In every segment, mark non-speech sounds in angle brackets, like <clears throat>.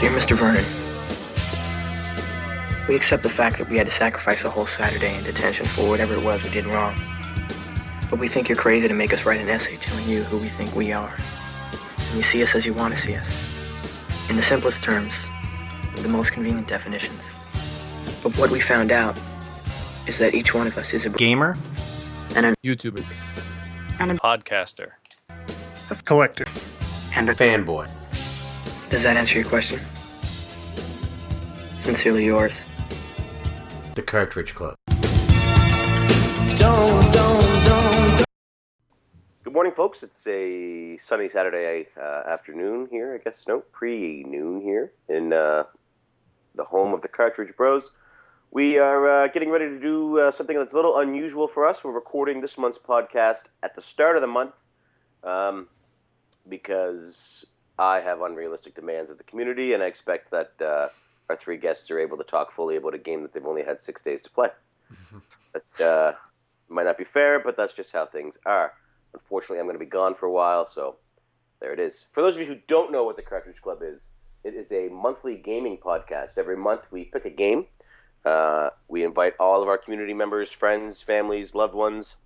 Dear Mr. Vernon, we accept the fact that we had to sacrifice a whole Saturday in detention for whatever it was we did wrong. But we think you're crazy to make us write an essay telling you who we think we are. And you see us as you want to see us. In the simplest terms, with the most convenient definitions. But what we found out is that each one of us is a Gamer? and a YouTuber. And a podcaster. A collector. and a Fanboy. Does that answer your question? Sincerely yours. The Cartridge Club. Good morning, folks. It's a sunny Saturday uh, afternoon here. I guess no pre-noon here in uh, the home of the Cartridge Bros. We are uh, getting ready to do uh, something that's a little unusual for us. We're recording this month's podcast at the start of the month um, because I have unrealistic demands of the community, and I expect that uh, our three guests are able to talk fully about a game that they've only had six days to play. <laughs> That uh, might not be fair, but that's just how things are. Unfortunately, I'm going to be gone for a while, so there it is. For those of you who don't know what the Cartridge Club is, it is a monthly gaming podcast. Every month, we pick a game. Uh, we invite all of our community members, friends, families, loved ones,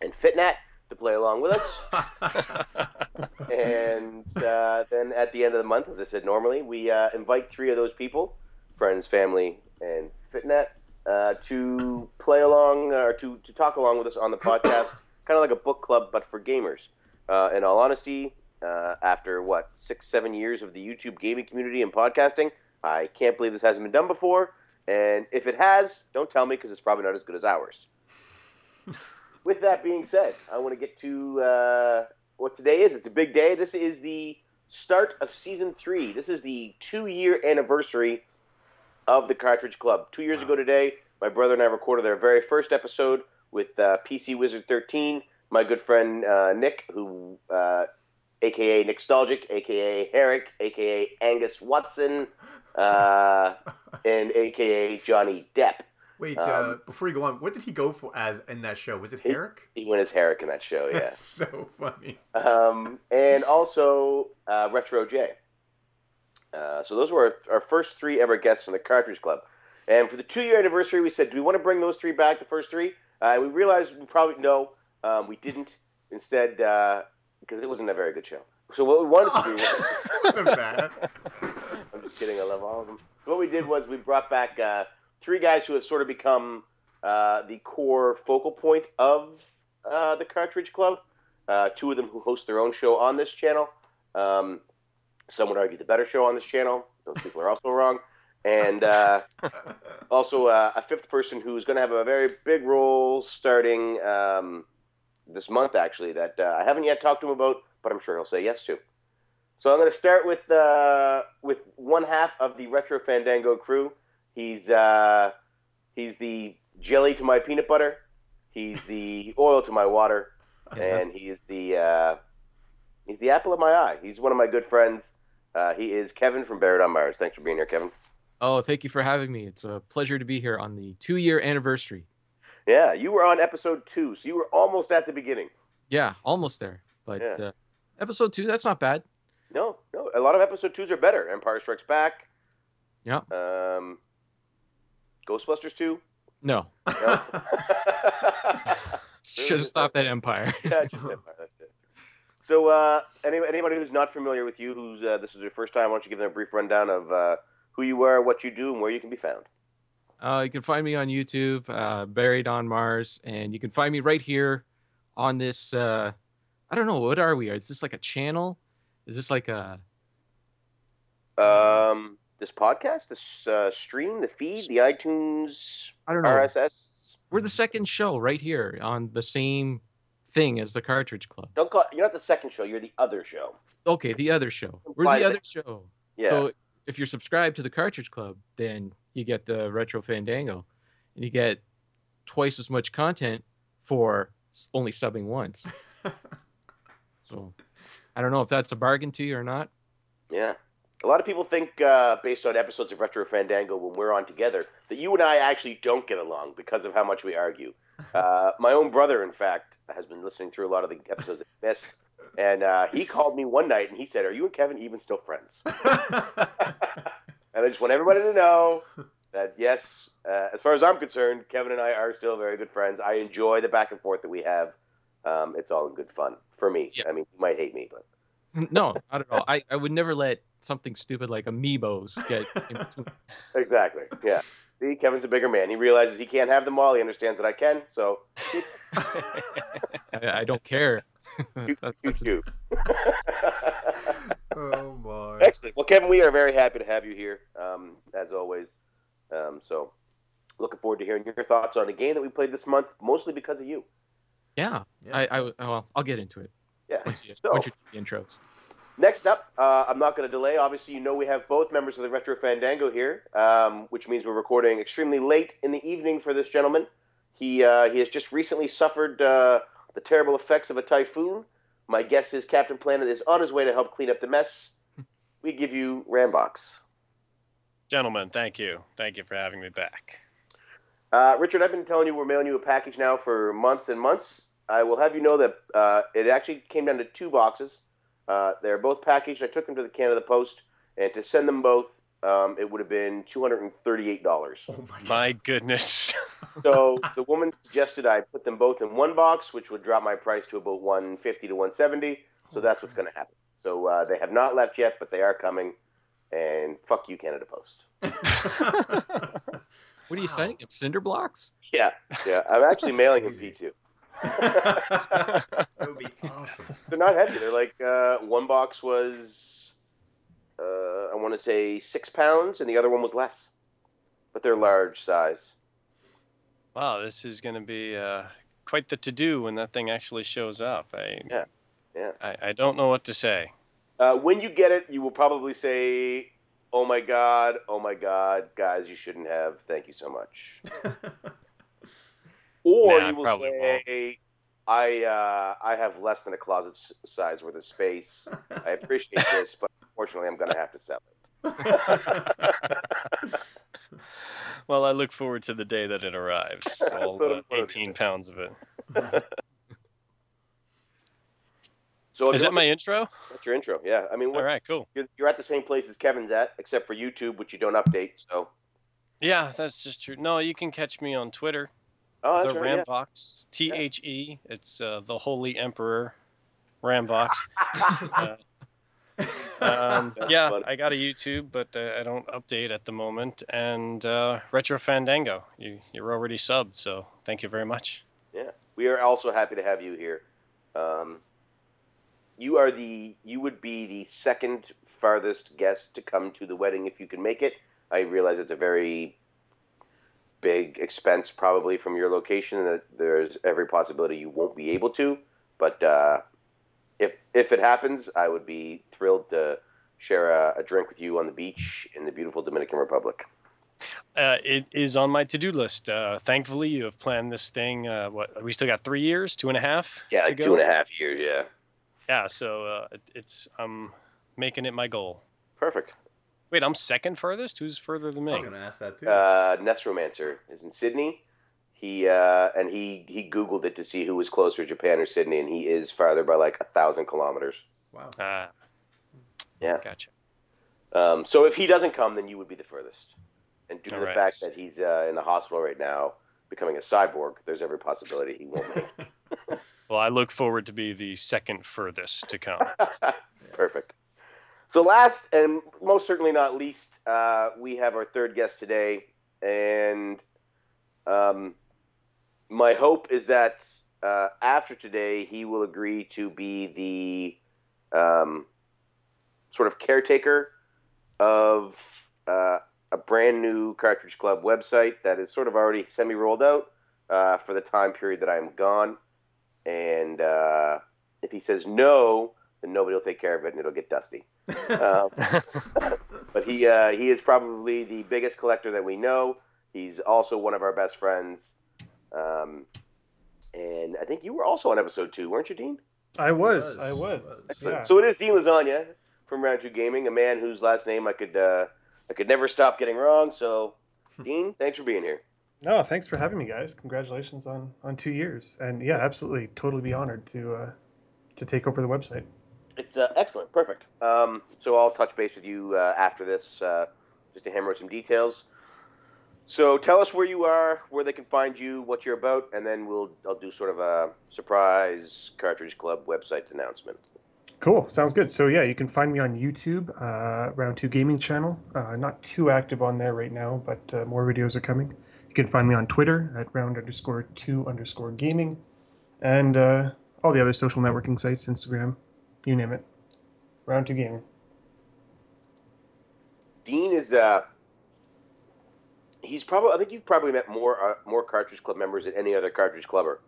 and Fitnat to play along with us. <laughs> and uh, then at the end of the month, as I said normally, we uh, invite three of those people, friends, family, and Fitnet, uh, to play along or to, to talk along with us on the podcast, <coughs> kind of like a book club, but for gamers. Uh, in all honesty, uh, after what, six, seven years of the YouTube gaming community and podcasting, I can't believe this hasn't been done before. And if it has, don't tell me because it's probably not as good as ours. <laughs> With that being said, I want to get to uh, what today is. It's a big day. This is the start of season three. This is the two year anniversary of the Cartridge Club. Two years ago today, my brother and I recorded our very first episode with uh, PC Wizard 13. My good friend uh, Nick, who, uh, aka Nostalgic, aka Herrick, aka Angus Watson, uh, <laughs> and aka Johnny Depp. Wait, Um, uh, before you go on, what did he go for as in that show? Was it Herrick? He went as Herrick in that show, <laughs> yeah. That's so funny. um, and also uh, Retro J. Uh, so those were our, our first three ever guests from the Cartridge Club. And for the two year anniversary, we said, do we want to bring those three back, the first three? Uh, we realized we probably no, um, we didn't. Instead, uh, because it wasn't a very good show. So what we wanted to do <laughs> was, wasn't bad. <laughs> I'm just kidding. I love all of them. What we did was we brought back uh, three guys who have sort of become uh, the core focal point of uh, the Cartridge Club. Uh, two of them who host their own show on this channel. Um, some would argue the better show on this channel. Those people are also wrong. And uh, <laughs> also uh, a fifth person who's going to have a very big role starting um, this month, actually, that uh, I haven't yet talked to him about, but I'm sure he'll say yes to. So I'm going to start with uh, with one half of the Retro Fandango crew. He's uh, he's the jelly to my peanut butter. He's the <laughs> oil to my water, and he is the uh, he's the apple of my eye. He's one of my good friends. Uh, he is Kevin from Buried on Mars. Thanks for being here, Kevin. Oh, thank you for having me. It's a pleasure to be here on the two year anniversary. Yeah, you were on episode two, so you were almost at the beginning. Yeah, almost there. But Yeah. uh, episode two, that's not bad. No, no, a lot of episode twos are better. Empire Strikes Back. Yeah. Um, Ghostbusters two. No, No. <laughs> should have stopped at Empire. <laughs> Yeah, just Empire, that's it. So, uh, any, anybody who's not familiar with you, who's uh, this is your first time, why don't you give them a brief rundown of uh, who you are, what you do, and where you can be found? Uh, you can find me on YouTube, uh, Buried on Mars, and you can find me right here on this. Uh, I don't know what are we? Is this like a channel? Is this like a? Um, this podcast, this uh, stream, the feed, the iTunes I don't know. RSS. We're the second show right here on the same thing as the Cartridge Club. Don't call. You're not the second show. You're the other show. Okay, the other show. We're Implies the that- other show. Yeah. So if you're subscribed to the Cartridge Club, then you get the Retro Fandango, and you get twice as much content for only subbing once. <laughs> so I don't know if that's a bargain to you or not. Yeah. A lot of people think, uh, based on episodes of Retro Fandango when we're on together, that you and I actually don't get along because of how much we argue. <laughs> Uh, my own brother, in fact, has been listening through a lot of the episodes that he missed. And uh, he called me one night and he said, "Are you and Kevin even still friends?" <laughs> <laughs> And I just want everybody to know that yes, uh, as far as I'm concerned, Kevin and I are still very good friends. I enjoy the back and forth that we have. Um, it's all in good fun for me. Yeah. I mean, you might hate me, but No, not at all. I, I would never let something stupid like amiibos get in between. <laughs> exactly, yeah. See, Kevin's a bigger man. He realizes he can't have them all. He understands that I can. So, <laughs> I, I don't care. shoot, <laughs> That's- shoot, that's- shoot. oh my. Excellent. Well, Kevin, we are very happy to have you here, um, as always. Um, so, looking forward to hearing your thoughts on a game that we played this month, mostly because of you. yeah, Yeah. I, I well, I'll get into it Yeah. once you, So- once you do the intros. Next up, uh, I'm not going to delay. Obviously, you know we have both members of the Retro Fandango here, um, which means we're recording extremely late in the evening for this gentleman. He uh, he has just recently suffered uh, the terrible effects of a typhoon. My guess is Captain Planet is on his way to help clean up the mess. We give you Ramvox. Gentlemen, thank you. Thank you for having me back. Uh, Richard, I've been telling you we're mailing you a package now for months and months. I will have you know that uh, it actually came down to two boxes. Uh, they're both packaged. I took them to the Canada Post, and to send them both, um, it would have been two hundred and thirty-eight dollars. Oh my. My goodness. So <laughs> the woman suggested I put them both in one box, which would drop my price to about one fifty to one seventy. So that's what's going to happen. So uh, they have not left yet, but they are coming. And fuck you, Canada Post. <laughs> What are you Wow. sending him? Cinder blocks? Yeah, yeah. I'm actually mailing him Crazy. P two. That would be <laughs> awesome. They're not heavy. They're like uh, one box was, uh, I want to say six pounds, and the other one was less. But they're large size. wow, this is going to be uh, quite the to do when that thing actually shows up. I, Yeah, yeah. I, I don't know what to say. Uh, when you get it, you will probably say, "Oh my god, oh my god, guys, you shouldn't have. Thank you so much." <laughs> Or Nah, you will probably say, "I uh, I have less than a closet size worth of space. I <laughs> appreciate this, but unfortunately, I'm going to have to sell it." <laughs> Well, I look forward to the day that it arrives. <laughs> All Put 'em- put 'em 18 pounds of it. So Is that want my intro? that's your intro? Yeah, I mean, All what's, right, cool. you're, you're at the same place as Kevin's at, except for YouTube, which you don't update. So, Yeah, that's just true. No, you can catch me on Twitter. Oh, that's the right. yeah. Ramvox. T H E. It's uh, the Holy Emperor Ramvox. <laughs> Uh, um, yeah, funny. I got a YouTube, but uh, I don't update at the moment. And uh, Retro Fandango, you you're already subbed, so thank you very much. Yeah, we are also happy to have you here. Um, you are the you would be the second farthest guest to come to the wedding if you can make it. I realize it's a very big expense probably from your location, that there's every possibility you won't be able to. But uh, if if it happens, I would be thrilled to share a, a drink with you on the beach in the beautiful Dominican Republic. Uh, it is on my to-do list. Uh, thankfully, you have planned this thing. Uh, what we still got three years, two and a half. Yeah, like two and a half years. Yeah, Yeah, so uh, it- it's I'm making it my goal. perfect. Wait, I'm second furthest. Who's further than me? I me? was gonna ask that too. uh, Nesromancer is in Sydney. He uh, and he he googled it to see who was closer, Japan or Sydney, and he is farther by like a thousand kilometers. wow. Ah, Yeah. gotcha. Um, so if he doesn't come, then you would be the furthest. And due to the Alright. fact that he's uh, in the hospital right now, becoming a cyborg, there's every possibility he won't make. <laughs> Well, I look forward to be the second furthest to come. <laughs> Perfect. So, last and most certainly not least, uh, we have our third guest today, and um, my hope is that uh, after today, he will agree to be the um, sort of caretaker of uh, a brand new Cartridge Club website that is sort of already semi rolled out uh, for the time period that I'm gone. And uh, if he says no, then nobody will take care of it and it'll get dusty. <laughs> Um, but he uh, he is probably the biggest collector that we know. He's also one of our best friends. Um, and I think you were also on episode two, weren't you, Dean? I was, was, I was. was. Excellent. Yeah. So it is Dean Lasagna from Round Two Gaming, a man whose last name I could uh, I could never stop getting wrong. So, Dean, thanks for being here. No, thanks for having me, guys. Congratulations on on two years, and yeah, absolutely, totally be honored to uh, to take over the website. It's uh, excellent, perfect. Um, so I'll touch base with you uh, after this, uh, just to hammer out some details. So tell us where you are, where they can find you, what you're about, and then we'll I'll do sort of a surprise Cartridge Club website announcement. Cool, sounds good. So yeah, you can find me on YouTube, uh, Round Two Gaming channel. Uh, not too active on there right now, but uh, more videos are coming. You can find me on Twitter at round underscore two underscore gaming, and uh, all the other social networking sites, Instagram, you name it. Round Two Gaming. Dean is uh, he's probably I think you've probably met more uh, more Cartridge Club members than any other Cartridge Clubber.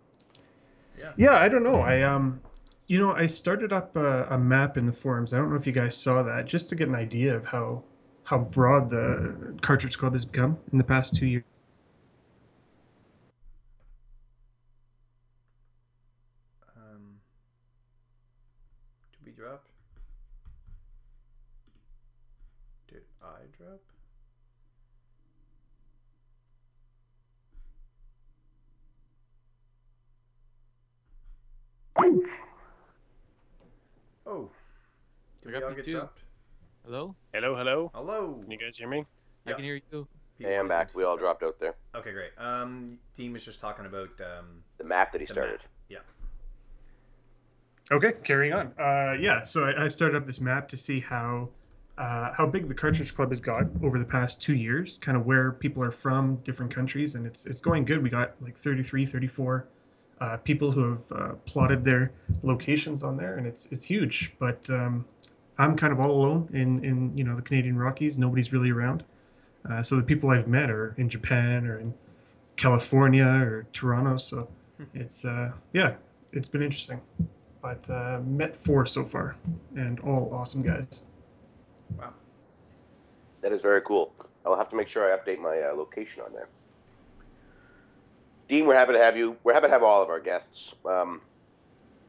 Yeah, Yeah, I don't know. I um, you know, I started up a, a map in the forums. I don't know if you guys saw that, just to get an idea of how how broad the Cartridge Club has become in the past two years. Um, did we drop? Did I drop? Oh, did I we got all me get too. dropped? Hello? Hello, hello. Hello. Can you guys hear me? I Yeah. can hear you. People Hey, I'm back. listened. We all dropped out there. Okay, great. Um, Dean was just talking about um, The map that he the started. map. Yeah. Okay, carrying on. Uh, yeah, so I, I started up this map to see how uh, how big the Cartridge Club has got over the past two years, kind of where people are from, different countries, and it's it's going good. We got like 33, 34 uh, people who have uh, plotted their locations on there, and it's it's huge. But um, I'm kind of all alone in in you know the Canadian Rockies. Nobody's really around. Uh, so the people I've met are in Japan or in California or Toronto. So it's uh, yeah, it's been interesting but uh, met four so far, and all awesome guys. Wow. That is very cool. I'll have to make sure I update my uh, location on there. Dean, we're happy to have you. We're happy to have all of our guests. Um,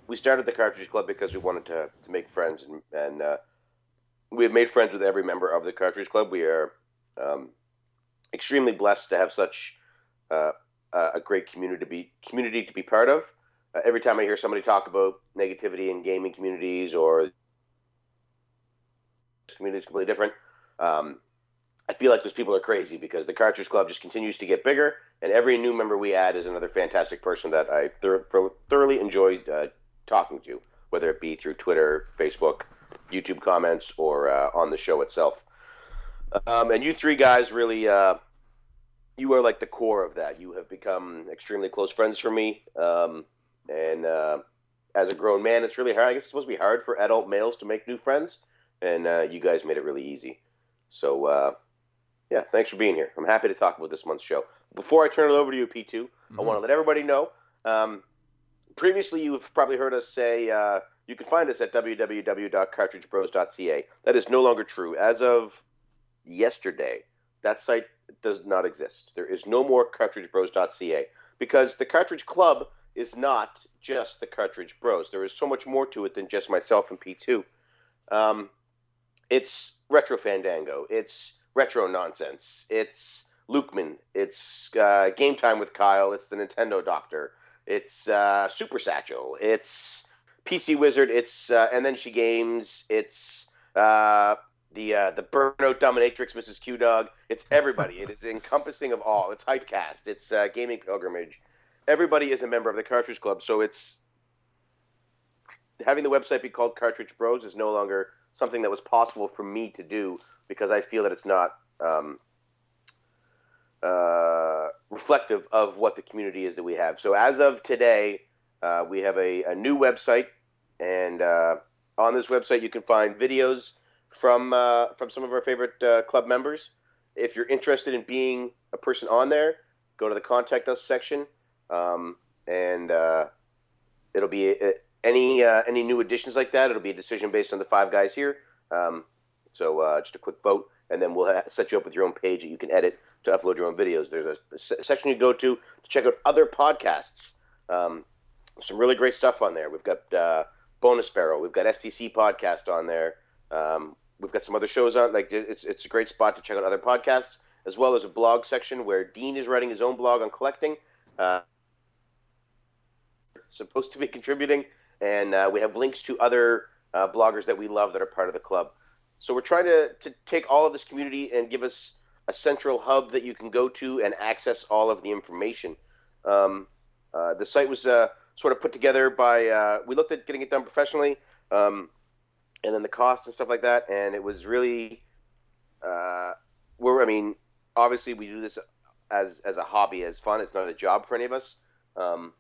we started the Cartridge Club because we wanted to, to make friends, and, and uh, we have made friends with every member of the Cartridge Club. We are um, extremely blessed to have such uh, a great community to be community to be part of. Uh, every time I hear somebody talk about negativity in gaming communities or communities completely different. Um, I feel like those people are crazy because the Cartridge Club just continues to get bigger, and every new member we add is another fantastic person that I thor- thoroughly enjoyed uh, talking to, whether it be through Twitter, Facebook, YouTube comments, or uh, on the show itself. Um, and you three guys really, uh, you are like the core of that. You have become extremely close friends for me, um, and uh, as a grown man, it's really hard. I guess it's supposed to be hard for adult males to make new friends, and uh, you guys made it really easy. So, uh, yeah, thanks for being here. I'm happy to talk about this month's show. Before I turn it over to you, P2, I want to let everybody know. Um, previously, you've probably heard us say uh, you can find us at www.cartridgebros.ca. That is no longer true. As of yesterday, that site does not exist. There is no more cartridgebros.ca because the Cartridge Club is not just the Cartridge Bros. There is so much more to it than just myself and P2. Um, it's Retro Fandango. It's Retro Nonsense. It's Lukeman. It's uh, Game Time with Kyle. It's the Nintendo Doctor. It's uh, Super Satchel. It's PC Wizard. It's uh, and then she games. It's uh, the uh, the Burnout Dominatrix, Mrs. Q Dog. It's everybody. it is encompassing of all. It's Hypecast. It's uh, Gaming Pilgrimage. Everybody is a member of the Cartridge Club, so it's having the website be called Cartridge Bros is no longer something that was possible for me to do because I feel that it's not um, reflective of what the community is that we have. So as of today, uh, we have a, a, new website, and uh, on this website you can find videos from uh, from some of our favorite uh, club members. If you're interested in being a person on there, go to the contact us section, um, and uh, it'll be any any new additions like that. It'll be a decision based on the five guys here. Um, so just a quick vote and then we'll set you up with your own page that you can edit to upload your own videos. There's a, a section you go to to check out other podcasts. Um, some really great stuff on there. We've got uh, Bonus Barrel, we've got STC podcast on there. Um, we've got some other shows on. Like it's it's a great spot to check out other podcasts as well as a blog section where Dean is writing his own blog on collecting. Uh, supposed to be contributing. and uh, we have links to other uh, bloggers that we love that are part of the club. So we're trying to, to take all of this community and give us a central hub that you can go to and access all of the information. Um, uh, the site was uh, sort of put together by, uh, we looked at getting it done professionally, um, and then the cost and stuff like that, and it was really, uh, we're, I mean, obviously we do this as, as a hobby, as fun. It's not a job for any of us. Um,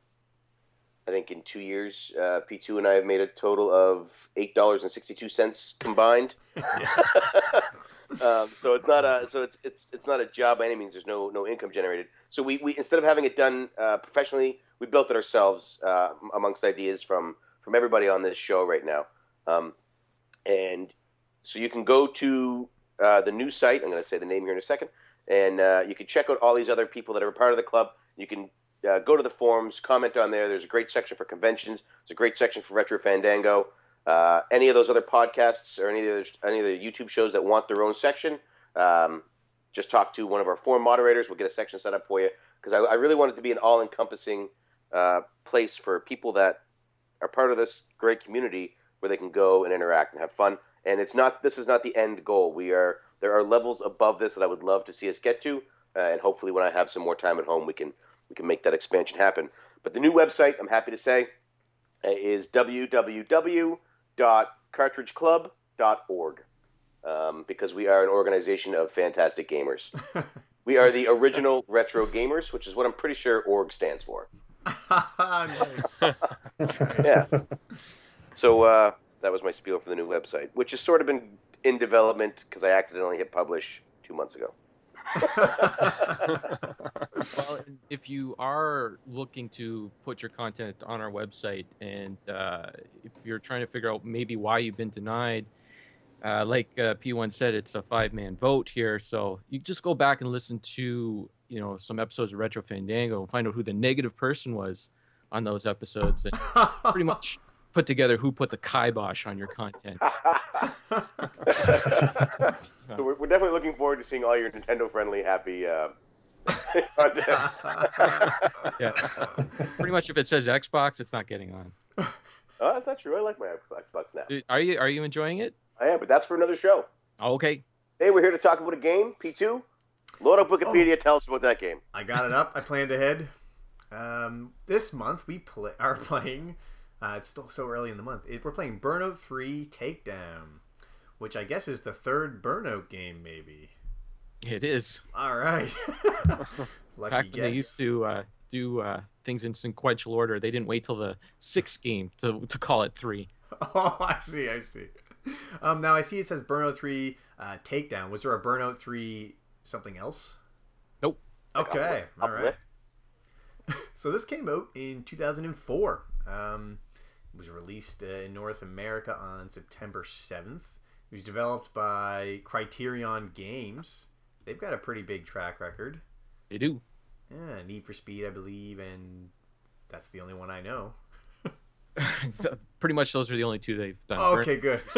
I think in two years, uh, P2 and I have made a total of eight dollars and sixty-two cents combined. <laughs> <laughs> um, so it's not a so it's it's it's not a job by any means. There's no no income generated. So we, we instead of having it done uh, professionally, we built it ourselves uh, amongst ideas from from everybody on this show right now. Um, and so you can go to uh, the new site. I'm going to say the name here in a second, and uh, you can check out all these other people that are part of the club. You can uh, go to the forums, comment on there. There's a great section for conventions. There's a great section for Retro Fandango. Uh, any of those other podcasts or any of the, any of the YouTube shows that want their own section, um, just talk to one of our forum moderators. We'll get a section set up for you because I, I, really want it to be an all-encompassing uh, place for people that are part of this great community where they can go and interact and have fun. And it's not this is not the end goal. We are there are levels above this that I would love to see us get to, uh, and hopefully when I have some more time at home, we can we can make that expansion happen. But the new website, I'm happy to say, is is www.cartridgeclub.org um, because we are an organization of fantastic gamers. <laughs> we are the original retro gamers, which is what I'm pretty sure org stands for. <laughs> yeah. So uh, that was my spiel for the new website, which has sort of been in development because I accidentally hit publish two months ago. Well, if you are looking to put your content on our website, and uh, if you're trying to figure out maybe why you've been denied, uh, like uh, P1 said, it's a five-man vote here, so you just go back and listen to you know some episodes of Retro Fandango and find out who the negative person was on those episodes, and pretty much put together who put the kibosh on your content. so we're, we're, definitely looking forward to seeing all your Nintendo friendly happy uh, <laughs> content. yeah. Pretty much if it says Xbox, it's not getting on. Oh, that's not true. I like my Xbox now. Are you are you enjoying it? I am, but that's for another show. Oh, okay. Hey, we're here to talk about a game, P2. Load up Wikipedia. Oh, tell us about that game. I got it up. I planned ahead. Um, this month we play are playing. Uh, it's still so early in the month. It, we're playing Burnout Three Takedown which I guess is the third Burnout game, maybe. It is. All right. <laughs> Lucky Back when they used to uh, do uh, things in sequential order, they didn't wait till the sixth game to, to call it three. <laughs> Oh, I see. I see. Um, now I see it says Burnout Three uh, Takedown. Was there a Burnout Three something else? Nope. Okay. All right. <laughs> so this came out in 2004. Um, it was released uh, in North America on September 7th. It was developed by Criterion Games. They've got a pretty big track record. They do. Yeah, Need for Speed, I believe, and that's the only one I know. <laughs> pretty much those are the only two they've done. Oh, okay, good. <laughs>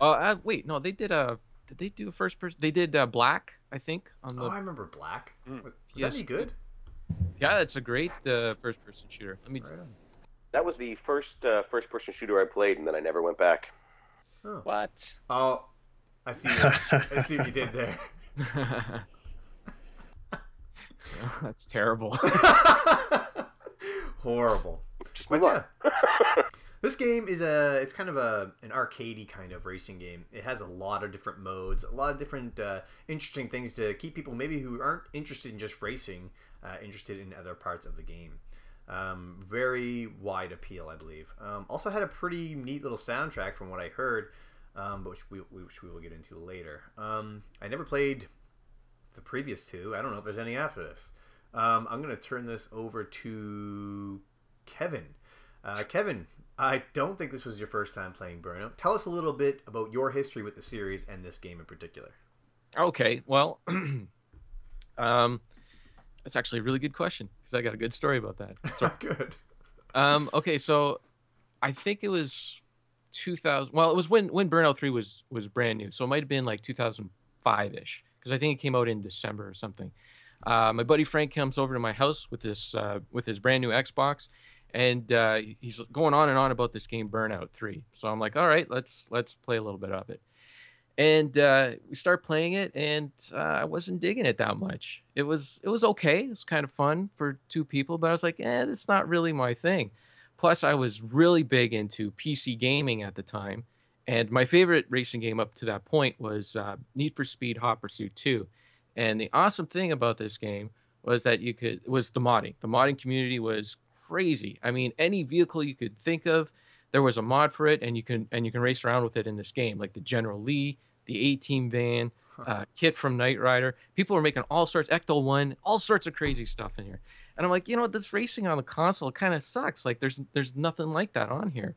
uh, uh, wait, no, they did a. Uh, did they do a first person? They did uh, Black, I think. On the... Oh, I remember Black. Mm. Was, yes. that good? Yeah, it's a great uh, first person shooter. Let me. Right that was the first uh, first person shooter I played, and then I never went back. Oh. What? Oh, I see. What, I see what you did there. <laughs> That's terrible. <laughs> Horrible. Just But yeah, <laughs> this game is a. It's kind of a an arcadey kind of racing game. It has a lot of different modes, a lot of different uh, interesting things to keep people maybe who aren't interested in just racing, uh, interested in other parts of the game. Um, very wide appeal, I believe. Um, also had a pretty neat little soundtrack from what I heard, um, but which we, which we will get into later. Um, I never played the previous two. I don't know if there's any after this. Um, I'm going to turn this over to Kevin. Uh, Kevin, I don't think this was your first time playing Burnout. Tell us a little bit about your history with the series and this game in particular. Okay, well, <clears throat> um, that's actually a really good question because I got a good story about that. <laughs> So, good. Um, okay, so I think it was 2000. Well, it was when when Burnout Three was was brand new, so it might have been like 2005 ish because I think it came out in December or something. Uh, my buddy Frank comes over to my house with this uh, with his brand new Xbox, and uh, he's going on and on about this game Burnout Three. So I'm like, all right, let's let's play a little bit of it. And uh, we start playing it, and uh, I wasn't digging it that much. It was it was okay. It was kind of fun for two people, but I was like, eh, it's not really my thing. Plus, I was really big into PC gaming at the time, and my favorite racing game up to that point was uh, Need for Speed Hot Pursuit 2. And the awesome thing about this game was that you could was the modding. The modding community was crazy. I mean, any vehicle you could think of, there was a mod for it, and you can and you can race around with it in this game, like the General Lee, the A Team van, uh, KITT from Knight Rider. People are making all sorts, Ecto One, all sorts of crazy stuff in here. And I'm like, you know what, this racing on the console kind of sucks. Like, there's there's nothing like that on here.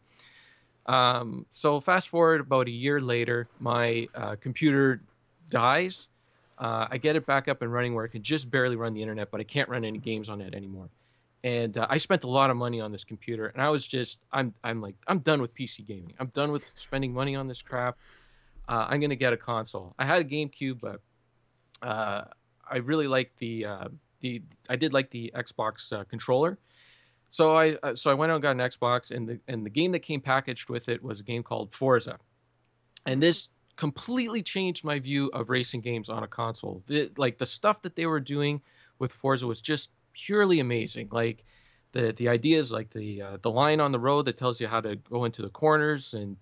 Um, so fast forward about a year later, my uh, computer dies. Uh, I get it back up and running where I can just barely run the internet, but I can't run any games on it anymore. And uh, I spent a lot of money on this computer, and I was just, I'm, I'm like, I'm done with PC gaming. I'm done with spending money on this crap uh, I'm gonna get a console. I had a GameCube, but uh, I really like the uh, the I did like the Xbox uh, controller. So I uh, so I went out and got an Xbox, and the and the game that came packaged with it was a game called Forza, and this completely changed my view of racing games on a console. The, like the stuff that they were doing with Forza was just purely amazing. Like the the ideas, like the uh, the line on the road that tells you how to go into the corners and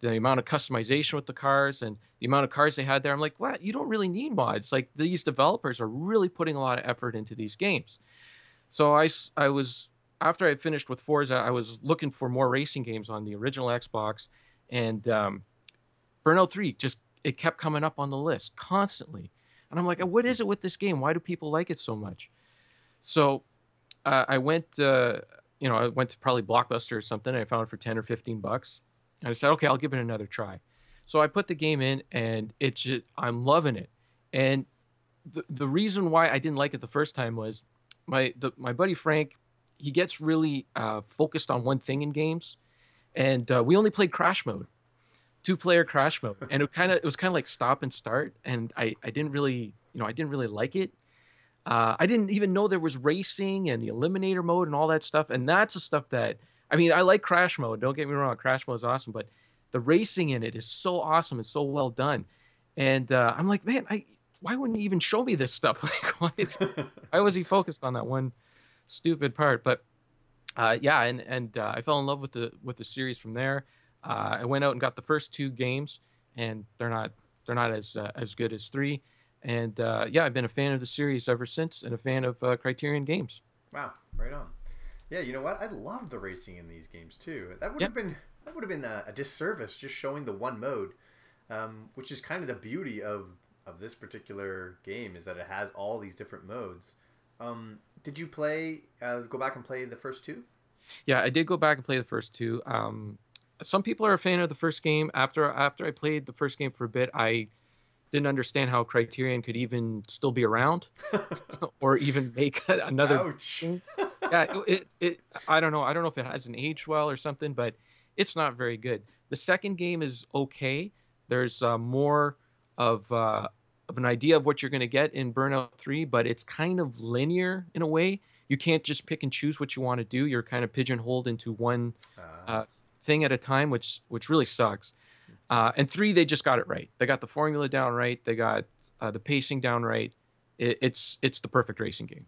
the amount of customization with the cars and the amount of cars they had there. I'm like, what? You don't really need mods. Like these developers are really putting a lot of effort into these games. So I, I was after I finished with Forza, I was looking for more racing games on the original Xbox, and um, Burnout Three just it kept coming up on the list constantly. And I'm like, what is it with this game? Why do people like it so much? So uh, I went, uh, you know, I went to probably Blockbuster or something. I found it for ten or fifteen bucks I said, okay, I'll give it another try. So I put the game in, and it's just, I'm loving it. And the the reason why I didn't like it the first time was my the, my buddy Frank, he gets really uh, focused on one thing in games, and uh, we only played crash mode, two player crash mode, and it kind of it was kind of like stop and start, and I I didn't really you know I didn't really like it. Uh, I didn't even know there was racing and the eliminator mode and all that stuff, and that's the stuff that I mean, I like Crash Mode. Don't get me wrong, Crash Mode is awesome, but the racing in it is so awesome and so well done. And uh, I'm like, man, I why wouldn't he even show me this stuff? <laughs> Like, why, is, <laughs> why was he focused on that one stupid part? But uh, yeah, and and uh, I fell in love with the with the series from there. Uh, I went out and got the first two games, and they're not they're not as uh, as good as three. And uh, yeah, I've been a fan of the series ever since, and a fan of Criterion games. Wow, right on. Yeah, you know what? I love the racing in these games too. That would yep. have been that would have been a, a, disservice just showing the one mode, um, which is kind of the beauty of of this particular game is that it has all these different modes. Um, did you play? Uh, go back and play the first two? Yeah, I did go back and play the first two. Um, some people are a fan of the first game. After after I played the first game for a bit, I didn't understand how Criterion could even still be around, <laughs> <laughs> or even make <laughs> another. Yeah, it, it, I don't know. I don't know if it hasn't aged well or something, but it's not very good. The second game is okay. There's uh, more of uh, of an idea of what you're going to get in Burnout Three, but it's kind of linear in a way. You can't just pick and choose what you want to do. You're kind of pigeonholed into one uh, uh thing at a time, which which really sucks. Uh, and three, they just got it right. They got the formula down right. They got uh, the pacing down right. It, it's it's the perfect racing game.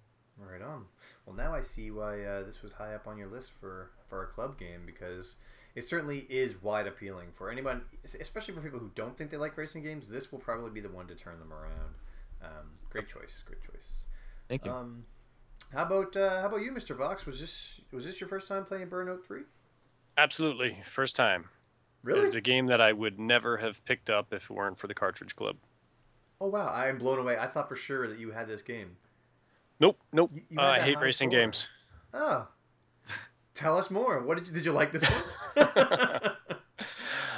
Right on. Well, now I see why uh, this was high up on your list for for a club game because it certainly is wide appealing for anyone, especially for people who don't think they like racing games. This will probably be the one to turn them around. Um, great choice. Great choice. Thank you. Um, how about uh, how about you, Mr. Vox? Was this was this your first time playing Burnout Three? Absolutely, first time. Really? It's a game that I would never have picked up if it weren't for the Cartridge Club. Oh wow, I am blown away. I thought for sure that you had this game. Nope, nope. You- you uh, I hate racing score. games. Oh, tell us more. What did you did you like this one? <laughs>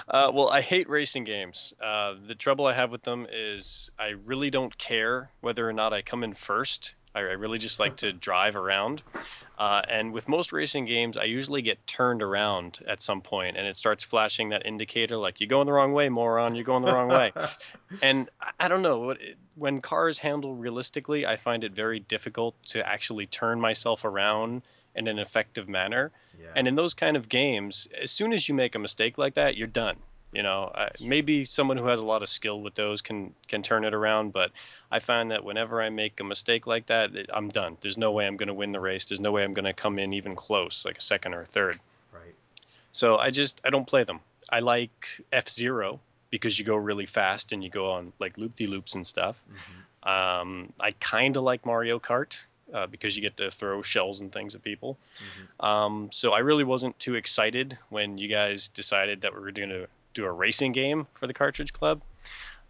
Uh, well, I hate racing games. Uh, the trouble I have with them is I really don't care whether or not I come in first. I, I really just like to drive around. Uh, and with most racing games, I usually get turned around at some point, and it starts flashing that indicator like "you're going the wrong way, moron. You're going the wrong way." <laughs> and I- don't know when cars handle realistically, I find it very difficult to actually turn myself around in an effective manner. Yeah. And in those kind of games, as soon as you make a mistake like that, you're done. You know, uh, maybe someone who has a lot of skill with those can can turn it around, but I find that whenever I make a mistake like that, it- I'm done. There's no way I'm going to win the race. There's no way I'm going to come in even close, like a second or a third. right. So I just I don't play them. I like F Zero because you go really fast and you go on like loop de loops and stuff. Mhm. Um, I kind of like Mario Kart uh, because you get to throw shells and things at people. Mhm. Um, so I really wasn't too excited when you guys decided that we were going to do a racing game for the Cartridge Club.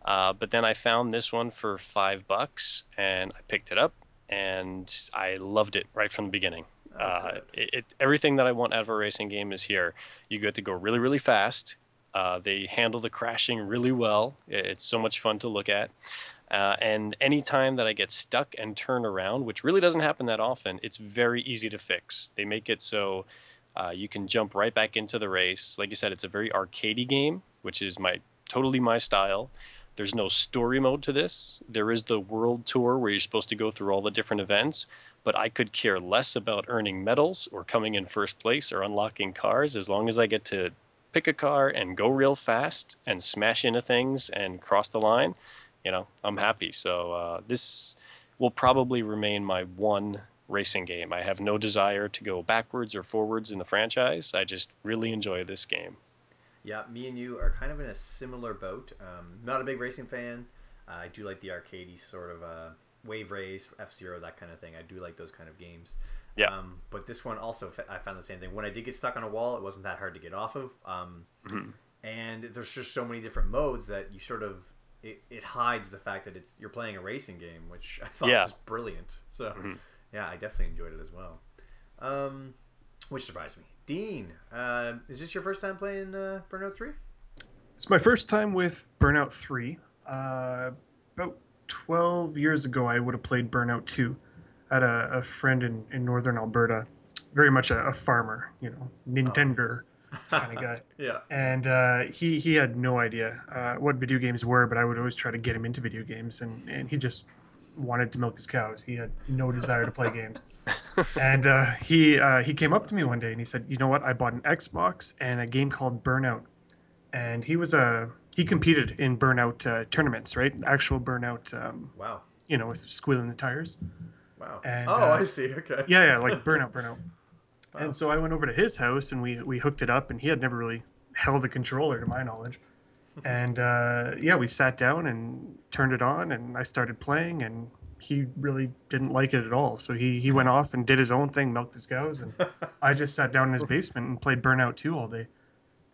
Uh, but then I found this one for five bucks and I picked it up and I loved it right from the beginning. Oh, Uh, it, it, everything that I want out of a racing game is here. You get to go really, really fast. Uh, they handle the crashing really well. It- It's so much fun to look at. Uh, and anytime that I get stuck and turn around, which really doesn't happen that often, it's very easy to fix. They make it so uh, you can jump right back into the race. Like you said, it's a very arcadey game, which is my totally my style. There's no story mode to this. There is the world tour where you're supposed to go through all the different events, but I could care less about earning medals or coming in first place or unlocking cars as long as I get to pick a car and go real fast and smash into things and cross the line. You know, I'm happy. So uh, this will probably remain my one racing game. I have no desire to go backwards or forwards in the franchise. I just really enjoy this game. Yeah, me and you are kind of in a similar boat. Um, not a big racing fan. Uh, I do like the arcadey sort of uh, wave race, F Zero, that kind of thing. I do like those kind of games. Yeah. Um, but this one also, I found the same thing. When I did get stuck on a wall, it wasn't that hard to get off of. Um, Mhm. And there's just so many different modes that you sort of it, it hides the fact that it's you're playing a racing game, which I thought Yeah. was brilliant. So Mhm. Yeah, I definitely enjoyed it as well. Um, which surprised me. Dean, uh, is this your first time playing uh, Burnout Three? It's my first time with Burnout 3. Uh, about 12 years ago, I would have played Burnout 2. I had a, a friend in, in northern Alberta, very much a, a farmer, you know, Nintendo kind of guy. <laughs> Yeah. And uh, he, he had no idea uh, what video games were, but I would always try to get him into video games, and, and he just wanted to milk his cows. He had no desire to play games. And uh, he uh, he came up to me one day and he said, "You know what? I bought an Xbox and a game called Burnout." And he was a he competed in Burnout uh, tournaments, right? Actual Burnout, um, Wow. you know, with squealing the tires. Wow. And, oh, uh, I see. Okay. Yeah, yeah, like Burnout, Burnout. Wow. And so I went over to his house and we we hooked it up, and he had never really held a controller, to my knowledge. And uh, yeah, we sat down and turned it on, and I started playing, and he really didn't like it at all. So he he went off and did his own thing, milked his cows, and <laughs> I just sat down in his basement and played Burnout 2 all day.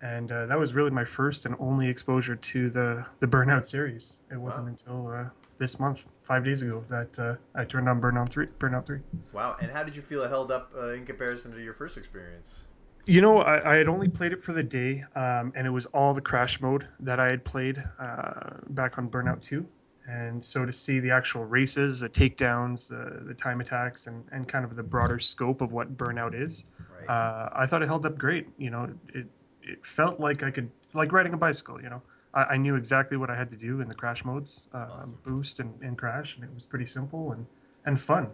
And uh, that was really my first and only exposure to the the Burnout series. It wasn't Wow. until uh, this month, five days ago, that uh, I turned on Burnout 3. Burnout 3. Wow. And how did you feel it held up uh, in comparison to your first experience? You know, I, I had only played it for the day, um, and it was all the crash mode that I had played uh, back on Burnout 2. And so to see the actual races, the takedowns, the, the time attacks, and, and kind of the broader scope of what Burnout is, Right. uh, I thought it held up great. You know, it, it felt like I could, like riding a bicycle, you know. I, I knew exactly what I had to do in the crash modes, uh, Awesome. boost and, and crash, and it was pretty simple and, and fun.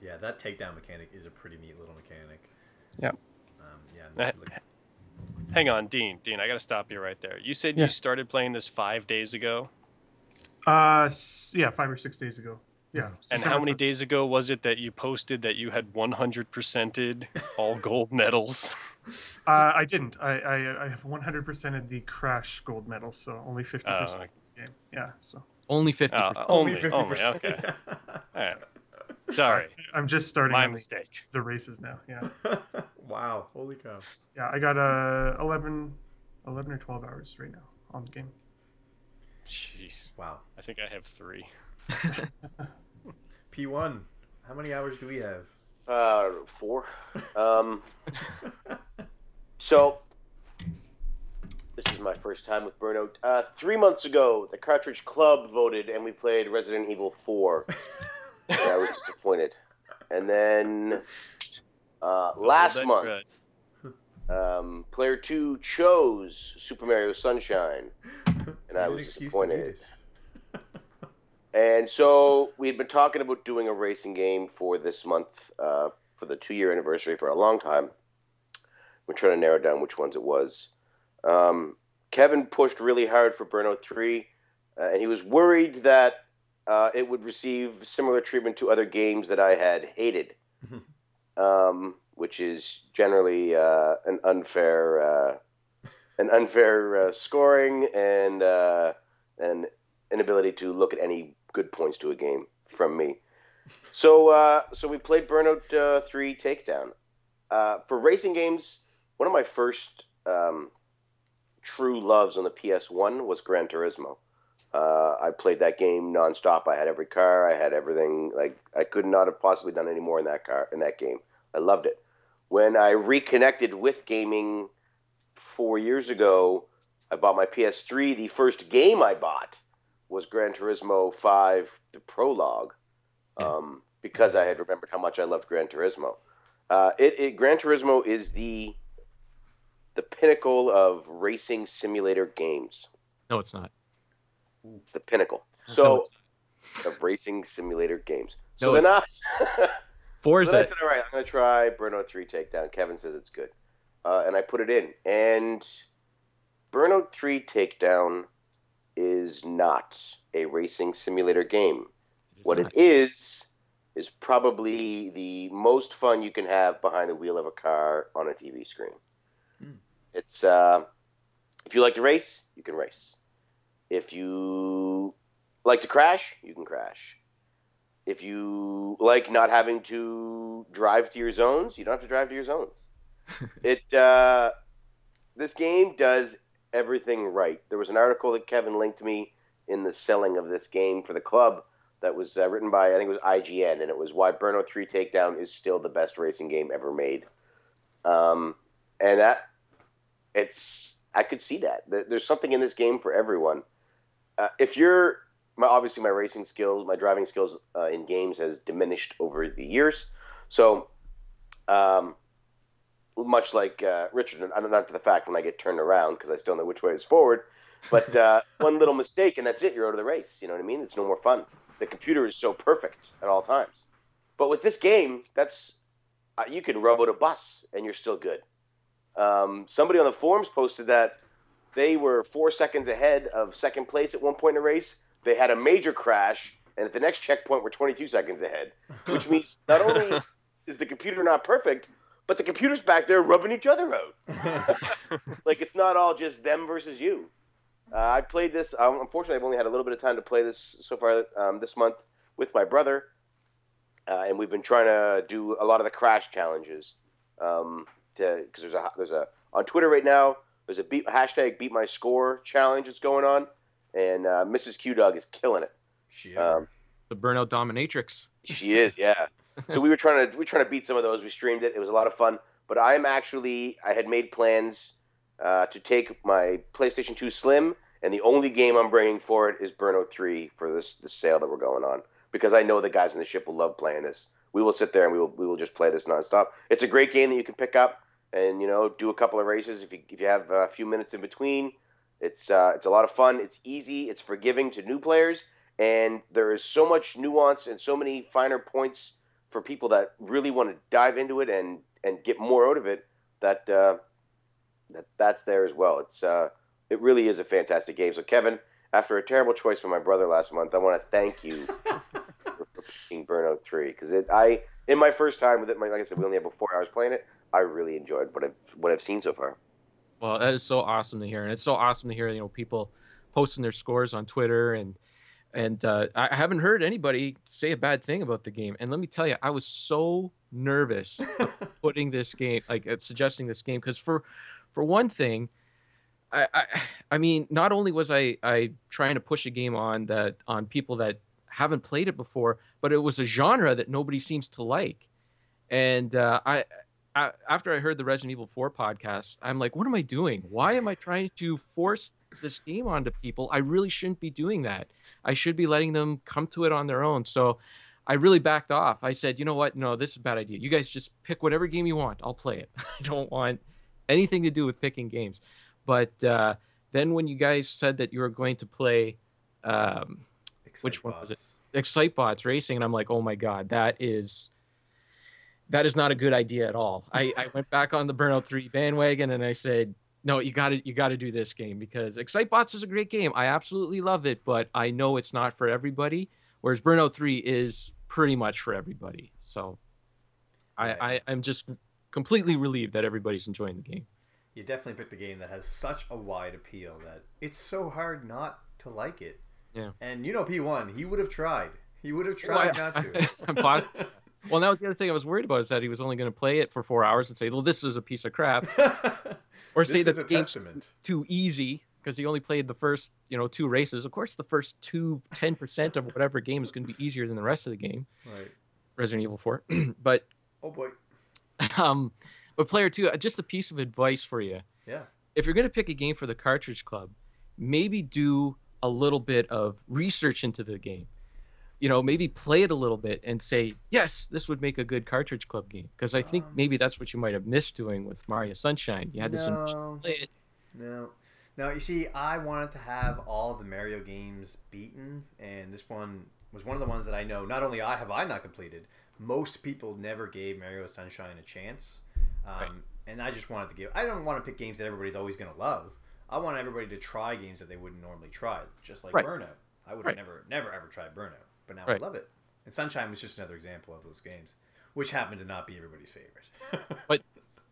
yeah, that takedown mechanic is a pretty neat little mechanic. Yep. Yeah. Eh, Hang on, Dean. Dean, I got to stop you right there. You said Yeah. you started playing this five days ago, Uh, yeah, five or six days ago. Yeah. and how many 1st. days ago was it that you posted that you had 100%ed all <laughs> gold medals? Uh, I didn't. I, I, I have 100% of the crash gold medals, so only 50% Oh, of the game. Yeah, so Only fifty percent. only, only, okay. <laughs> All right. Sorry, I'm just starting my on the, mistake. the races now. Yeah, <laughs> wow. Holy cow. yeah. I got uh, 11, 11 or 12 hours right now on the game. Jeez, Wow. I think I have three. <laughs> P1. How many hours do we have? Uh, four. <laughs> Um, so this is my first time with Burnout. Uh, three months ago, the Cartridge Club voted, and we played Resident Evil Four. <laughs> and I was disappointed. And then uh, last month, <laughs> um, player two chose Super Mario Sunshine, and I was excuse to beat disappointed. <laughs> And so we had been talking about doing a racing game for this month uh, for the two year anniversary for a long time. We're trying to narrow down which ones it was. Um, Kevin pushed really hard for Burnout 3, uh, and he was worried that uh, it would receive similar treatment to other games that I had hated, <laughs> um, which is generally uh, an unfair, uh, an unfair uh, scoring and uh, an inability to look at any good points to a game from me. So, uh, so we played Burnout uh, Three Takedown. For racing games, one of my first um, true loves on the PS1 was Gran Turismo. Uh, I played that game nonstop. I had every car. I had everything. Like I could not have possibly done any more in that car in that game. I loved it. When I reconnected with gaming four years ago, I bought my PS3. The first game I bought was Gran Turismo 5, the prologue, um, because I had remembered how much I loved Gran Turismo. Uh, it, it Gran Turismo is the the pinnacle of racing simulator games. No, it's not. It's the pinnacle. So of racing simulator games. <laughs> So No, then I, <laughs> so Forza. then I said, all right, I'm going to try Burnout 3 Takedown. Kevin says it's good. Uh, and I put it in. And Burnout 3 Takedown is not a racing simulator game. It What not. it is, is probably the most fun you can have behind the wheel of a car on a TV screen. Hmm. It's, uh, if you like to race, you can race. If you like to crash, you can crash. If you like not having to drive to your zones, you don't have to drive to your zones. <laughs> it uh, this game does everything right. There was an article that Kevin linked me in the selling of this game for the club that was uh, written by I think it was IGN, and it was why Burnout Three Takedown is still the best racing game ever made. Um, and that it's I could see that there's something in this game for everyone. Uh, if you're my obviously my racing skills, my driving skills uh, in games has diminished over the years, so um, much like uh, Richard, and I'm not to the fact when I get turned around because I still know which way is forward. But uh, <laughs> one little mistake and that's it. You're out of the race. You know what I mean? It's no more fun. The computer is so perfect at all times. But with this game, that's uh, you can rub out a bus and you're still good. Um, somebody on the forums posted that they were four seconds ahead of second place at one point in a race. They had a major crash, and at the next checkpoint, were 22 seconds ahead, which means not <laughs> only is the computer not perfect, but the computer's back there rubbing each other out. <laughs> like it's not all just them versus you. Uh, I played this. Um, unfortunately, I've only had a little bit of time to play this so far um, this month with my brother, uh, and we've been trying to do a lot of the crash challenges. Um, to because there's a there's a on Twitter right now. There's a beat, hashtag beat my score challenge that's going on, and uh, Mrs. Q Dog is killing it. Shit. Um, the Burnout Dominatrix. she is, yeah. <laughs> so we were trying to we were trying to beat some of those. We streamed it. It was a lot of fun. But I'm actually I had made plans uh, to take my PlayStation 2 Slim, and the only game I'm bringing for it is Burnout 3 for this the sale that we're going on because I know the guys in the ship will love playing this. We will sit there and we will we will just play this nonstop. It's a great game that you can pick up and you know do a couple of races if you if you have a few minutes in between. It's uh, it's a lot of fun. It's easy. It's forgiving to new players, and there is so much nuance and so many finer points for people that really want to dive into it and and get more out of it. That uh, that that's there as well. It's uh, it really is a fantastic game. So Kevin, after a terrible choice by my brother last month, I want to thank you <laughs> for, picking Burnout Three because it I in my first time with it, my, like I said, we only have four hours playing it. I really enjoyed what I've what I've seen so far. Well, that is so awesome to hear, and it's so awesome to hear you know people posting their scores on Twitter and and uh, I haven't heard anybody say a bad thing about the game. And let me tell you, I was so nervous <laughs> putting this game, like uh, suggesting this game, because for for one thing, I, I I mean, not only was I I trying to push a game on that on people that haven't played it before, but it was a genre that nobody seems to like, and uh, I I, after I heard the Resident Evil 4 podcast, I'm like, what am I doing? Why am I trying to force this game onto people? I really shouldn't be doing that. I should be letting them come to it on their own. So I really backed off. I said, you know what? No, this is a bad idea. You guys just pick whatever game you want. I'll play it. <laughs> I don't want anything to do with picking games. But uh, then when you guys said that you were going to play um, Which one was it? Excitebots. Excitebots Racing, and I'm like, oh my god, that is that is not a good idea at all. I, I went back on the Burnout 3 bandwagon and I said, no, you got to you got to do this game because Excitebots is a great game. I absolutely love it, but I know it's not for everybody. Whereas Burnout 3 is pretty much for everybody. So I, I I'm just completely relieved that everybody's enjoying the game. You definitely picked a game that has such a wide appeal that it's so hard not to like it. Yeah. And you know P1, he would have tried. He would have oh, tried Well, not I- to. <laughs> I'm positive. <laughs> Well, that was the other thing I was worried about is that he was only going to play it for four hours and say, "Well, this is a piece of crap," <laughs> or say that the game's testament. too easy because he only played the first, you know, two races. Of course, the first two, 10 percent of whatever game is going to be easier than the rest of the game. right. Resident Evil Four, <clears throat> but Oh boy. <laughs> um, but player two, uh, just a piece of advice for you. Yeah. If you're going to pick a game for the Cartridge Club, maybe do a little bit of research into the game. You know, maybe play it a little bit and say, yes, this would make a good Cartridge Club game. Because I think Um, maybe that's what you might have missed doing with Mario Sunshine. You had this No. <laughs> play it. No. No, you see, I wanted to have all the Mario games beaten, and this one was one of the ones that I know not only I have I not completed, most people never gave Mario Sunshine a chance. Um, Right. And I just wanted to give. I don't want to pick games that everybody's always going to love. I want everybody to try games that they wouldn't normally try, just like Right. Burnout. I would Right. have never, never ever tried Burnout, but now Right. I love it. And Sunshine was just another example of those games, which happened to not be everybody's favorite. <laughs> But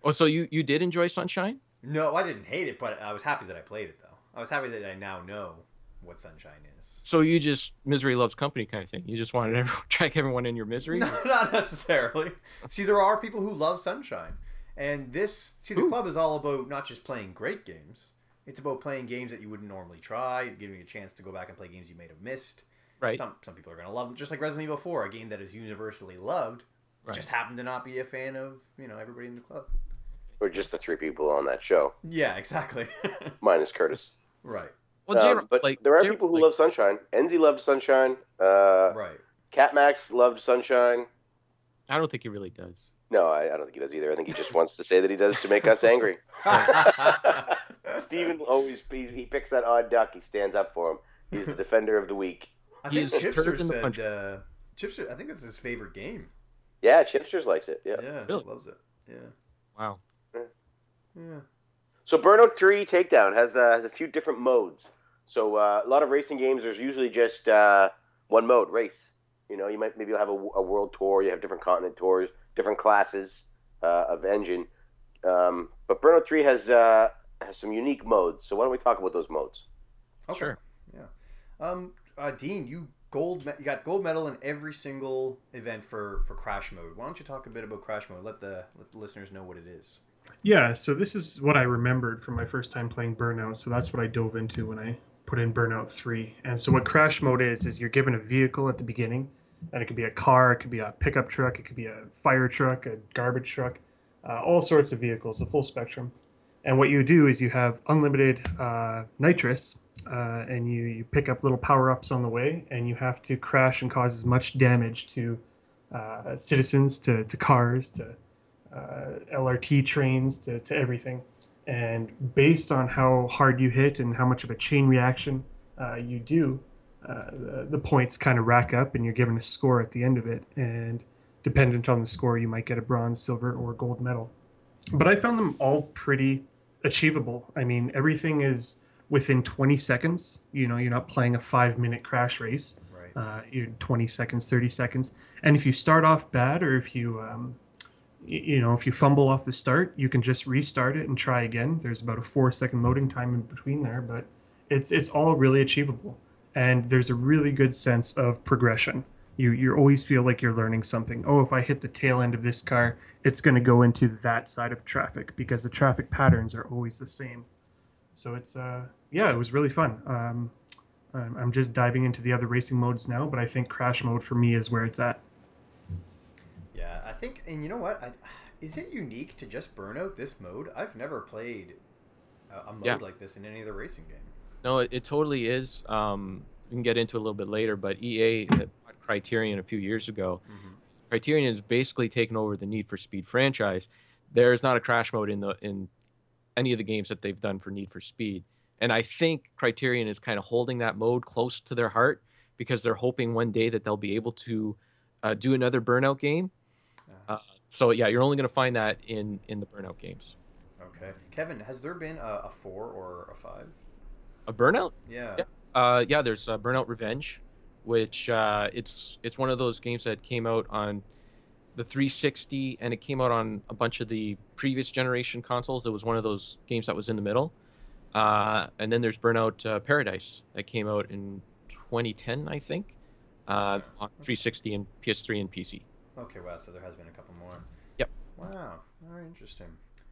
oh, so you, you did enjoy Sunshine? No, I didn't hate it, but I was happy that I played it though. I was happy that I now know what Sunshine is. So you just misery loves company kind of thing. You just wanted to <laughs> track everyone in your misery. No, <laughs> not necessarily. See, there are people who love Sunshine, and this see the Ooh. club is all about not just playing great games. It's about playing games that you wouldn't normally try, giving you a chance to go back and play games you may have missed. Right. Some some people are gonna love them, just like Resident Evil Four, a game that is universally loved. Right. Just happened to not be a fan of you know everybody in the club. Or just the three people on that show, Yeah, exactly. <laughs> minus Curtis. right, Well, Um, general, but like there are gen- people who like, love Sunshine. Enzy loved Sunshine. Uh, right. Cat Max loved Sunshine. I don't think he really does. No, I, I don't think he does either. I think he just wants to say that he does to make us angry. <laughs> Steven always he, he picks that odd duck. He stands up for him. He's the defender of the week. I He think is the Chipster said. punch. Uh, Chipster, I think that's his favorite game. Yeah, Chipsters likes it. Yeah. Yeah, Really? he loves it. Yeah, Wow. yeah. So Burnout Three Takedown has uh, has a few different modes. So uh, a lot of racing games, there's usually just uh, one mode, race. You know, you might maybe you'll have a, a world tour. You have different continent tours, different classes uh, of engine. Um, but Burnout Three has uh, has some unique modes. So why don't we talk about those modes? Okay. Sure. Yeah. Um, uh, Dean, you gold me- you got gold medal in every single event for for crash mode. Why don't you talk a bit about crash mode? Let the let the listeners know what it is. Yeah, so this is what I remembered from my first time playing Burnout. So that's what I dove into when I put in Burnout 3. And so what crash mode is is you're given a vehicle at the beginning, and it could be a car, it could be a pickup truck, it could be a fire truck, a garbage truck, uh, all sorts of vehicles, the full spectrum. And what you do is you have unlimited uh, nitrous, uh, and you, you pick up little power ups on the way, and you have to crash and cause as much damage to uh, citizens, to, to cars, to uh, LRT trains to, to everything. And based on how hard you hit and how much of a chain reaction uh, you do, uh, the, the points kind of rack up and you're given a score at the end of it. And dependent on the score, you might get a bronze, silver, or gold medal. But I found them all pretty achievable. I mean, everything is within 20 seconds. You know, you're not playing a five minute crash race Right. uh, you're 20 seconds 30 seconds. And if you start off bad or if you um, you know if you fumble off the start you can just restart it and try again. There's about a four second loading time in between there but it's it's all really achievable. And there's a really good sense of progression. You you always feel like you're learning something. Oh if i hit the tail end of this car it's going to go into that side of traffic because the traffic patterns are always the same. So it's uh yeah it was really fun um I'm I'm just diving into the other racing modes now, but I think crash mode for me is where it's at. Yeah, I think, and you know what? I, is it unique to just Burnout this mode? I've never played a, a mode Yeah. like this in any other racing game. No, it, it totally is. Um, we can get into it a little bit later, but EA bought Criterion a few years ago. Criterion has basically taken over the Need for Speed franchise. There is not a crash mode in the in any of the games that they've done for Need for Speed, and I think Criterion is kind of holding that mode close to their heart because they're hoping one day that they'll be able to uh, do another Burnout game. Uh, so yeah, you're only going to find that in in the Burnout games. Okay, Kevin, has there been a, a four or a five? A Burnout? Yeah. Yeah. Uh, yeah, there's uh, Burnout Revenge, which uh, it's it's one of those games that came out on the 360 and it came out on a bunch of the previous generation consoles. It was one of those games that was in the middle. Uh, and then there's Burnout uh, Paradise that came out in 2010, I think, uh, on 360 and PS3 and PC. Okay, wow. So there has been a couple more. Yep. Wow, very interesting.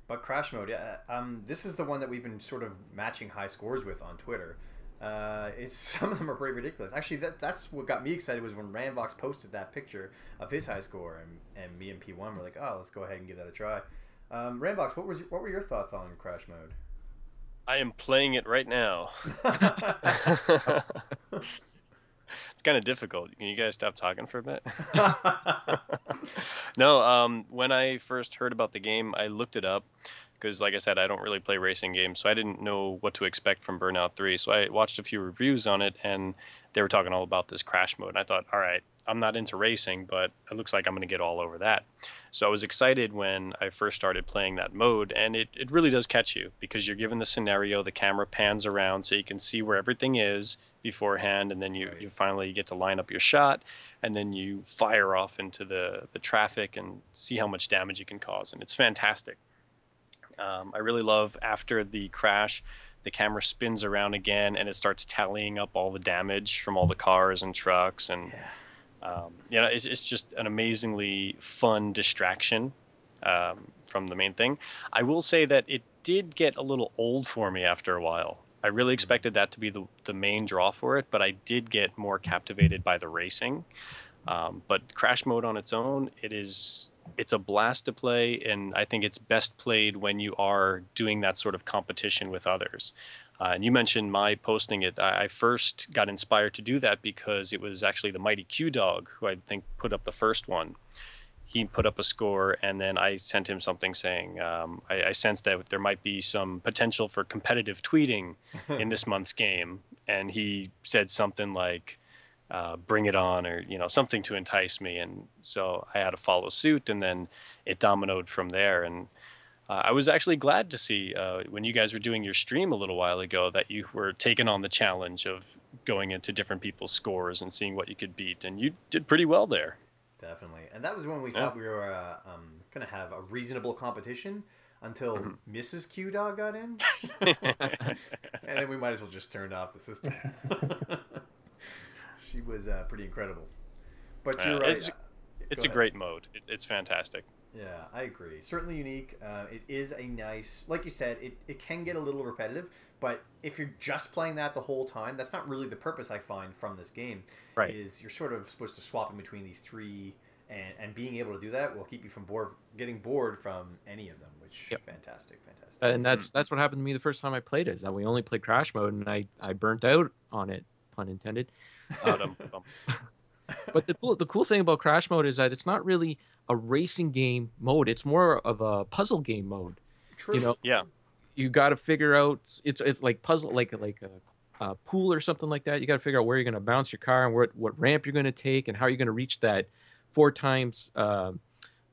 But Crash Mode, yeah. Um, this is the one that we've been sort of matching high scores with on Twitter. Uh, it's <laughs> some of them are pretty ridiculous. Actually, that that's what got me excited was when Ramvox posted that picture of his high score, and, and me and P1 were like, oh, let's go ahead and give that a try. Um, Ramvox, what was what were your thoughts on Crash Mode? I am playing it right now. <laughs> it's kind of difficult. Can you guys stop talking for a bit? <laughs> no, um, when I first heard about the game, I looked it up because, like I said, I don't really play racing games, so I didn't know what to expect from Burnout 3. So I watched a few reviews on it, and they were talking all about this crash mode. And I thought, all right, I'm not into racing, but it looks like I'm going to get all over that. So I was excited when I first started playing that mode, and it, it really does catch you because you're given the scenario, the camera pans around so you can see where everything is beforehand, and then you, Right. you finally get to line up your shot, and then you fire off into the, the traffic and see how much damage you can cause. And it's fantastic. Um, I really love after the crash, the camera spins around again and it starts tallying up all the damage from all the cars and trucks and um, you know it's, it's just an amazingly fun distraction um, from the main thing. I will say that it did get a little old for me after a while. I really expected that to be the, the main draw for it, but I did get more captivated by the racing. Um, but Crash Mode on its own, it is it's a blast to play, and I think it's best played when you are doing that sort of competition with others. Uh, and you mentioned my posting it. I, I first got inspired to do that because it was actually the mighty Q Dog who I think put up the first one. He put up a score, and then I sent him something saying um, I, I sensed that there might be some potential for competitive tweeting <laughs> in this month's game, and he said something like, uh, "Bring it on," or you know something to entice me, and so I had to follow suit, and then it dominoed from there. And uh, I was actually glad to see uh, when you guys were doing your stream a little while ago that you were taking on the challenge of going into different people's scores and seeing what you could beat, and you did pretty well there. Definitely, and that was when we Yeah. thought we were uh, um, gonna have a reasonable competition until Mm-hmm. Mrs. Q Dog got in, <laughs> and then we might as well just turn off the system. <laughs> she was uh, pretty incredible, but Uh, you're right. it's- uh, It's a great mode. It, it's fantastic. Yeah, I agree. Certainly unique. Uh, it is a nice, like you said, it, it can get a little repetitive, but if you're just playing that the whole time, that's not really the purpose I find from this game. Right. Is you're sort of supposed to swap in between these three, and, and being able to do that will keep you from bored, getting bored from any of them, which Yep. fantastic, fantastic. and that's that's what happened to me the first time I played it. Is that we only played Crash Mode, and I I burnt out on it, pun intended. But, um, <laughs> But the cool the cool thing about Crash Mode is that it's not really a racing game mode. It's more of a puzzle game mode. True. You know, yeah, you got to figure out it's it's like puzzle like like a, a pool or something like that. You got to figure out where you're going to bounce your car and what what ramp you're going to take and how you're going to reach that four times uh,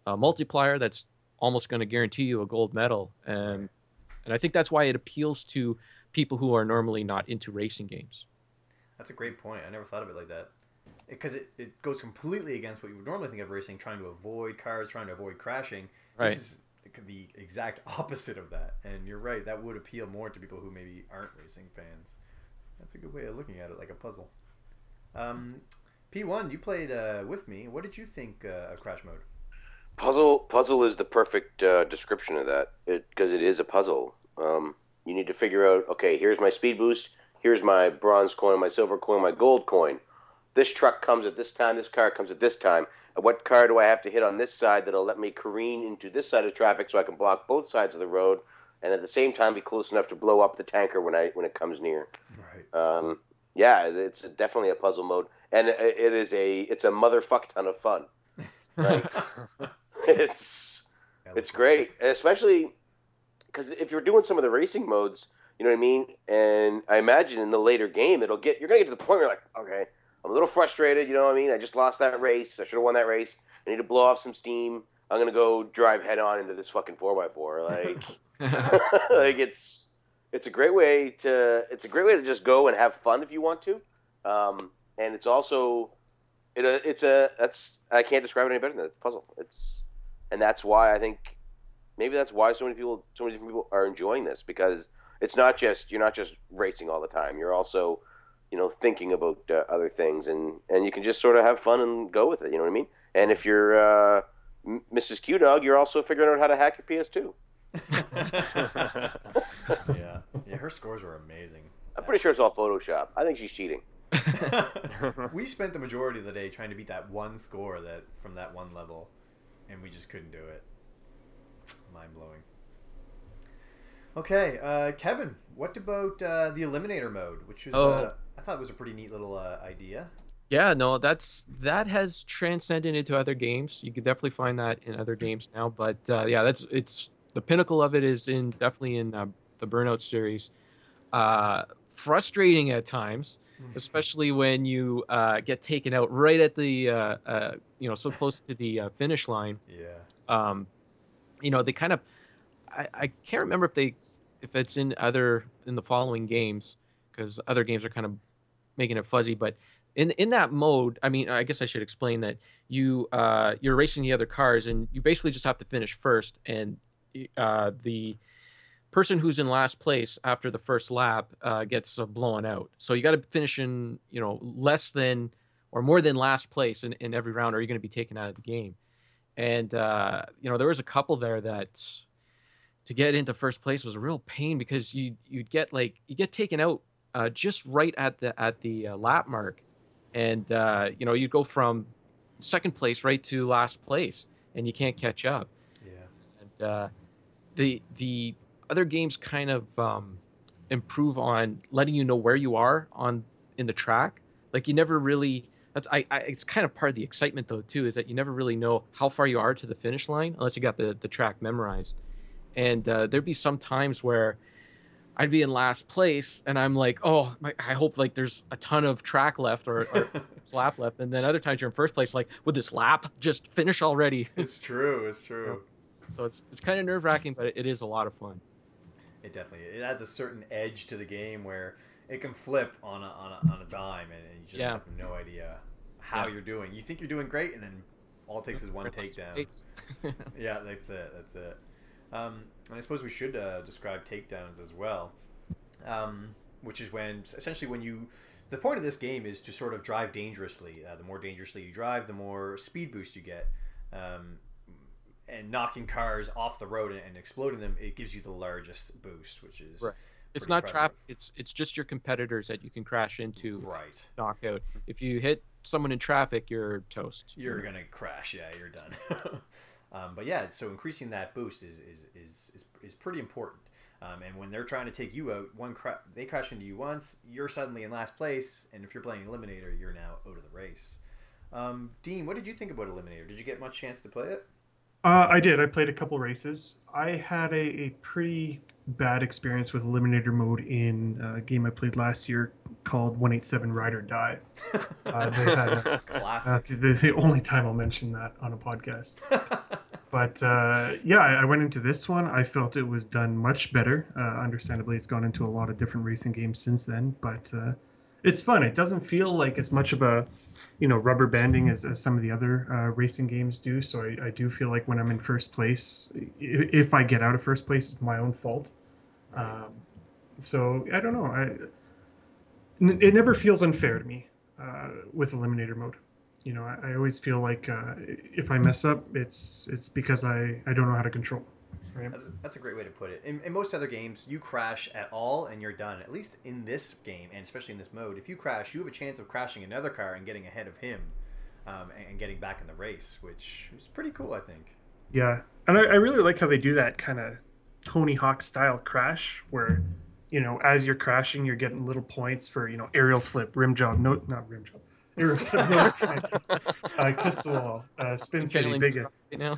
uh, multiplier that's almost going to guarantee you a gold medal. And and I think that's why it appeals to people who are normally not into racing games. That's a great point. I never thought of it like that. Because it, it goes completely against what you would normally think of racing, trying to avoid cars, trying to avoid crashing. Right. This is the exact <laughs> opposite of that. And you're right, that would appeal more to people who maybe aren't racing fans. That's a good way of looking at it, like a puzzle. Um, P1, you played uh, with me. What did you think uh, of Crash Mode? Puzzle puzzle is the perfect uh, description of that because it, is a puzzle. Um, you need to figure out okay, here's my speed boost, here's my bronze coin, my silver coin, my gold coin. This truck comes at this time, this car comes at this time. What car do I have to hit on this side that'll let me careen into this side of traffic so I can block both sides of the road and at the same time be close enough to blow up the tanker when I when it comes near. Right. Um, yeah, it's definitely a puzzle mode, and it is a it's a motherfuck ton of fun. <laughs> Like, it's it's great, especially because if you're doing some of the racing modes, you know what I mean. And I imagine in the later game, it'll get you're gonna get to the point where you're like, okay, I'm a little frustrated. You know what I mean? I just lost that race. I should have won that race. I need to blow off some steam. I'm gonna go drive head on into this fucking four x four. Like, <laughs> <laughs> like it's it's a great way to it's a great way to just go and have fun if you want to, um, and it's also it, uh, it's a that's I can't describe it any better than that puzzle. It's and that's why I think maybe that's why so many people so many different people are enjoying this because it's not just you're not just racing all the time. You're also you know thinking about uh, other things and and you can just sort of have fun and go with it. You know what I mean? And if you're uh, Mrs. Q Dog, you're also figuring out how to hack your PS2. <laughs> yeah, yeah, her scores were amazing. I'm pretty sure it's all Photoshop. I think she's cheating. <laughs> we spent the majority of the day trying to beat that one score that from that one level, and we just couldn't do it. Mind blowing. Okay, uh, Kevin, what about uh, the Eliminator mode, which is Oh. uh, I thought it was a pretty neat little uh, idea. Yeah, no, that's that has transcended into other games. You could definitely find that in other games now, but uh, yeah, that's it's the pinnacle of it is in definitely in uh, the Burnout series. Uh, frustrating at times, especially when you uh, get taken out right at the uh, uh, you know so close to the uh, finish line. Yeah. Um, you know they kind of I, I can't remember if they if it's in other in the following games because other games are kind of making it fuzzy, but in in that mode, I mean, I guess I should explain that you uh, you're racing the other cars, and you basically just have to finish first, and uh, the person who's in last place after the first lap uh, gets blown out. So you got to finish in you know less than or more than last place in, in every round, or you're going to be taken out of the game. And uh, you know there was a couple there that to get into first place was a real pain because you you'd get like you get taken out uh, just right at the at the uh, lap mark, and uh, you know you'd go from second place right to last place, and you can't catch up. Yeah. And uh, the the other games kind of um, improve on letting you know where you are on in the track. Like you never really. That's I, I. It's kind of part of the excitement though too, is that you never really know how far you are to the finish line unless you got the the track memorized. And uh, there'd be some times where I'd be in last place, and I'm like, oh, my, I hope like there's a ton of track left or, or <laughs> <laughs> lap left, and then other times you're in first place, like, would this lap just finish already? <laughs> It's true. It's true. so it's it's kind of nerve wracking, but it is a lot of fun. It definitely it adds a certain edge to the game where it can flip on a, on a, on a dime, and, and you just Yeah. have no idea how Yeah. you're doing. You think you're doing great, and then all it takes is one takedown. Yeah, that's it. That's it. Um, and I suppose we should uh, describe takedowns as well, um, which is when essentially when you. The point of this game is to sort of drive dangerously. Uh, the more dangerously you drive, the more speed boost you get. Um, and knocking cars off the road and, and exploding them, it gives you the largest boost, which is Right. it's not traffic. It's it's just your competitors that you can crash into, right. knock out. If you hit someone in traffic, you're toast. You're gonna crash. Yeah, you're done. <laughs> um, but yeah, so increasing that boost is is is is, is pretty important. Um, and when they're trying to take you out, one cra- they crash into you once, you're suddenly in last place, and if you're playing Eliminator, you're now out of the race. Um, Dean, what did you think about Eliminator? Did you get much chance to play it? Uh, I did. I played a couple races. I had a, a pretty bad experience with Eliminator mode in a game I played last year called 187 Ride or Die. <laughs> Uh, they had a- Classic. that's the, the only time I'll mention that on a podcast. <laughs> But uh, yeah, I, went into this one. I felt it was done much better. Uh, understandably, it's gone into a lot of different racing games since then, but uh, it's fun. It doesn't feel like as much of a, you know, rubber banding as, as some of the other uh, racing games do. So I, I do feel like when I'm in first place, if I get out of first place, it's my own fault. Um, so I don't know. I it never feels unfair to me uh, with eliminator mode. You know, I, I always feel like uh, if I mess up, it's it's because I, I don't know how to control. Right? That's a, that's a great way to put it. In, in most other games, you crash at all and you're done. At least in this game, and especially in this mode, if you crash, you have a chance of crashing another car and getting ahead of him, um, and, and getting back in the race, which is pretty cool, I think. Yeah, and I, I really like how they do that kind of Tony Hawk style crash, where you know as you're crashing, you're getting little points for you know aerial flip, rim job, no, not rim job, aerial flip, nose crank, uh, kiss the wall, uh, spin city, Channeling big. <laughs> right now.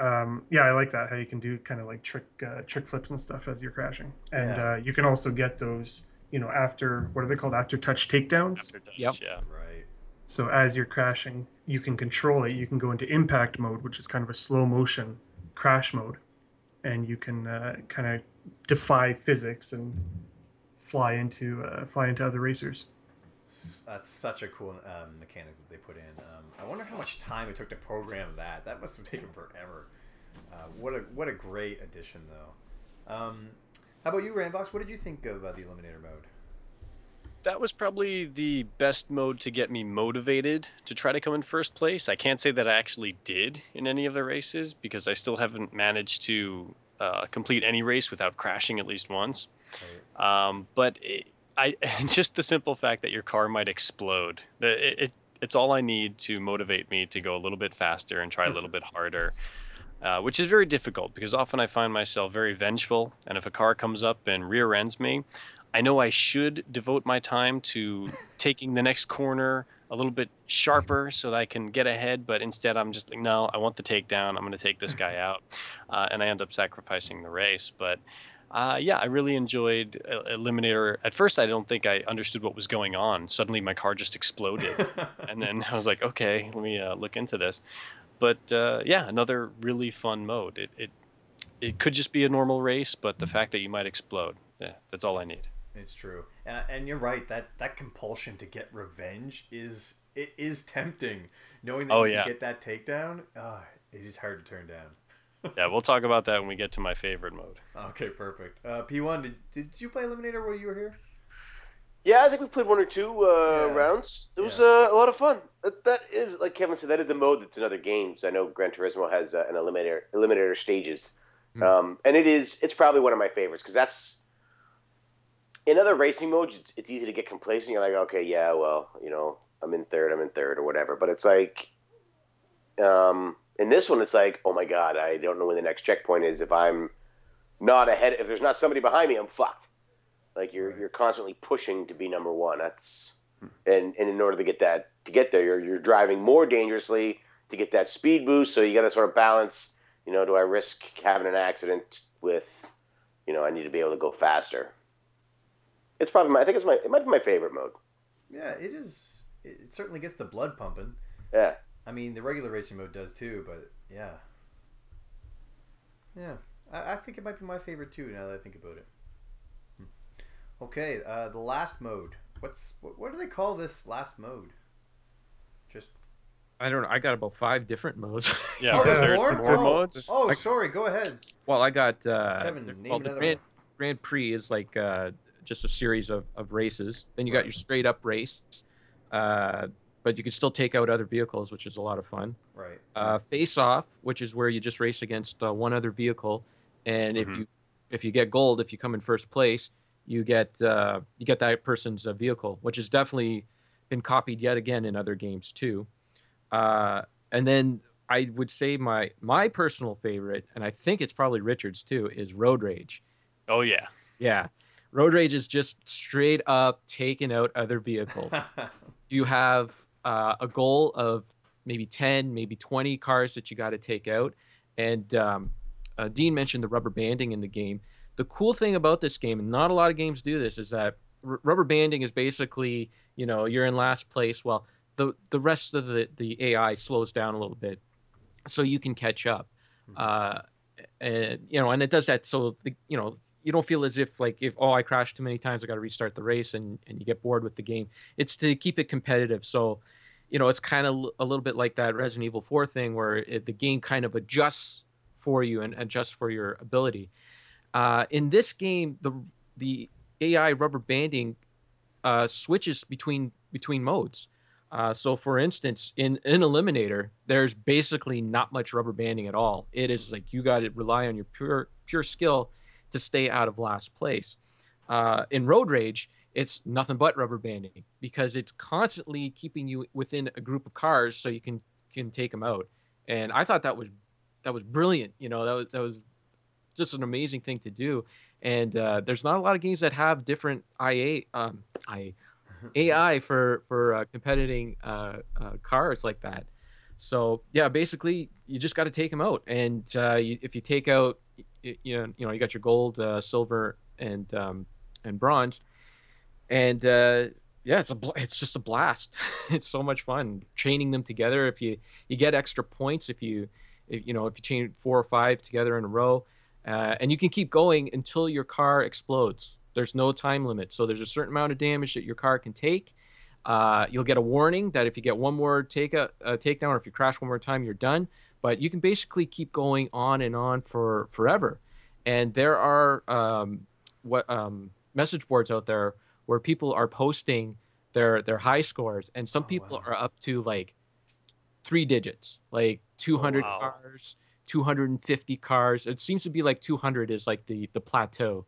um, yeah, I like that how you can do kind of like trick uh, trick flips and stuff as you're crashing, and Yeah. uh, you can also get those you know after what are they called after touch takedowns. After touch, Yep. Yeah. Right. So as you're crashing, you can control it. You can go into impact mode, which is kind of a slow motion crash mode, and you can uh, kind of defy physics and fly into uh, fly into other racers. That's such a cool um, mechanic that they put in. Um, I wonder how much time it took to program that. That must have <laughs> taken forever. Uh, what a what a great addition, though. Um, how about you, Ramvox? What did you think of uh, the Eliminator mode? that was probably the best mode to get me motivated to try to come in first place. I can't say that I actually did in any of the races because I still haven't managed to uh, complete any race without crashing at least once. Right. Um, but it, I <laughs> just the simple fact that your car might explode, it, it, it's all I need to motivate me to go a little bit faster and try a little bit harder. Uh, which is very difficult because often I find myself very vengeful, and if a car comes up and rear ends me, I know I should devote my time to taking the next corner a little bit sharper so that I can get ahead, but instead I'm just like, no, I want the takedown. I'm going to take this guy out. Uh, and I end up sacrificing the race. But uh, yeah, I really enjoyed Eliminator. At first, I don't think I understood what was going on. Suddenly, my car just exploded. <laughs> and then I was like, okay, let me uh, look into this. But uh, yeah, another really fun mode. It, it, it could just be a normal race, but the fact that you might explode, yeah, that's all I need. It's true, uh, and you're right. That that compulsion to get revenge is it is tempting. Knowing that oh, you yeah. can get that takedown, uh, it is hard to turn down. Yeah, we'll talk about that when we get to my favorite mode. Okay, perfect. Uh, P1, did, did you play Eliminator while you were here? Yeah, I think we played one or two uh, yeah. rounds. It was yeah. uh, a lot of fun. That, that is, like Kevin said, that is a mode that's in other games. I know Gran Turismo has uh, an eliminator eliminator stages, mm. um, and it is it's probably one of my favorites because that's in other racing modes, it's, it's easy to get complacent. You're like, okay, yeah, well, you know, I'm in third, I'm in third, or whatever. But it's like, um, in this one, it's like, oh my god, I don't know when the next checkpoint is. If I'm not ahead, if there's not somebody behind me, I'm fucked. Like you're you're constantly pushing to be number one. That's hmm. and and in order to get that to get there, you're you're driving more dangerously to get that speed boost. So you got to sort of balance. You know, do I risk having an accident with, you know, I need to be able to go faster it's probably my. I think it's my. It might be my favorite mode. Yeah, it is. It certainly gets the blood pumping. Yeah. I mean, the regular racing mode does too, but yeah. Yeah, I, I think it might be my favorite too. Now that I think about it. Hmm. Okay, uh, the last mode. What's what, what do they call this last mode? Just I don't know. I got about five different modes. <laughs> Yeah, oh, there's more? more oh, modes. Oh, sorry. Go ahead. Well, I got uh, Kevin, name well, the Grand, Grand Prix is like uh, just a series of, of races. Then you got your straight up race, uh, but you can still take out other vehicles, which is a lot of fun. Right. Uh, face off, which is where you just race against uh, one other vehicle, and mm-hmm. if you if you get gold, if you come in first place, you get uh, you get that person's uh, vehicle, which has definitely been copied yet again in other games too. Uh, and then I would say my my personal favorite, and I think it's probably Richard's too, is Road Rage. Oh yeah, yeah. Road Rage is just straight up taking out other vehicles. <laughs> you have uh, a goal of maybe 10, maybe 20 cars that you got to take out. And um, uh, Dean mentioned the rubber banding in the game. The cool thing about this game, and not a lot of games do this, is that r- rubber banding is basically, you know, you're in last place. Well, the, the rest of the, the AI slows down a little bit so you can catch up. Hmm. Uh, and, you know, and it does that so, the, you know, you don't feel as if like if oh I crashed too many times I got to restart the race and and you get bored with the game. It's to keep it competitive. So, you know, it's kind of a little bit like that Resident Evil 4 thing where it, the game kind of adjusts for you and adjusts for your ability. Uh, in this game, the the AI rubber banding uh, switches between between modes. Uh, so, for instance, in in Eliminator, there's basically not much rubber banding at all. It is like you got to rely on your pure pure skill to stay out of last place. Uh, in Road Rage, it's nothing but rubber banding because it's constantly keeping you within a group of cars so you can can take them out. And I thought that was that was brilliant. You know, that was that was just an amazing thing to do. And uh, there's not a lot of games that have different IA um, IA AI <laughs> for for uh, competing uh, uh, cars like that. So yeah, basically you just got to take them out, and uh, you, if you take out you know, you know, you got your gold, uh, silver, and um, and bronze, and uh, yeah, it's a bl- it's just a blast. <laughs> it's so much fun chaining them together. If you you get extra points if you if, you know if you chain four or five together in a row, uh, and you can keep going until your car explodes. There's no time limit, so there's a certain amount of damage that your car can take. Uh, you'll get a warning that if you get one more take a, a takedown or if you crash one more time, you're done. But you can basically keep going on and on for forever. And there are um, what um, message boards out there where people are posting their their high scores, and some Oh, people wow. are up to like three digits, like 200 wow. cars, 250 cars. It seems to be like 200 is like the the plateau.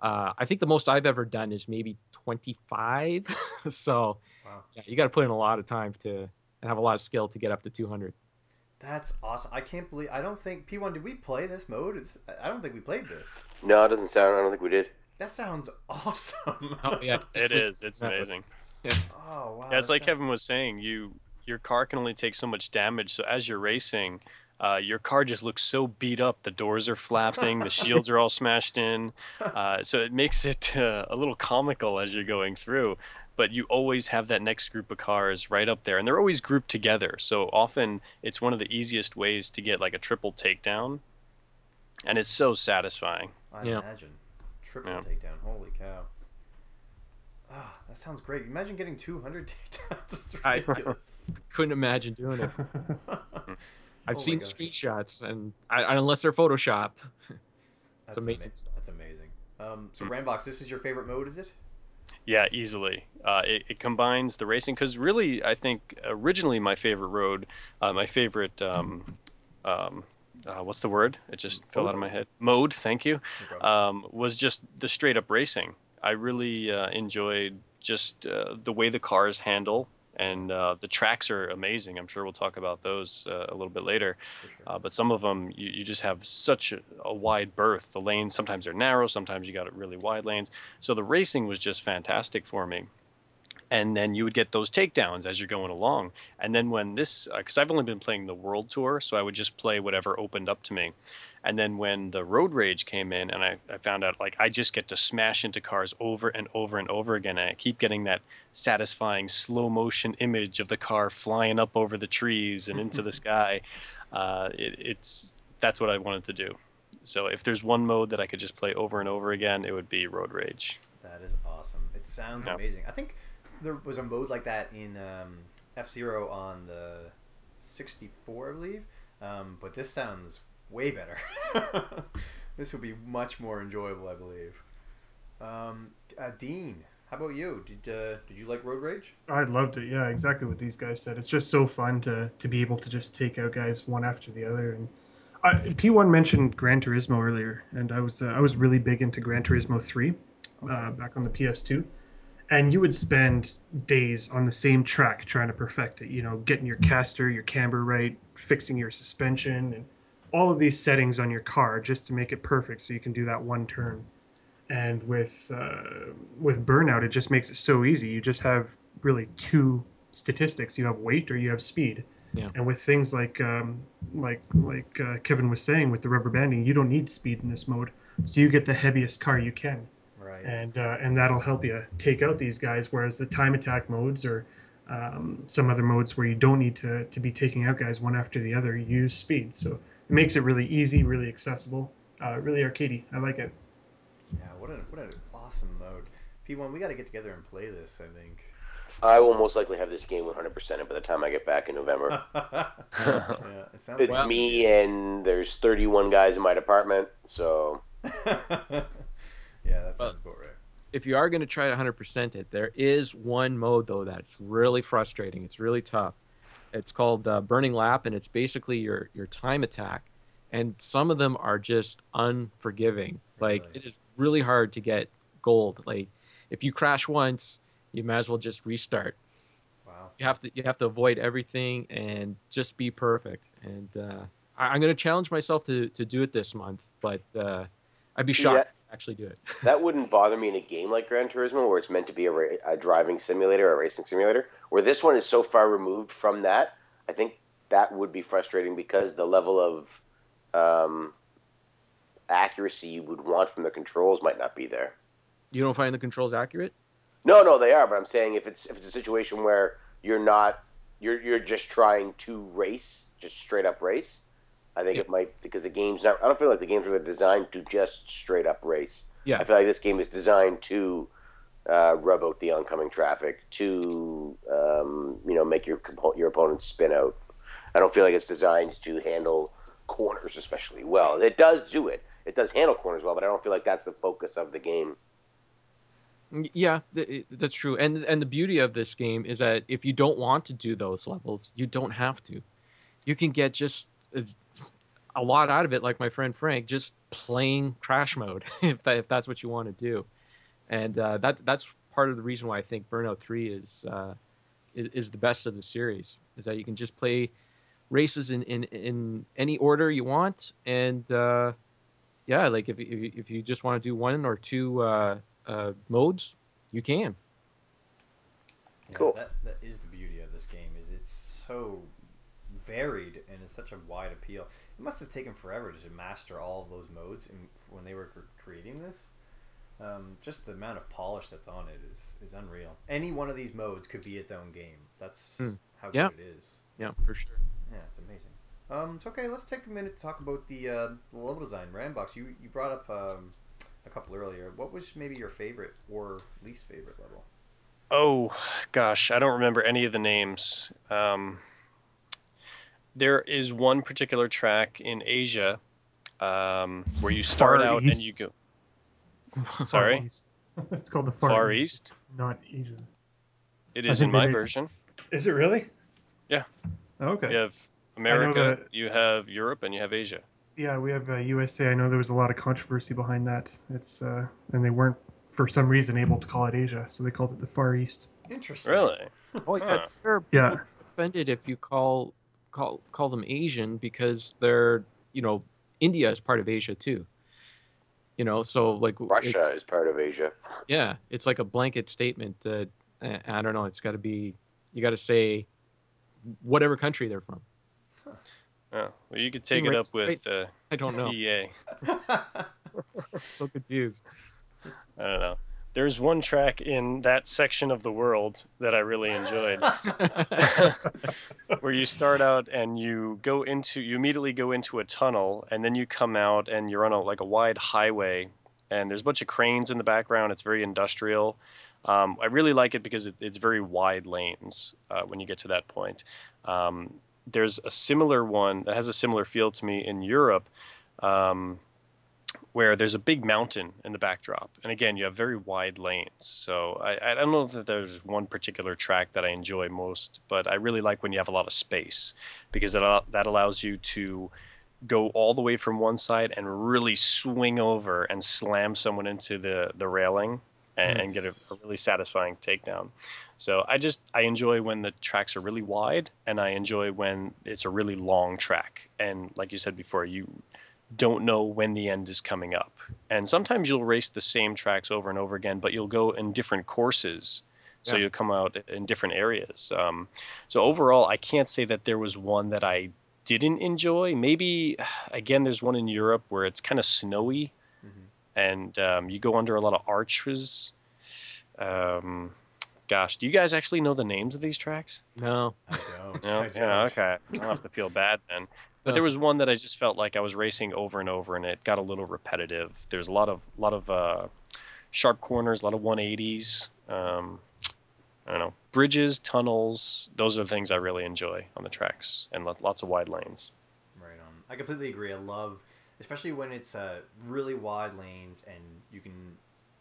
Uh, I think the most I've ever done is maybe 25. <laughs> so Wow. yeah, you got to put in a lot of time to and have a lot of skill to get up to 200. That's awesome. I can't believe. I don't think P1. Did we play this mode? It's, I don't think we played this. No, it doesn't sound. I don't think we did. That sounds <laughs> awesome. Oh yeah, It is. It's That was- amazing. Oh wow. Yeah, it's like sounds- Kevin was saying. You your car can only take so much damage. So as you're racing, uh, your car just looks so beat up. The doors are flapping. the <laughs> shields are all smashed in. Uh, so it makes it uh, a little comical as you're going through. But you always have that next group of cars right up there, and they're always grouped together. So often it's one of the easiest ways to get like a triple takedown, and it's so satisfying. I Yeah. imagine. Triple Yeah. takedown. Holy cow. Ah, that sounds great. Imagine getting 200 <laughs> takedowns. It's I- <laughs> couldn't imagine doing it. <laughs> I've Oh seen gosh. screenshots, and I, I- unless they're photoshopped, That's amazing ama- That's amazing. Um, so. Ramvox, this is your favorite mode, is it? Yeah, easily. Uh, it, it combines the racing because really, I think originally my favorite road, uh, my favorite, um, um, uh, what's the word? It just fell out of my head. Mode. Thank you. Um, was just the straight up racing. I really uh, enjoyed just uh, the way the cars handle. And uh, the tracks are amazing. I'm sure we'll talk about those uh, a little bit later. Sure. Uh, but some of them, you, you just have such a, a wide berth. The lanes sometimes are narrow, sometimes you got really wide lanes. So the racing was just fantastic for me. And then you would get those takedowns as you're going along. And then when this, because I've only been playing the World Tour, so I would just play whatever opened up to me. And then when the Road Rage came in, and I, I found out like I just get to smash into cars over and over and over again, and I keep getting that satisfying slow motion image of the car flying up over the trees and into the <laughs> sky. Uh, it, it's that's what I wanted to do. So if there's one mode that I could just play over and over again, it would be Road Rage. That is awesome. It sounds Yeah. amazing. I think there was a mode like that in um, F Zero on the 64, I believe. Um, but this sounds way better. <laughs> this would be much more enjoyable, I believe. Um, uh, Dean, how about you? Did uh, did you like Road Rage? I loved it. Yeah, exactly what these guys said. It's just so fun to to be able to just take out guys one after the other. And I, P1 mentioned Gran Turismo earlier, and I was uh, I was really big into Gran Turismo 3 uh, back on the PS2. And you would spend days on the same track trying to perfect it. You know, getting your caster, your camber right, fixing your suspension, and all of these settings on your car just to make it perfect, so you can do that one turn. And with uh, with burnout it just makes it so easy. You just have really two statistics. You have weight or you have speed. Yeah. and with things like um, like like uh, kevin was saying with the rubber banding you don't need speed in this mode. So you get the heaviest car you can. Right. and uh, and that'll help you take out these guys whereas the time attack modes or um, some other modes where you don't need to, to be taking out guys one after the other you use speed. So it makes it really easy really accessible uh, really arcadey i like it Yeah. What an what an awesome mode. P1, we got to get together and play this. I think. I will most likely have this game 100% by the time I get back in November. <laughs> yeah, it. It's Well- me and there's 31 guys in my department, so <laughs> yeah, that Well- sounds about right. if you are going to try to 100% it, there is one mode though that's really frustrating. It's really tough. It's called uh, Burning Lap, and it's basically your your time attack. And some of them are just unforgiving. Like Really? it is really hard to get gold. Like if you crash once, you might as well just restart. Wow. You have to you have to avoid everything and just be perfect. And uh, I, I'm going to challenge myself to to do it this month, but uh, I'd be See, shocked that- actually do it. <laughs> that wouldn't bother me in a game like Gran Turismo where it's meant to be a, ra- a driving simulator, a racing simulator. Where this one is so far removed from that, I think that would be frustrating because the level of um, accuracy you would want from the controls might not be there. You don't find the controls accurate? No, no, they are. But I'm saying if it's if it's a situation where you're not you're you're just trying to race, just straight up race. I think Yeah. it might because the game's not. I don't feel like the games are designed to just straight up race. Yeah. I feel like this game is designed to uh, rub out the oncoming traffic, to um, you know make your your opponent spin out. I don't feel like it's designed to handle corners especially well. It does do it. It does handle corners well, but I don't feel like that's the focus of the game. Yeah, that's true. And and the beauty of this game is that if you don't want to do those levels, you don't have to. You can get just a, a lot out of it, like my friend Frank, just playing crash mode <laughs> if that, if that's what you want to do. And uh, that that's part of the reason why I think Burnout Three is uh, is, is the best of the series. Is that you can just play races in in, in any order you want, and uh, yeah, like if you- if you just want to do one or two. Uh, uh, modes, you can. Yeah, Cool. That, that is the beauty of this game is it's so varied and it's such a wide appeal. It must have taken forever to master all of those modes in, when they were creating this. Um, just the amount of polish that's on it is, is unreal. Any one of these modes could be its own game. That's Mm. how Yeah. good it is. Yeah, for sure. Yeah, it's amazing. Um, so okay, let's take a minute to talk about the, uh, level design. Ramvox, you you brought up um, a couple earlier. What was maybe your favorite or least favorite level? Oh gosh, I don't remember any of the names. Um, there is one particular track in Asia um, where you start Far out and you go Far <laughs> Sorry? <laughs> It's called the Far, Far East, East. not Asia. It I is think in my made- version. Is it really? Yeah. Okay. You have America, that- you have Europe, and you have Asia. Yeah, we have uh, USA. I know there was a lot of controversy behind that. It's uh, and they weren't for some reason able to call it Asia, so they called it the Far East. Interesting. Really? <laughs> Oh, yeah. Huh. They're Yeah. offended if you call call call them Asian because they're you know India is part of Asia too. You know, so like Russia is part of Asia. yeah, it's like a blanket statement. That uh, I don't know. It's got to be you got to say whatever country they're from. Oh, well, you could take it up racist, with uh, I don't know. EA. <laughs> so confused. I don't know. There's one track in that section of the world that I really enjoyed. <laughs> <laughs> where you start out and you go into you immediately go into a tunnel and then you come out and you're on a like a wide highway and there's a bunch of cranes in the background. It's very industrial. Um, i really like it because it, it's very wide lanes uh, when you get to that point. Um, there's a similar one that has a similar feel to me in europe. Um, where there's a big mountain in the backdrop. And again, you have very wide lanes. So I, I don't know that there's one particular track that I enjoy most, but I really like when you have a lot of space because that, that allows you to go all the way from one side and really swing over and slam someone into the, the railing and, hmm. and get a, a really satisfying takedown. So I just I enjoy when the tracks are really wide and I enjoy when it's a really long track. And like you said before, you don't know when the end is coming up. And sometimes you'll race the same tracks over and over again, but you'll go in different courses. So Yeah. you'll come out in different areas. Um, so overall, I can't say that there was one that I didn't enjoy. Maybe, <sighs> again, there's one in Europe where it's kind of snowy Mhm. and um, you go under a lot of arches. Um, gosh, do you guys actually know the names of these tracks? no. I don't. No, <laughs> I don't. okay. I don't have to feel bad then. But there was one that I just felt like I was racing over and over, and it got a little repetitive. There's a lot of lot of uh, sharp corners, a lot of 180s. Um, I don't know, bridges, tunnels. Those are the things I really enjoy on the tracks, and lo- lots of wide lanes. Right on. I completely agree. I love, especially when it's uh, really wide lanes and you can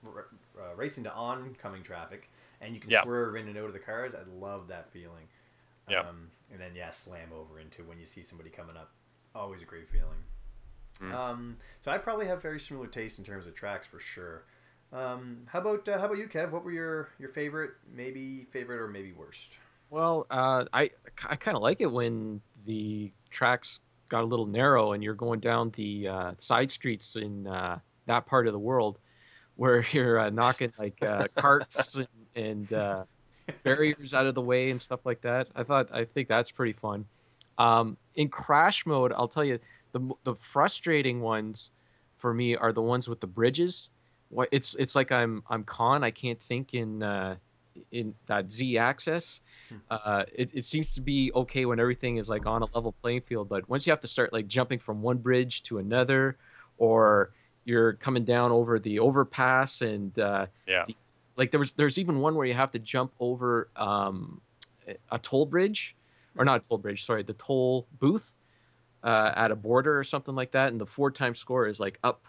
r- uh, race into oncoming traffic and you can Yeah. swerve in and out of the cars. I love that feeling. Yeah. Um, and then yeah, slam over into when you see somebody coming up. Always a great feeling. Mm. Um, so I probably have very similar taste in terms of tracks for sure. Um, how about uh, how about you, Kev? What were your your favorite, maybe favorite or maybe worst? Well, uh, I I kind of like it when the tracks got a little narrow and you're going down the uh, side streets in uh, that part of the world where <laughs> you're uh, knocking like uh, carts and, and uh, barriers out of the way and stuff like that. I thought I think that's pretty fun. Um, in crash mode, I'll tell you the the frustrating ones for me are the ones with the bridges what it's it's like I'm I'm con. I can't think in uh, in that Z axis. Hmm. Uh, it, it seems to be okay when everything is like on a level playing field, but once you have to start like jumping from one bridge to another, or you're coming down over the overpass and uh, Yeah. the- like there was there's even one where you have to jump over um, a toll bridge, or not a toll bridge, sorry, the toll booth uh, at a border or something like that, and the four time score is like up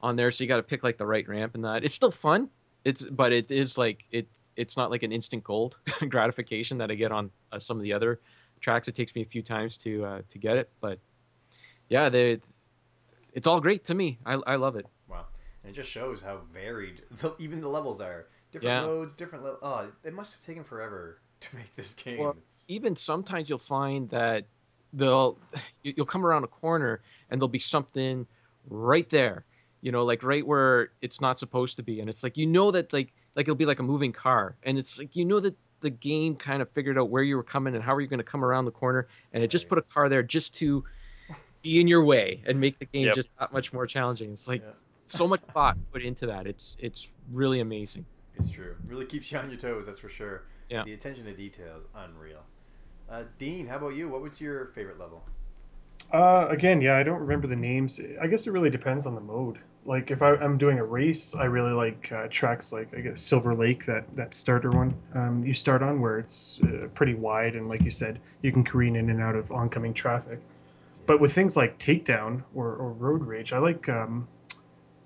on there, so you got to pick like the right ramp and that. It's still fun. It's but it is like it. It's not like an instant gold <laughs> gratification that I get on uh, some of the other tracks. It takes me a few times to uh, to get it, but yeah, they. It's all great to me. I, I love it. Wow, and it just shows how varied the, even the levels are. Different Yeah. modes, different level. Oh, it must have taken forever <laughs> to make this game. Well, even sometimes you'll find that they'll <sighs> you- you'll come around a corner and there'll be something right there you know like right where it's not supposed to be and it's like you know that like like it'll be like a moving car and it's like you know that the game kind of figured out where you were coming and how are you going to come around the corner and it just put a car there just to be in your way and make the game Yep. just that much more challenging it's like Yeah. so much thought put into that it's it's really amazing It's true. Really keeps you on your toes, that's for sure. Yeah. The attention to detail is unreal. Uh, Dean, how about you? What was your favorite level? Uh, again, yeah, I don't remember the names. I guess it really depends on the mode. Like if I, I'm doing a race, I really like uh, tracks like I guess Silver Lake, that that starter one um, you start on, where it's uh, pretty wide and like you said, you can careen in and out of oncoming traffic. But with things like Takedown or, or Road Rage, I like um,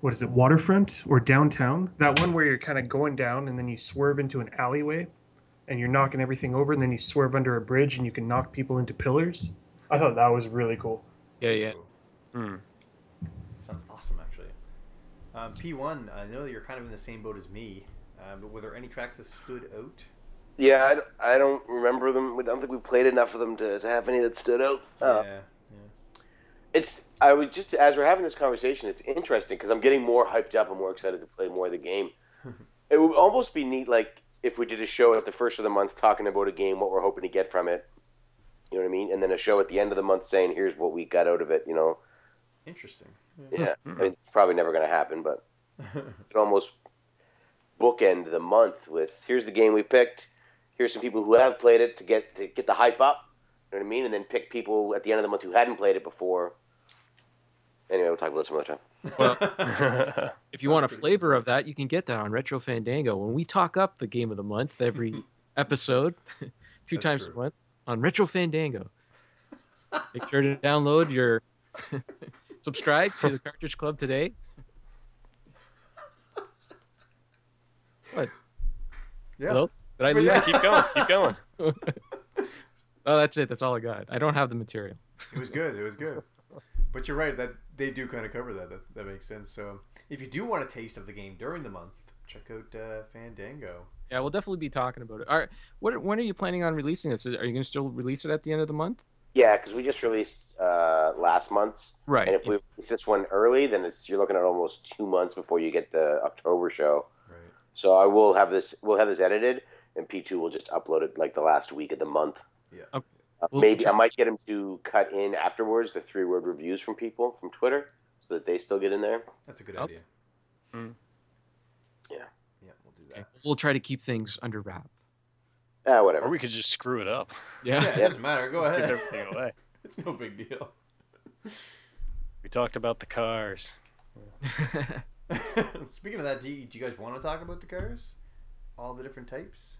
what is it, Waterfront or Downtown? That one where you're kind of going down and then you swerve into an alleyway, and you're knocking everything over, and then you swerve under a bridge and you can knock people into pillars. I thought that was really cool. yeah yeah cool. Hmm. Sounds awesome, actually. Um, P1, I know that you're kind of in the same boat as me, uh, but were there any tracks that stood out? Yeah, I, don't- I don't remember them. I don't think we played enough of them to, to have any that stood out. Uh, yeah. It's I was just as we're having this conversation, it's interesting because I'm getting more hyped up and more excited to play more of the game. <laughs> it would almost be neat, like if we did a show at the first of the month talking about a game, what we're hoping to get from it. You know what I mean? And then a show at the end of the month saying, "Here's what we got out of it." You know? Interesting. Yeah. I mean, it's probably never going to happen, but <laughs> it almost bookend the month with, "Here's the game we picked. Here's some people who have played it to get to get the hype up." You know what I mean? And then pick people at the end of the month who hadn't played it before. Anyway, we'll talk about this some other time. If you want a flavor of that, you can get that on Retro Fandango when we talk up the game of the month every <laughs> episode, <laughs> two That's times true. a month on Retro Fandango. Make sure to download your <laughs> subscribe to the Cartridge Club today. What? Yeah. Hello? Did I lose? yeah. it? keep going. Keep going. Oh, that's it. That's all I got. I don't have the material. It was good. It was good. But you're right that they do kind of cover that. That, that makes sense. So if you do want a taste of the game during the month, check out uh, Fandango. Yeah, we'll definitely be talking about it. All right. What? When are you planning on releasing this? Are you going to still release it at the end of the month? Yeah, because we just released uh, last month's, Right. and if we release this one early, then it's you're looking at almost two months before you get the October show. Right. So I will have this. We'll have this edited, and P2 will just upload it like the last week of the month. Yeah. Okay. Uh, We'll maybe I might get him to cut in afterwards the three word reviews from people from Twitter, so that they still get in there. That's a good Oh. idea. Mm. Yeah. Yeah, we'll do Okay. that. We'll try to keep things under wrap. Ah, Or whatever. Or we could just screw it up. Yeah. Yeah, it doesn't matter. Go <laughs> Give ahead. everything away. <laughs> it's no big deal. We talked about the cars. <laughs> Speaking of that, do you, do you guys want to talk about the cars? All the different types?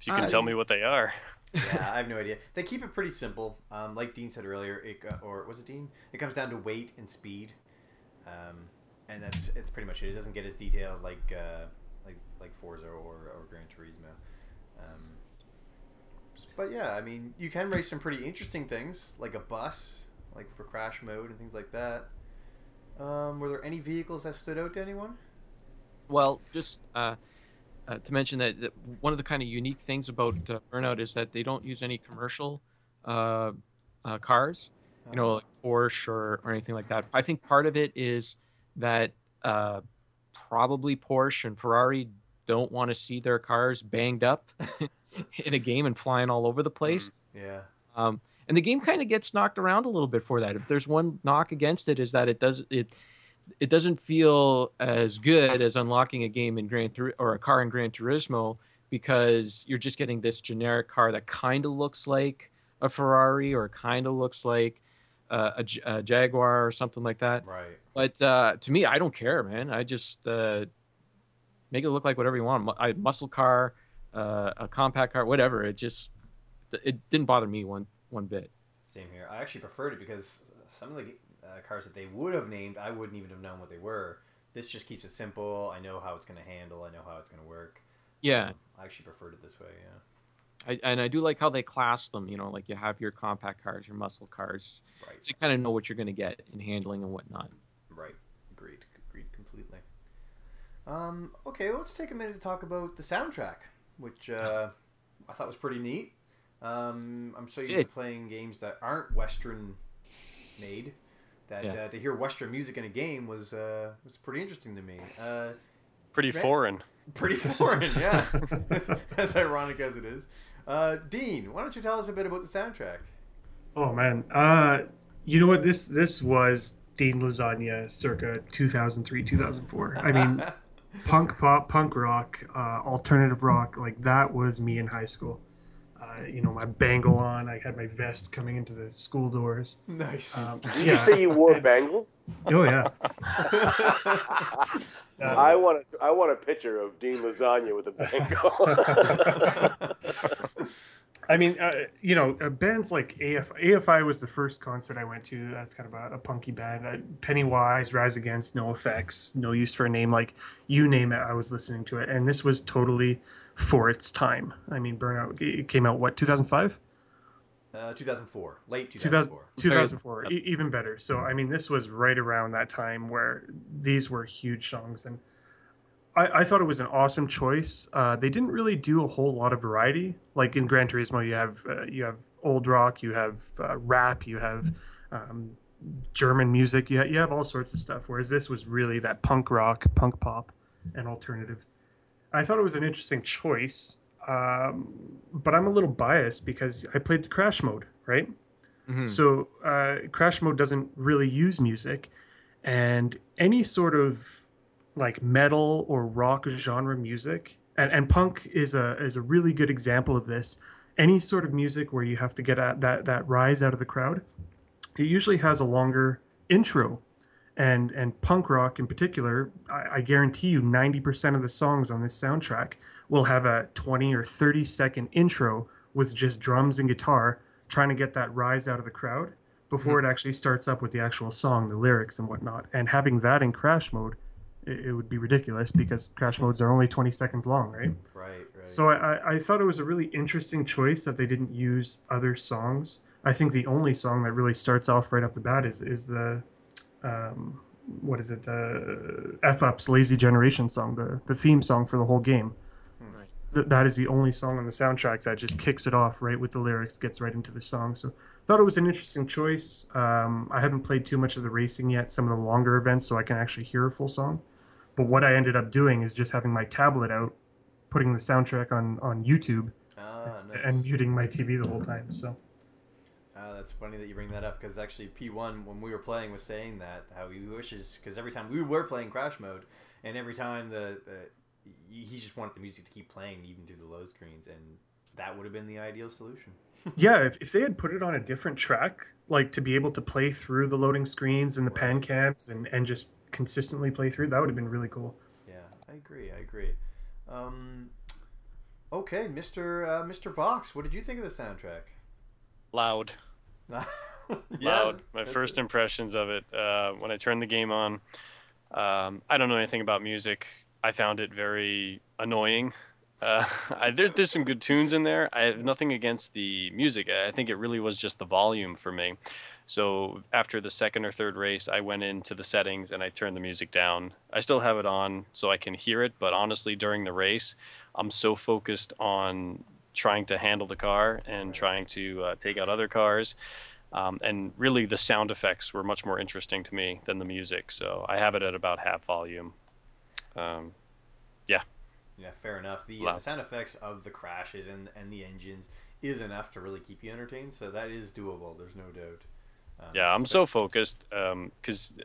If you can Uh, tell me what they are. Yeah, I have no idea. They keep it pretty simple. Um, like Dean said earlier, it or was it Dean? It comes down to weight and speed, um, and that's it's pretty much it. It doesn't get as detailed like uh, like like Forza or, or Gran Turismo. Um, but yeah, I mean, you can race some pretty interesting things like a bus, like for crash mode and things like that. Um, were there any vehicles that stood out to anyone? Well, just uh, uh, to mention that, that one of the kind of unique things about uh, Burnout is that they don't use any commercial uh, uh, cars, you know, like Porsche or, or anything like that. I think part of it is that uh, probably Porsche and Ferrari don't want to see their cars banged up <laughs> in a game and flying all over the place. yeah. Um, and the game kind of gets knocked around a little bit for that. If there's one knock against it, is that it does it it doesn't feel as good as unlocking a game in Gran Tur- or a car in Gran Turismo because you're just getting this generic car that kind of looks like a Ferrari or kind of looks like uh, a, J- a Jaguar or something like that. Right. But uh, to me, I don't care, man. I just uh, make it look like whatever you want. I muscle car, uh, a compact car, whatever. It just it didn't bother me one one bit. Same here. I actually preferred it because some of the uh, cars that they would have named, I wouldn't even have known what they were. This just keeps it simple. I know how it's going to handle. I know how it's going to work. Yeah, Um, I actually preferred it this way. Yeah. I, and I do like how they class them. You know, like you have your compact cars, your muscle cars, Right. so you kind of know what you're going to get in handling and whatnot. Right. Agreed. Agreed completely. Um, okay, well, let's take a minute to talk about the soundtrack, which uh, I thought was pretty neat. Um, I'm so used to playing games that aren't Western made that Yeah. uh, to hear Western music in a game was uh, was pretty interesting to me. Uh, Pretty Right. foreign. pretty <laughs> foreign, yeah. as, <laughs> as ironic as it is. Uh, Dean, why don't you tell us a bit about the soundtrack? Oh man, uh, you know what? This this was Dean Lasagna, circa 2003, 2004. I mean, <laughs> punk pop, punk rock, uh, alternative rock, like that was me in high school. Uh, you know, my bangle on, I had my vest coming into the school doors. nice. Um, Did you say you wore <laughs> bangles? Oh yeah. <laughs> I want a, I want a picture of Dean Lasagna with a bangle. <laughs> I mean, uh, you know, uh, bands like AF, AFI was the first concert I went to. That's kind of a, a punky band. Uh, Pennywise, Rise Against, NOFX, No Use for a Name. Like you name it, I was listening to it, and this was totally for its time. I mean, Burnout came out what 2005, uh, 2004, late 2000, 2004. 2004, e- even better. So I mean, this was right around that time where these were huge songs, and I, I thought it was an awesome choice. Uh, they didn't really do a whole lot of variety. Like in Gran Turismo, you have uh, you have old rock, you have uh, rap, you have um, German music, you, ha- you have all sorts of stuff. Whereas this was really that punk rock, punk pop, and alternative. I thought it was an interesting choice, um, but I'm a little biased because I played the Crash mode, right? Mhm. So uh, Crash Mode doesn't really use music, and any sort of like metal or rock genre music, and, and punk is a is a really good example of this. Any sort of music where you have to get at that that rise out of the crowd, it usually has a longer intro, and and punk rock in particular, I, I guarantee you, ninety percent of the songs on this soundtrack will have a twenty or thirty second intro with just drums and guitar trying to get that rise out of the crowd before mm-hmm. it actually starts up with the actual song, the lyrics and whatnot. And having that in crash mode, it, it would be ridiculous because crash modes are only 20 seconds long, right? Right, right. So I, I- I thought it was a really interesting choice that they didn't use other songs. I think the only song that really starts off right up the bat is is the um, what is it? Uh, F Up's Lazy Generation song, the the theme song for the whole game. Right. Th- that is the only song on the soundtrack that just kicks it off right with the lyrics, gets right into the song. So thought it was an interesting choice. Um, I haven't played too much of the racing yet, some of the longer events, so I can actually hear a full song. But what I ended up doing is just having my tablet out, putting the soundtrack on on YouTube, ah, nice. and muting my TV the whole time. So Ah, that's funny that you bring that up because actually P1 when we were playing was saying that how he wishes because every time we were playing crash mode and every time the, the he he just wanted the music to keep playing even through the load screens and that would have been the ideal solution. <laughs> yeah, if, if they had put it on a different track, like to be able to play through the loading screens and the pan cams and and just consistently play through, that would have been really cool. Yeah, I agree. I agree. Um, okay, Mr. Uh, Mr. Vox, what did you think of the soundtrack? Loud. <laughs> Yeah, loud. My first it. impressions of it uh, when I turned the game on. Um, I don't know anything about music. I found it very annoying. Uh, <laughs> I, there's there's some good tunes in there. I have nothing against the music. I think it really was just the volume for me. So after the second or third race, I went into the settings and I turned the music down. I still have it on so I can hear it, but honestly, during the race, I'm so focused on trying to handle the car and trying to uh, take out other cars. Um, and really, the sound effects were much more interesting to me than the music. So I have it at about half volume. Um, Yeah, fair enough. The, uh, the sound effects of the crashes and and the engines is enough to really keep you entertained. So that is doable. There's no doubt. Um, yeah, I'm so focused because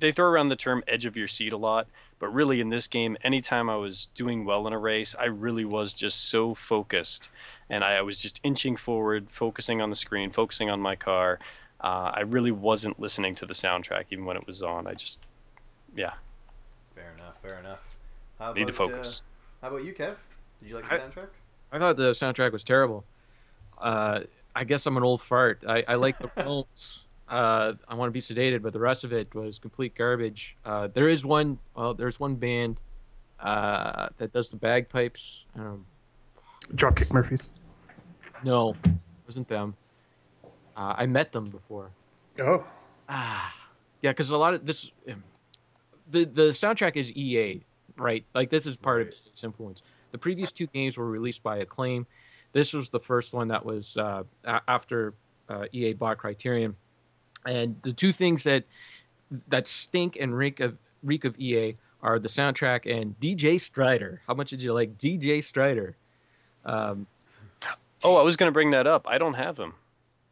they throw around the term edge of your seat a lot, but really in this game, anytime I was doing well in a race, I really was just so focused, and I, I was just inching forward, focusing on the screen, focusing on my car. Uh, I really wasn't listening to the soundtrack even when it was on. I just, yeah, Fair enough. Fair enough. How need to focus. Uh, how about you, Kev? Did you like the I- soundtrack? I thought the soundtrack was terrible. Uh, I guess I'm an old fart. I, I like the <laughs> films. Uh, I want to be sedated, but the rest of it was complete garbage. Uh, there is one. Well, there's one band uh, that does the bagpipes. Um, Dropkick Murphys. no, wasn't them. Uh, I met them before. Oh, Ah, yeah, because a lot of this, um, the the soundtrack is EA, right? Like this is part of its influence. The previous two games were released by Acclaim. This was the first one that was uh, after uh, EA bought Criterion, and the two things that that stink and reek of reek of EA are the soundtrack and DJ Stryker. How much did you like DJ Stryker? Um, Oh, I was gonna bring that up. I don't have him.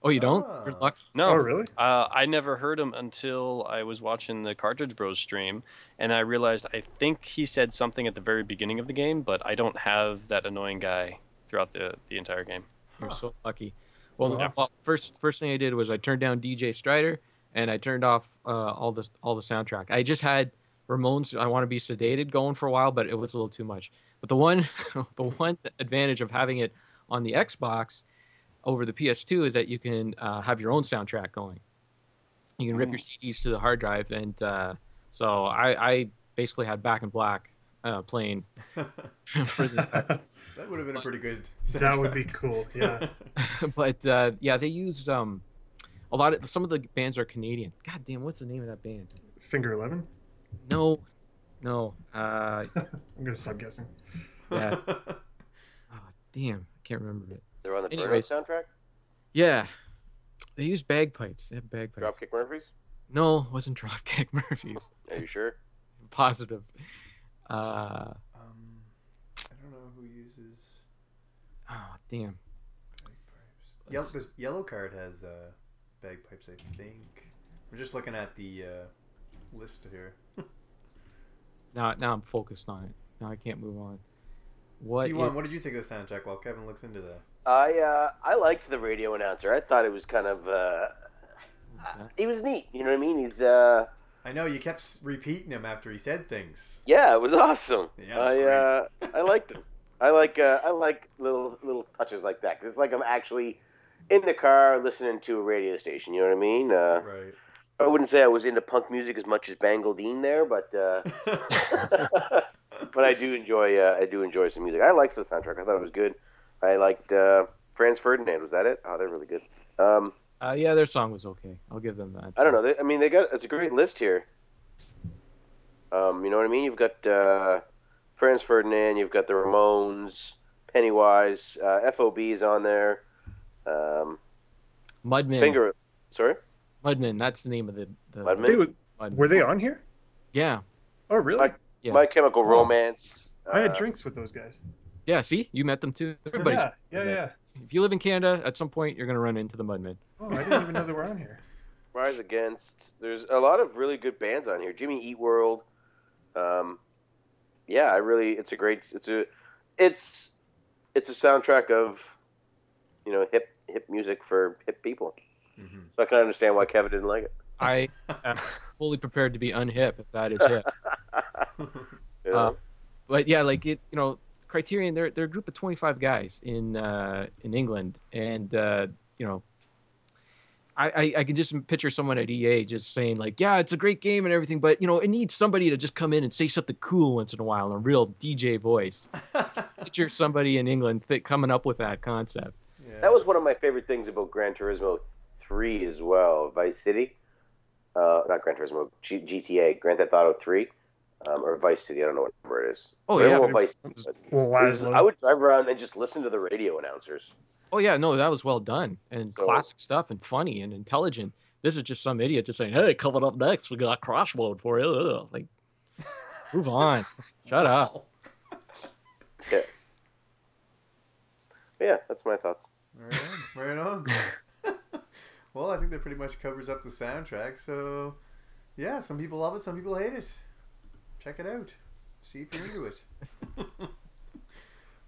oh, you don't? You're Ah. lucky. No, oh, really? Uh, I never heard him until I was watching the Cartridge Bros stream, and I realized I think he said something at the very beginning of the game, but I don't have that annoying guy throughout the, the entire game. You're so lucky. Well, Wow. well, first first thing I did was I turned down DJ Stryker and I turned off uh, all the all the soundtrack. I just had Ramones. I want to be sedated going for a while, but it was a little too much. But the one <laughs> the one advantage of having it on the Xbox over the PS2 is that you can uh, have your own soundtrack going. You can rip your CDs to the hard drive, and uh, so I, I basically had Back in Black uh, playing <laughs> <laughs> for the That would have been a pretty good. That would be cool. Yeah. <laughs> <laughs> but uh, yeah, they use um, a lot of some of the bands are Canadian. God damn, what's the name of that band? Finger Eleven. No, no. Uh, <laughs> I'm gonna stop guessing. Yeah. oh, damn, I can't remember it. They're on the Burnout soundtrack. Yeah, they use bagpipes. They have bagpipes. Dropkick Murphys. No, it wasn't Dropkick Murphys. Are you sure? Positive. Uh, um, I don't know who uses oh damn. bagpipes. Yellow, this Yellowcard has uh, bagpipes, I think. We're just looking at the uh, list here. <laughs> Now, now I'm focused on it. Now I can't move on. What? P1, is- what did you think of the soundtrack while Kevin looks into that? I uh, I liked the radio announcer. I thought it was kind of uh, he was neat. You know what I mean? He's uh, I know you kept repeating him after he said things. yeah, it was awesome. Yeah, was I uh, I liked him. <laughs> I like uh, I like little little touches like that because it's like I'm actually in the car listening to a radio station. You know what I mean? Uh, Right. I wouldn't say I was into punk music as much as Bangle Dean there, but uh, <laughs> <laughs> but I do enjoy uh, I do enjoy some music. I liked the soundtrack. I thought it was good. I liked uh, Franz Ferdinand. Was that it? Oh, they're really good. Um, Uh, yeah, their song was okay. I'll give them that. I don't know. They, I mean, they got it's a great list here. Um, you know what I mean? You've got uh, Franz Ferdinand. You've got the Ramones, Pennywise, uh, FOB is on there. Um, Mudmen. Finger, sorry, Mudmen. That's the name of the. the Mudmen? They were, Mudmen. were they on here? Yeah. Oh, really? Like- Yeah. My Chemical Romance. I had uh, drinks with those guys. Yeah. See, you met them too. Everybody's Yeah, yeah, yeah. If you live in Canada, at some point you're gonna run into the Mudmen. Oh, I didn't even know they were on here. Rise Against. There's a lot of really good bands on here. Jimmy Eat World. Um, yeah, I really. It's a great. It's a. It's. It's a soundtrack of, you know, hip hip music for hip people. Mhm. So I can understand why Kevin didn't like it. I <laughs> am fully prepared to be unhip if that is <laughs> it. You know? Uh, but yeah, like it, you know, Criterion, they're they're a group of 25 guys in uh, in England, and uh, you know, I, I I can just picture someone at EA just saying like, yeah, it's a great game and everything, but you know, it needs somebody to just come in and say something cool once in a while in a real DJ voice. picture <laughs> somebody in England th- coming up with that concept. Yeah. that was one of my favorite things about Gran Turismo 3 as well. Vice City. Uh, not Gran Turismo, G- GTA, Grand Theft Auto 3. Um, or Vice City, I don't know what number it is. Oh yeah, Vice City was. I would drive around and just listen to the radio announcers. Oh yeah, no, that was well done and So- classic stuff and funny and intelligent. This is just some idiot just saying, "Hey, coming up next, we got crash mode for you." Ugh. Like, move on, <laughs> shut up. Yeah. Yeah, that's my thoughts. Right on. Right on. <laughs> well, I think that pretty much covers up the soundtrack. So, Yeah, some people love it, some people hate it. Check it out. See if you're into it. <laughs>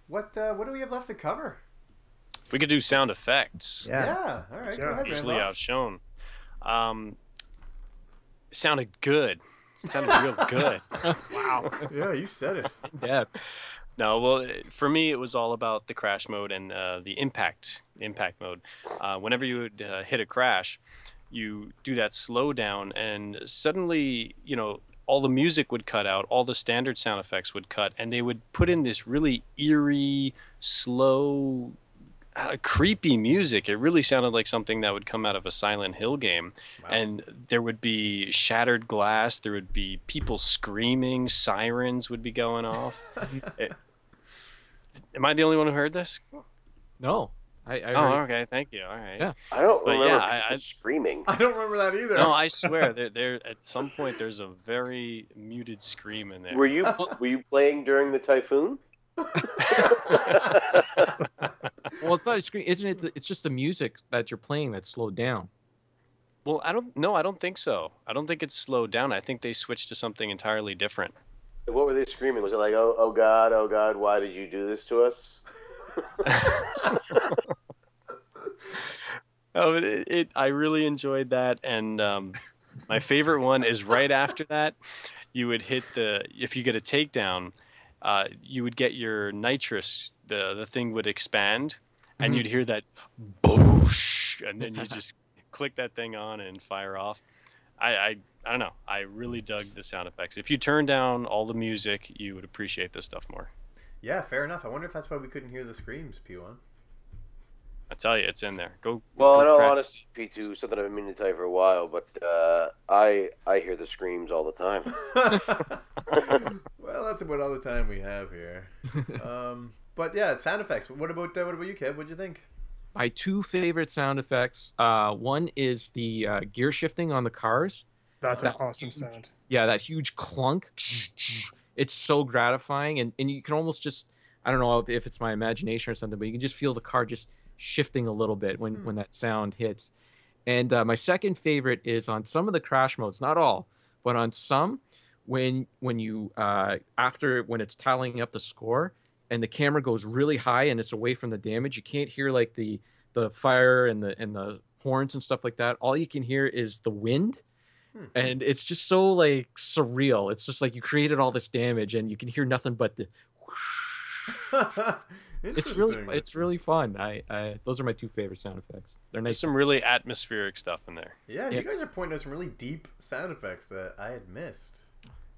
what uh, what do we have left to cover? We could do sound effects. Yeah. All right. Go Yeah. ahead, Usually Randolph. outshone. Um, sounded good. sounded real <laughs> good. wow. Yeah, you said it. Yeah. No, well, for me, it was all about the crash mode and uh, the impact impact mode. Uh, whenever you would uh, hit a crash, you do that slowdown, and suddenly, you know, all the music would cut out, all the standard sound effects would cut, and they would put in this really eerie, slow, uh, creepy music. It really sounded like something that would come out of a Silent Hill game. Wow. And there would be shattered glass, there would be people screaming, sirens would be going off. <laughs> It- Am I the only one who heard this? No. I, I Oh, okay. Thank you. All right. Yeah. I don't But remember yeah, I- people I- screaming. I don't remember that either. No, I <laughs> swear, there, there at some point there's a very muted scream in there. Were you were you playing during the typhoon? <laughs> Well, it's not a screen, isn't it? It's just the music that you're playing that's slowed down. Well, I don't. No, I don't think so. I don't think it's slowed down. I think they switched to something entirely different. what were they screaming? Was it like, "Oh, oh God, oh God, why did you do this to us"? <laughs> Oh, it, it, it I really enjoyed that, and um, my favorite one is right after that. You would hit the if you get a takedown, uh, you would get your nitrous. The the thing would expand, and Mhm. you'd hear that boosh, and then you <laughs> just click that thing on and fire off. I, I I don't know. I really dug the sound effects. If you turn down all the music, you would appreciate this stuff more. Yeah, fair enough. I wonder if that's why we couldn't hear the screams, P1. I tell you, it's in there. Go. Well, go in all honesty, P2, something I've been meaning to tell you for a while, but uh, I I hear the screams all the time. <laughs> <laughs> well, that's about all the time we have here. <laughs> Um, but yeah, sound effects. What about uh, what about you, Kev? What'd you think? My two favorite sound effects. Uh, one is the uh, gear shifting on the cars. That's an awesome huge- sound. Yeah, that huge clunk. It's so gratifying, and, and you can almost just I don't know if, if it's my imagination or something, but you can just feel the car just shifting a little bit when Hmm. when that sound hits. And uh, my second favorite is on some of the crash modes, not all, but on some, when when you uh, after when it's tallying up the score and the camera goes really high and it's away from the damage, you can't hear like the the fire and the and the horns and stuff like that. All you can hear is the wind Hmm. and it's just so like surreal. It's just like you created all this damage, and you can hear nothing but the. <laughs> It's really, it's really fun. I, I, those are my two favorite sound effects. They're There's nice. some really atmospheric stuff in there. yeah, Yeah. you guys are pointing out some really deep sound effects that I had missed.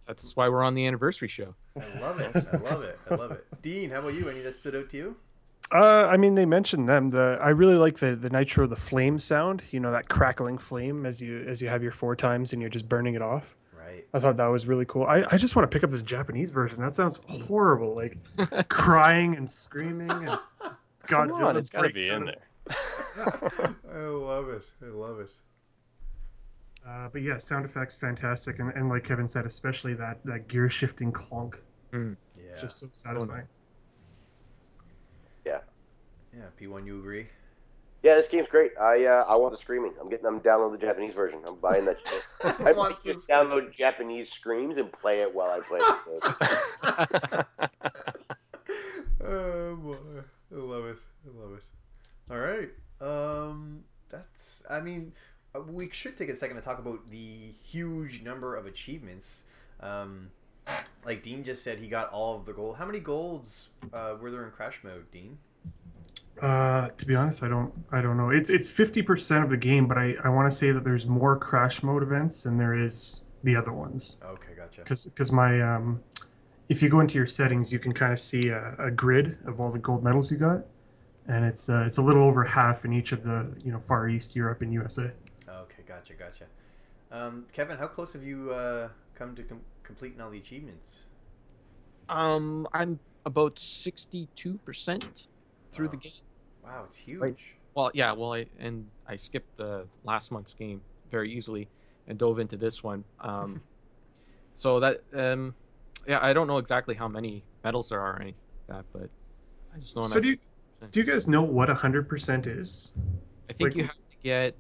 That's why we're on the anniversary show. I love it. I love it. I love it. <laughs> Dean, how about you? Any that stood out to you? Uh, I mean, they mentioned them. The I really like the the nitro, the flame sound. You know that crackling flame as you as you have your four times and you're just burning it off. Right. I thought that was really cool. I, I just want to pick up this Japanese version. That sounds horrible, like <laughs> crying and screaming and <laughs> Come Godzilla on, it's got to be in there. <laughs> I love it. I love it. Uh, but yeah, sound effects fantastic, and, and like Kevin said, especially that that gear shifting clunk, Yeah. just so satisfying. Yeah. Yeah. P1, you agree? Yeah, this game's great. I uh, I want the screaming. I'm getting. I'm downloading the Japanese version. I'm buying that shit. <laughs> I want might just download Japanese screams and play it while I play the game. <laughs> oh boy, I love it. I love it. All right. Um, that's. I mean, uh, we should take a second to talk about the huge number of achievements. Um, like Dean just said, he got all of the gold. How many golds uh, were there in Crash Mode, Dean? Uh, to be honest, I don't I don't know. It's it's fifty percent of the game, but I, I want to say that there's more crash mode events than there is the other ones. Okay, gotcha. Because because my um, if you go into your settings, you can kind of see a, a grid of all the gold medals you got, and it's uh, it's a little over half in each of the you know Far East, Europe, and USA. Okay, gotcha, gotcha. Um, Kevin, how close have you uh, come to com- completing all the achievements? Um, I'm about sixty-two percent through the game. Wow, it's huge. Right. Well, yeah. Well, I and I skipped the last month's game very easily and dove into this one. Um, <laughs> so that um, yeah, I don't know exactly how many medals there are or anything like that, but I just know. I'm So do you do you guys know what hundred percent is? I think like- you have to get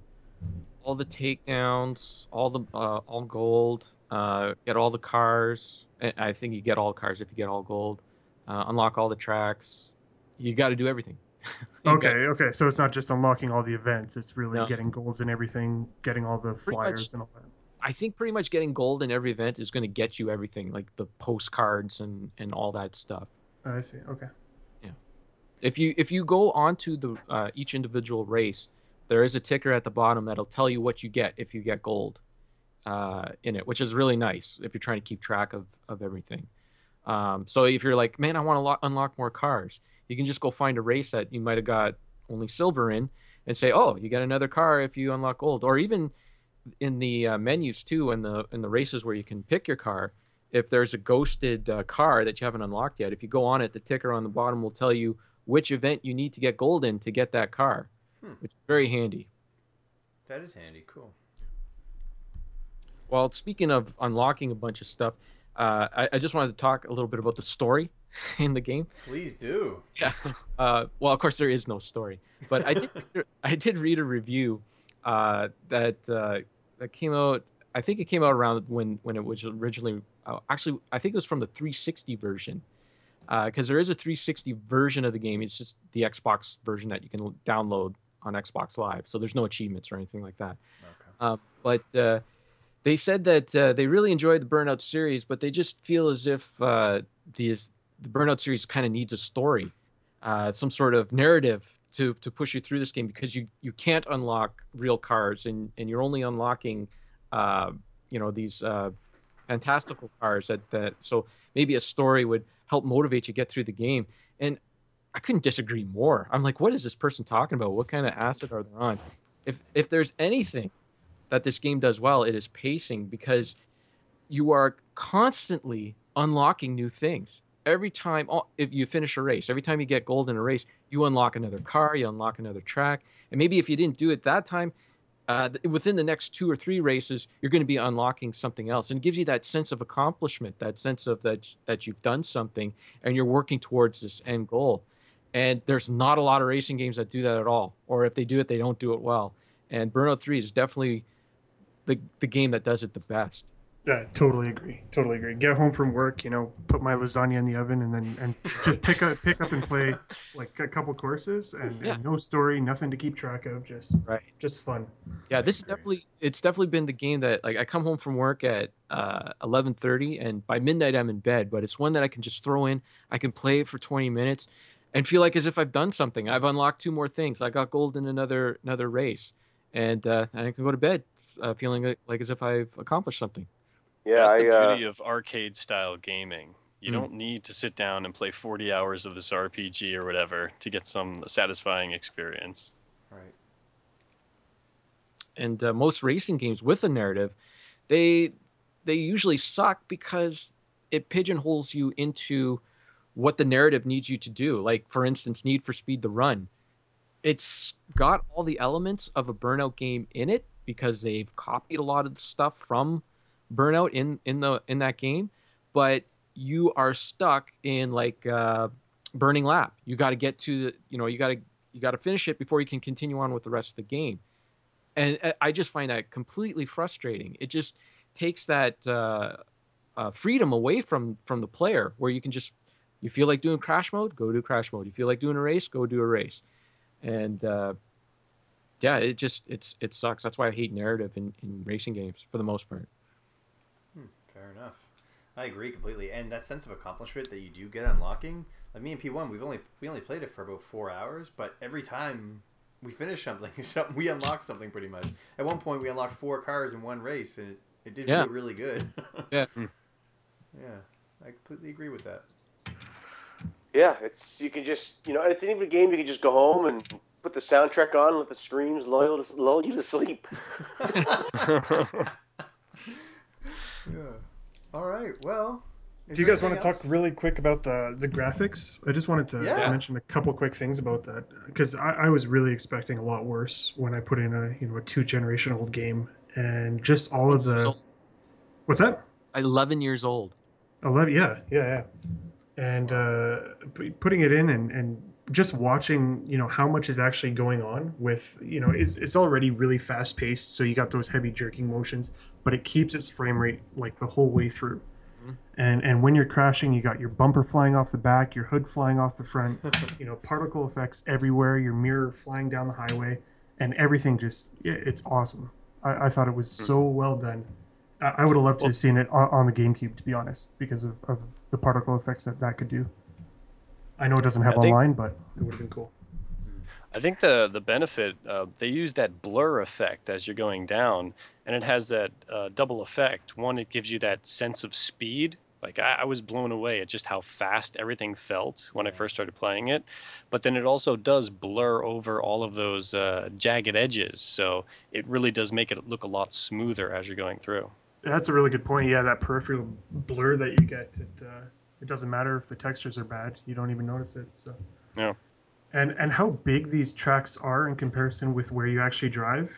all the takedowns, all the uh, all gold, uh, get all the cars. I I think you get all cars if you get all gold. Uh, unlock all the tracks. You got to do everything. Okay, okay. So it's not just unlocking all the events; it's really No. getting golds and everything, getting all the Pretty much. flyers and all that. I think pretty much getting gold in every event is going to get you everything, like the postcards and and all that stuff. I see. Okay. Yeah. If you if you go onto the uh, each individual race, there is a ticker at the bottom that'll tell you what you get if you get gold uh, in it, which is really nice if you're trying to keep track of of everything. Um, so if you're like, man, I want to lo- unlock more cars, you can just go find a race that you might have got only silver in, and say, oh, you get another car if you unlock gold, or even in the uh, menus too, in the in the races where you can pick your car. If there's a ghosted uh, car that you haven't unlocked yet, if you go on it, the ticker on the bottom will tell you which event you need to get gold in to get that car, Hmm. which is very handy. That is handy. Cool. Well, speaking of unlocking a bunch of stuff, uh, I, I just wanted to talk a little bit about the story <laughs> in the game. Please do. Yeah. Uh, well, of course, there is no story, but I did. <laughs> I did read a review uh, that uh, that came out. I think it came out around when when it was originally. Uh, actually, I think it was from the 360 version, because there is a 360 version of the game. It's just the Xbox version that you can download on Xbox Live. So there's no achievements or anything like that. Okay. Uh, but uh, they said that uh, they really enjoyed the Burnout series, but they just feel as if uh, the Burnout series kind of needs a story, uh, some sort of narrative to to push you through this game because you you can't unlock real cars and and you're only unlocking, uh, you know, these uh, fantastical cars that that so maybe a story would help motivate you get through the game and. I couldn't disagree more. I'm like, what is this person talking about? What kind of acid are they on? If if there's anything that this game does well, it is pacing because you are constantly unlocking new things. Every time, oh, if you finish a race, every time you get gold in a race, you unlock another car, you unlock another track, and maybe if you didn't do it that time, uh, within the next two or three races, you're going to be unlocking something else, and it gives you that sense of accomplishment, that sense of that that you've done something, and you're working towards this end goal. And there's not a lot of racing games that do that at all, or if they do it, they don't do it well. And Burnout Three is definitely the the game that does it the best. Yeah, totally agree. Totally agree. Get home from work, you know, put my lasagna in the oven, and then and just pick up pick up and play like a couple courses, and, Yeah. and no story, nothing to keep track of, just Right. just fun. Yeah, this is definitely it's definitely been the game that like I come home from work at uh 11:30 and by midnight I'm in bed, but it's one that I can just throw in. I can play it for 20 minutes and feel like as if I've done something. I've unlocked two more things. I got gold in another another race. And uh and I can go to bed uh, feeling like, like as if I've accomplished something. Yeah, That's I, the uh, beauty of arcade style gaming. You Mm. don't need to sit down and play 40 hours of this RPG or whatever to get some satisfying experience. Right. and uh, most racing games with a narrative they they usually suck because it pigeonholes you into what the narrative needs you to do like for instance need for speed the run it's got all the elements of a burnout game in it because they've copied a lot of the stuff from burnout in in the in that game but you are stuck in like uh burning lap you got to get to the you know you got to you got to finish it before you can continue on with the rest of the game and uh, I just find that completely frustrating. It just takes that uh, uh, freedom away from from the player, where you can just you feel like doing crash mode, go do crash mode. You feel like doing a race, go do a race, and uh, yeah, it just it's it sucks. That's why I hate narrative in, in racing games for the most part. Fair enough. I agree completely. And that sense of accomplishment that you do get unlocking, like me and P1, we've only we only played it for about four hours, but every time we finish something, <laughs> something we unlock something pretty much. At one point, we unlocked four cars in one race, and it, it did Yeah. feel really good. <laughs> <laughs> Yeah. Hmm. Yeah, I completely agree with that. yeah, it's you can just you know it's an even game you can just go home and put the soundtrack on, and let the streams lull, lull you to sleep. Yeah. All right. Well. Do you guys want to anything talk really quick about the the graphics? I just wanted to, to mention a couple quick things about that because I, I was really expecting a lot worse when I put in a you know a two generation old game and just all of the what's that 11 years old. eleven yeah yeah yeah and uh, putting it in and and just watching, you know, how much is actually going on with, you know, it's, it's already really fast paced. So you got those heavy jerking motions, but it keeps its frame rate like the whole way through. Mhm. And and when you're crashing, you got your bumper flying off the back, your hood flying off the front, <laughs> you know, particle effects everywhere, your mirror flying down the highway, and everything just it's awesome. I, I thought it was so well done. I, I would have loved to have seen it on, on the GameCube, to be honest, because of, of the particle effects that that could do. I know it doesn't have I think- online, but it would have been cool. I think the the benefit uh, they use that blur effect as you're going down, and it has that uh, double effect. One, it gives you that sense of speed. Like I, I was blown away at just how fast everything felt when I first started playing it, but then it also does blur over all of those uh, jagged edges, so it really does make it look a lot smoother as you're going through. That's a really good point. Yeah, that peripheral blur that you get, it uh, it doesn't matter if the textures are bad. You don't even notice it. So. Yeah. And and how big these tracks are in comparison with where you actually drive.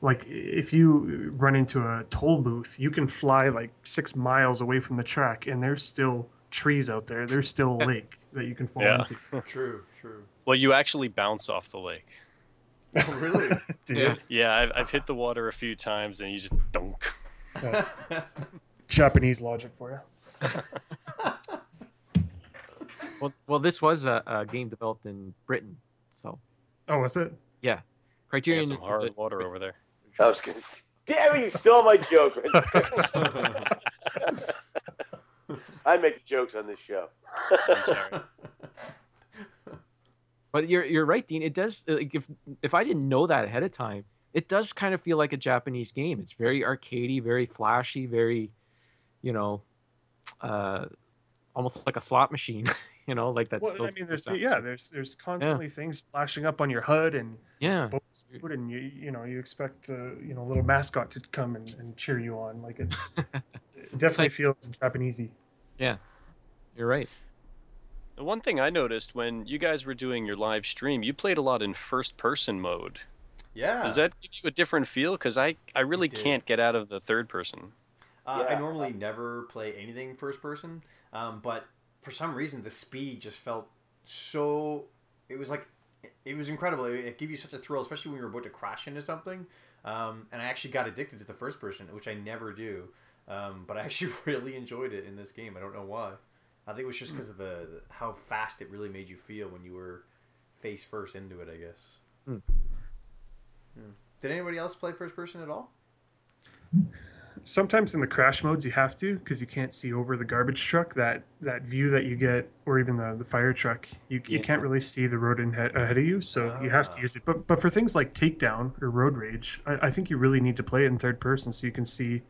Like if you run into a toll booth, you can fly like six miles away from the track, and there's still trees out there. There's still a <laughs> lake that you can fall Yeah. into. <laughs> True, true. Well, you actually bounce off the lake. Oh, really? <laughs> Dude, Yeah. Yeah, I've, I've hit the water a few times, and you just dunk. that's Japanese logic for you. Well, well, this was a, a game developed in Britain, so Oh, was it? Yeah, Criterion. had some hard a- water over there. I was gonna. Damn it! You stole my joke. <laughs> I make jokes on this show. I'm sorry. But you're you're right, Dean. It does. uh, Like if if I didn't know that ahead of time, it does kind of feel like a Japanese game. It's very arcadey, very flashy, very, you know, uh, almost like a slot machine. <laughs> you know, like that's. Well, I mean, there's yeah, there's there's constantly things flashing up on your HUD and yeah. and you you know you expect uh, you know a little mascot to come and, and cheer you on like it's <laughs> it definitely like- feels Japanesey. You're right. The one thing I noticed when you guys were doing your live stream, you played a lot in first person mode. yeah. Does that give you a different feel? Because I, I really can't get out of the third person. Uh, I Yeah. normally never play anything first person, um, but for some reason the speed just felt so. It was like it was incredible. It, it gave you such a thrill, especially when you're about to crash into something. Um, and I actually got addicted to the first person, which I never do. Um, but I <laughs> actually really enjoyed it in this game. I don't know why. I think it was just because of the, the how fast it really made you feel when you were face first into it. I guess. Hmm. Yeah. Did anybody else play first person at all? <laughs> Sometimes in the crash modes you have to because you can't see over the garbage truck. That that view that you get, or even the, the fire truck, you, you can't really see the road in ahead, ahead of you. So you have to Ah. use it. But but for things like takedown or road rage, I, I think you really need to play it in third person so you can see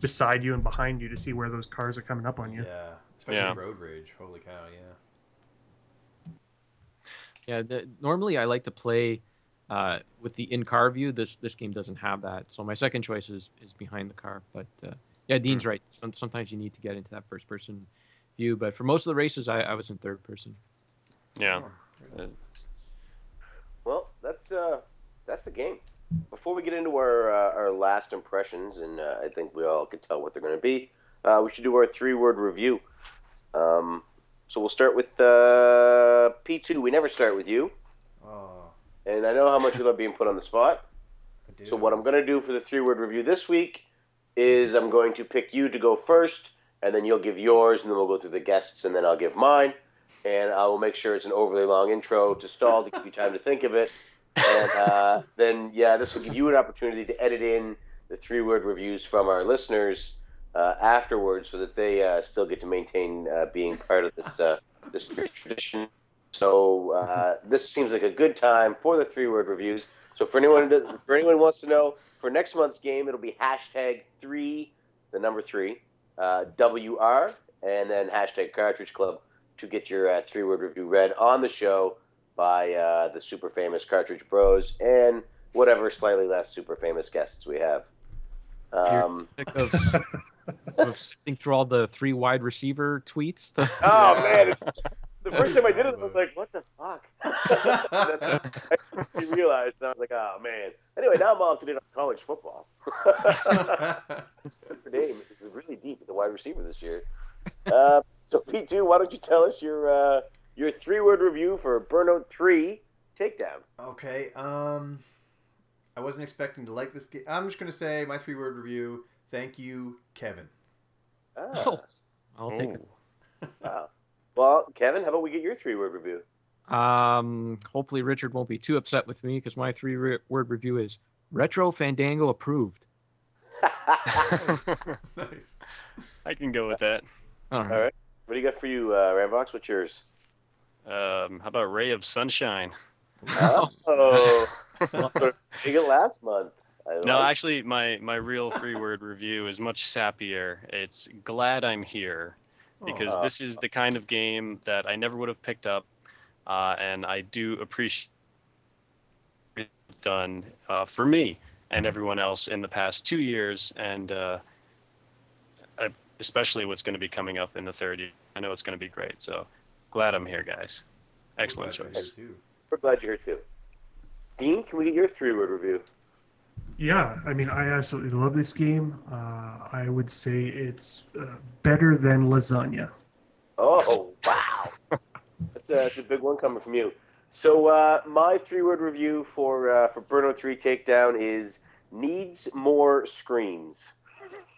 beside you and behind you to see where those cars are coming up on you. Yeah, especially Yeah. road rage. Holy cow! Yeah. Yeah. The, normally, I like to play uh, with the in-car view. This this game doesn't have that, so my second choice is is behind the car. But uh, yeah, Dean's right. Sometimes you need to get into that first-person view. But for most of the races, I, I was in third person. Yeah. Well, that's uh, that's the game. Before we get into our uh, our last impressions, and uh, I think we all can tell what they're going to be, uh, we should do our three word review. Um, so we'll start with uh, P two. We never start with you, and I know how much you love being put on the spot. So what I'm going to do for the three word review this week is I'm going to pick you to go first, and then you'll give yours, and then we'll go through the guests, and then I'll give mine, and I will make sure it's an overly long intro to stall to give you time to think of it, and uh, then yeah, this will give you an opportunity to edit in the three word reviews from our listeners uh, afterwards, so that they uh, still get to maintain uh, being part of this uh, this tradition. So uh, this seems like a good time for the three word reviews. So for anyone for anyone who wants to know, for next month's game, it'll be hashtag three, the number three, uh, WR, and then hashtag Cartridge Club to get your uh, three word review read on the show by uh, the super famous Cartridge Bros and whatever slightly less super famous guests we have. Um, of, <laughs> of sifting through all the three wide receiver tweets. to- oh man, it's, the first time I did it, I was like, "What the fuck?" <laughs> I just realized, and I was like, "Oh man." Anyway, now I'm all up to date on college football. <laughs> Notre Dame is really deep at the wide receiver this year. Uh, so P2, why don't you tell us your uh, your three-word review for Burnout Three Takedown. Okay. Um, I wasn't expecting to like this game. I'm just gonna say my three word review. Thank you, Kevin. Ah. Oh, I'll take it. Wow. Well, Kevin, how about we get your three-word review? Um, hopefully Richard won't be too upset with me because my three re- word review is Retro Fandango approved. <laughs> <laughs> nice. I can go with that. All All right. right. What do you got for you, uh, Ramvox? What's yours? Um, how about Ray of Sunshine? Oh, <laughs> you get last month. I No, like- actually, my my real three word review is much sappier. It's glad I'm here because Oh. this is the kind of game that I never would have picked up, uh, and I do appreciate it done uh, for me and everyone else in the past two years, and uh, uh, especially what's going to be coming up in the third year. I know it's going to be great. So glad I'm here, guys. Excellent choice. We're glad you're here too. Dean, can we get your three-word review? Yeah, I mean, I absolutely love this game. Uh, I would say it's uh, better than lasagna. Oh, wow. <laughs> that's, a, that's a big one coming from you. So uh, my three-word review for uh, for Burnout 3 Takedown is needs more screams.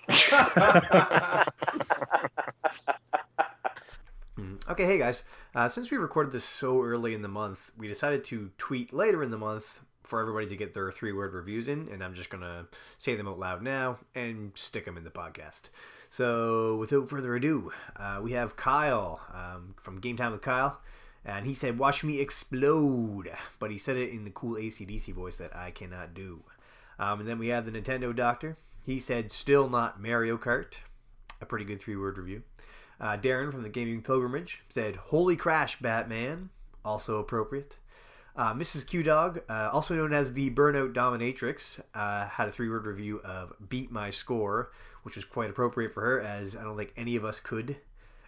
<laughs> Okay, hey guys. Uh, since we recorded this so early in the month, we decided to tweet later in the month for everybody to get their three word reviews in, and I'm just going to say them out loud now and stick them in the podcast. So, without further ado, uh, we have Kyle um, from Game Time with Kyle, and he said, Watch me explode, but he said it in the cool ACDC voice that I cannot do. Um, and then we have the Nintendo Doctor. He said, Still not Mario Kart. A pretty good three word review. Uh, Darren from the Gaming Pilgrimage said, Holy Crash, Batman. Also appropriate. Uh, Mrs. Q Dog, uh, also known as the Burnout Dominatrix, uh, had a three word review of Beat My Score, which was quite appropriate for her, as I don't think any of us could.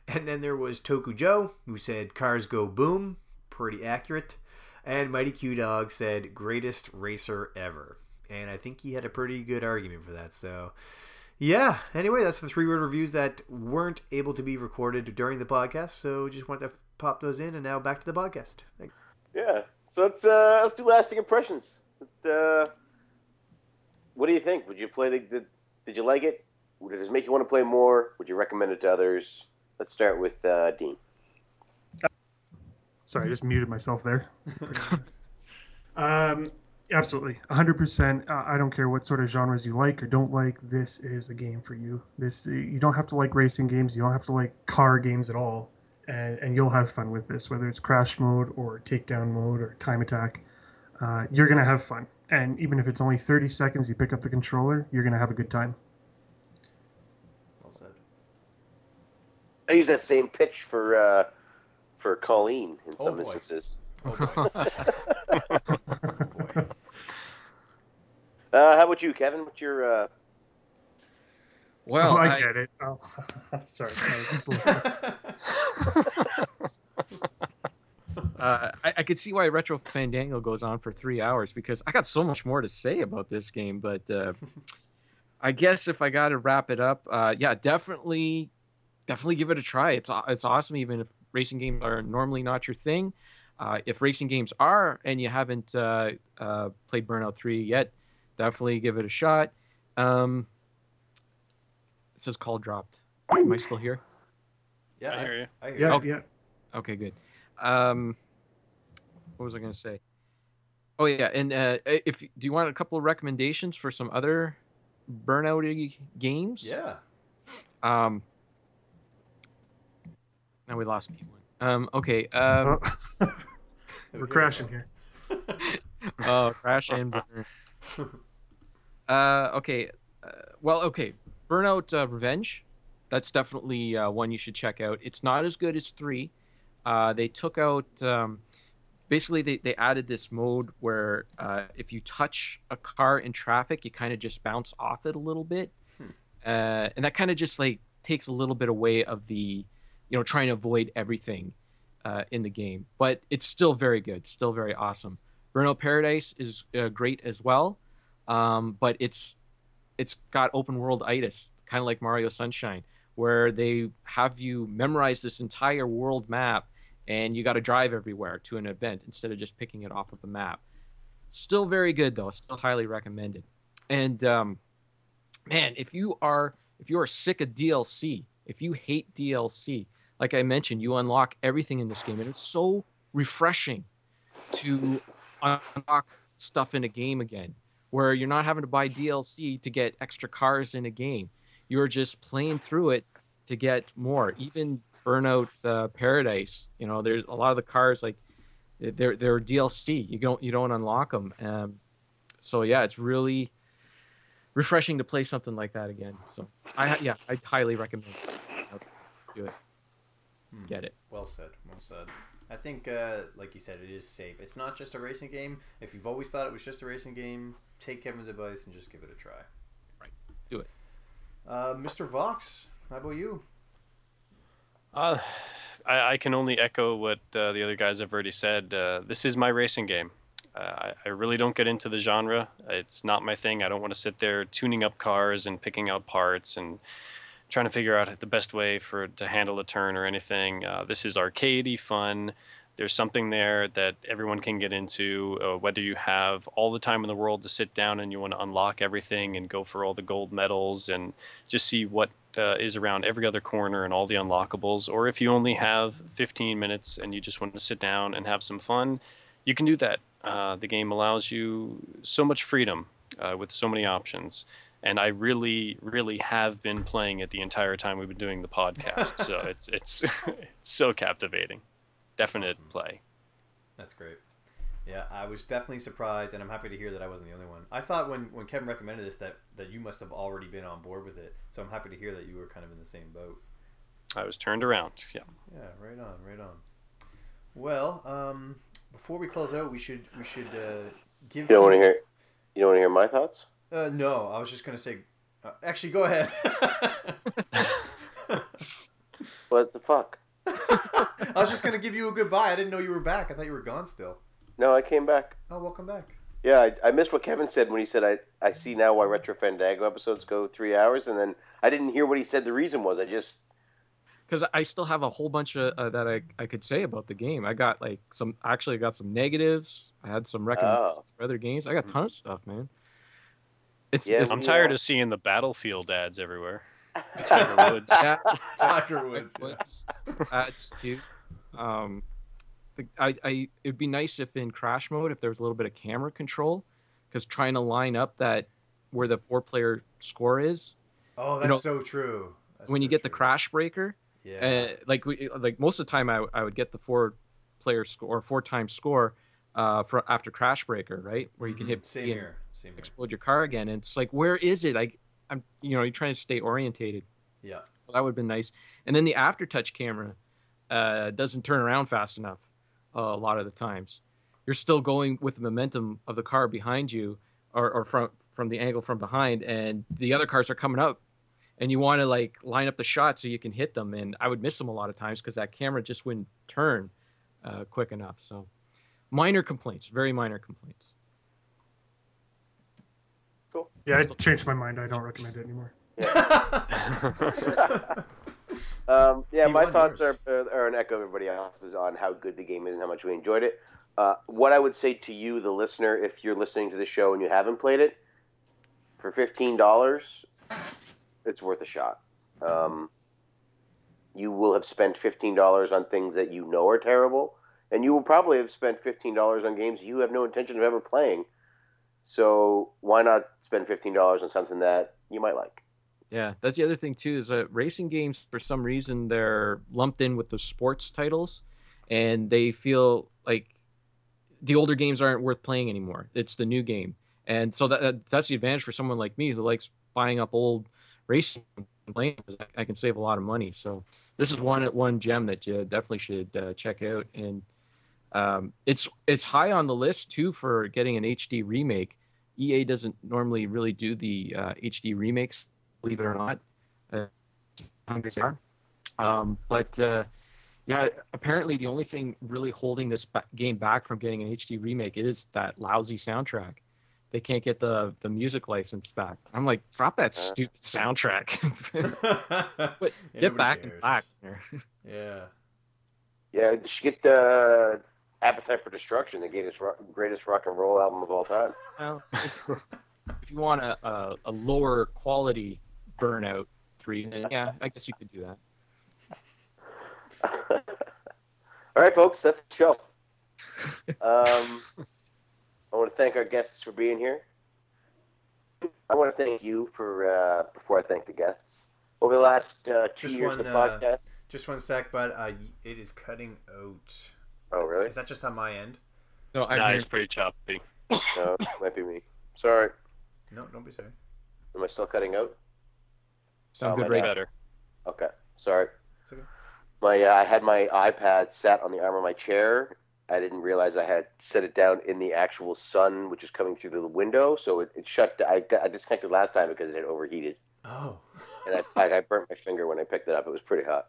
And then there was Toku Joe, who said, Cars Go Boom. Pretty accurate. And Mighty Q Dog said, Greatest racer ever. And I think he had a pretty good argument for that, so. Yeah. Anyway, that's the three word reviews that weren't able to be recorded during the podcast. So just wanted to pop those in, and now back to the podcast. Thank- Yeah. So let's uh, let's do lasting impressions. Uh, what do you think? Would you play the, the Did you like it? Would it just make you want to play more? Would you recommend it to others? Let's start with uh, Dean. Sorry, I just muted myself there. <laughs> um, absolutely, 100%. Uh, I don't care what sort of genres you like or don't like. This is a game for you. This you don't have to like racing games. You don't have to like car games at all, and, and you'll have fun with this. Whether it's crash mode or takedown mode or time attack, uh, you're gonna have fun. And even if it's only 30 seconds, you pick up the controller, you're gonna have a good time. Well said. I use that same pitch for uh, for Colleen in Oh, some boy. instances. Oh, boy. <laughs> <laughs> Oh, boy. Uh, how about you, Kevin? What's your uh... Well, oh, I, I- get it. Oh, <laughs> sorry. I was <laughs> uh, I, I could see why Retro Fandango goes on for three hours because I got so much more to say about this game. But uh, <laughs> I guess if I got to wrap it up, uh, yeah, definitely, definitely give it a try. It's it's awesome, even if racing games are normally not your thing. Uh, if racing games are, and you haven't uh, uh, played Burnout Three yet, definitely give it a shot. Um, it says call dropped. Am I still here? yeah, I hear you. I hear yeah, you. Okay. yeah. Okay, good. Um, what was I going to say? Oh yeah, and uh, if do you want a couple of recommendations for some other burnout games? Yeah. Um. Now we lost people. Um. Okay. Um. Oh, <laughs> we're crashing here. <laughs> oh, crash and burn. <laughs> Uh. Okay. Uh, well. Okay. Burnout uh, Revenge. That's definitely uh, one you should check out. It's not as good as three. Uh, they took out. Um, basically, they, they added this mode where uh, if you touch a car in traffic, you kind of just bounce off it a little bit, uh, and that kind of just like takes a little bit away of the, you know, trying to avoid everything uh, in the game. But it's still very good, still very awesome. Burnout Paradise is uh, great as well, um, but it's it's got open world itis, kind of like Mario Sunshine, where they have you memorize this entire world map and you got to drive everywhere to an event instead of just picking it off of a map. Still very good though. Still highly recommended. And um, man, if you are if you are sick of DLC, if you hate DLC, like I mentioned, you unlock everything in this game, and it's so refreshing to unlock stuff in a game again, where you're not having to buy DLC to get extra cars in a game. You're just playing through it to get more. Even Burnout uh, Paradise, you know, there's a lot of the cars like they're they're DLC. You don't you don't unlock them. Um, so yeah, it's really refreshing to play something like that again. So I yeah, I highly recommend it. do it. Hmm. Get it. Well said. Well said. I think, uh, like you said, it is safe. It's not just a racing game. If you've always thought it was just a racing game, take Kevin's advice and just give it a try. Right. Do it. Uh, Mr. Vox, how about you? Uh, I, I can only echo what uh, the other guys have already said. Uh, this is my racing game. Uh, I, I really don't get into the genre. It's not my thing. I don't want to sit there tuning up cars and picking out parts and trying to figure out the best way for to handle a turn or anything. Uh, this is arcadey fun. There's something there that everyone can get into, uh, whether you have all the time in the world to sit down and you want to unlock everything and go for all the gold medals and just see what uh, is around every other corner and all the unlockables, or if you only have 15 minutes and you just want to sit down and have some fun, you can do that. Uh, the game allows you so much freedom uh, with so many options. And I really, really have been playing it the entire time we've been doing the podcast. so <laughs> it's it's <laughs> it's so captivating. Definite Awesome. play. That's great. Yeah, I was definitely surprised, and I'm happy to hear that I wasn't the only one. I thought when, when Kevin recommended this that, that you must have already been on board with it, so I'm happy to hear that you were kind of in the same boat. I was turned around. Yeah. Yeah, right on, right on. Well, um, before we close out, we should we should uh, give. You don't want to hear. You don't want to hear my thoughts. Uh, no, I was just gonna say. Uh, actually, go ahead. <laughs> What the fuck? <laughs> I was just gonna give you a goodbye. I didn't know you were back. I thought you were gone still. No, I came back. Oh, welcome back. Yeah, I, I missed what Kevin said when he said I I see now why Retro Fandango episodes go three hours, and then I didn't hear what he said. The reason was I just because I still have a whole bunch of uh, that I, I could say about the game. I got like some actually I got some negatives. I had some recommendations Oh. for other games. I got a ton of stuff, man. It's, Yeah, it's I'm Yeah. tired of seeing the battlefield ads everywhere. Tiger Woods. <laughs> yeah, Tiger Woods. yeah. Ads too. Um, the, I, I it'd be nice if in crash mode if there was a little bit of camera control, because trying to line up that where the four player score is Oh, that's know, so true. That's when you so get the crash breaker. Yeah. Uh, like we like most of the time I, I would get the four player score or four times score uh for after crash breaker right? Where you can Mhm. hit Same here. Same here. explode your car again. And it's like where is it? Like i'm you know you're trying to stay orientated. Yeah. so that would have been nice. And then the aftertouch camera uh doesn't turn around fast enough uh, a lot of the times. You're still going with the momentum of the car behind you or, or from from the angle from behind and the other cars are coming up. And you want to like line up the shot so you can hit them. And i would miss them a lot of times because that camera just wouldn't turn uh, quick enough so minor complaints very minor complaints Cool. Yeah, I changed my mind. I don't recommend it anymore. <laughs> Um, yeah, He my thoughts yours. are, are an echo of everybody else's on how good the game is and how much we enjoyed it. Uh, what I would say to you, the listener, if you're listening to the show and you haven't played it, for fifteen dollars, it's worth a shot. Um, you will have spent fifteen dollars on things that you know are terrible, and you will probably have spent fifteen dollars on games you have no intention of ever playing. So why not spend fifteen dollars on something that you might like? Yeah, that's the other thing too. Is that racing games for some reason they're lumped in with the sports titles, and they feel like the older games aren't worth playing anymore. It's the new game, and so that- that that's the advantage for someone like me who likes buying up old racing games. I can save a lot of money. So this is one one gem that you definitely should uh, check out, and um, it's it's high on the list too for getting an HD remake. EA doesn't normally really do the uh, HD remakes believe it or not. Uh. Um, but uh, yeah, apparently the only thing really holding this ba- game back from getting an HD remake is that lousy soundtrack. They can't get the the music license back. I'm like, drop that stupid soundtrack. <laughs> But <laughs> get nobody back in black. Yeah. Yeah, you should get the Appetite for Destruction, the greatest rock, greatest rock and roll album of all time. Well, if you want a, a, a lower quality Burnout 3, then yeah, I guess you could do that. <laughs> all right, folks, that's the show. Um, I want to thank our guests for being here. I want to thank you for uh, before I thank the guests. Over the last uh, two Just years one, of the uh, podcast. Just one sec, but uh, it is cutting out. Oh, really? Is that just on my end? No, I'm Nah, here. it's pretty choppy. No, it might be me. Sorry. No, don't be sorry. Am I still cutting out? Sound Oh, good my right. Better. Okay. Sorry. It's okay. My uh, I had my iPad sat on the arm of my chair. I didn't realize I had set it down in the actual sun, which is coming through the window. So it, it shut. I, got- I disconnected last time because it had overheated, Oh. and I, I, I burnt my finger when I picked it up. It was pretty hot.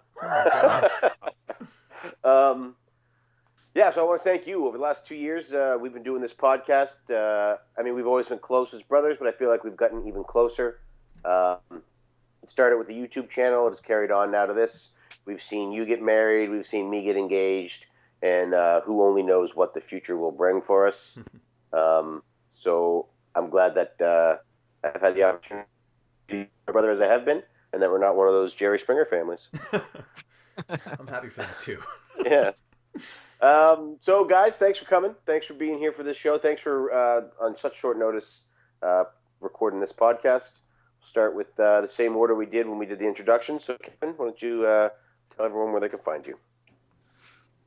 Oh <laughs> um, yeah, so I want to thank you. Over the last two years, uh, we've been doing this podcast. Uh, I mean, we've always been close as brothers, but I feel like we've gotten even closer. Um, it started with the YouTube channel. It's carried on now to this. We've seen you get married. We've seen me get engaged, and uh, who only knows what the future will bring for us. <laughs> um, so I'm glad that uh, I've had the opportunity to be a brother as I have been, and that we're not one of those Jerry Springer families. <laughs> <laughs> I'm happy for that too. yeah. Um, so, guys, thanks for coming. Thanks for being here for this show. Thanks for uh, on such short notice uh, recording this podcast. We'll start with uh, the same order we did when we did the introduction. So, Kevin, why don't you uh, tell everyone where they can find you?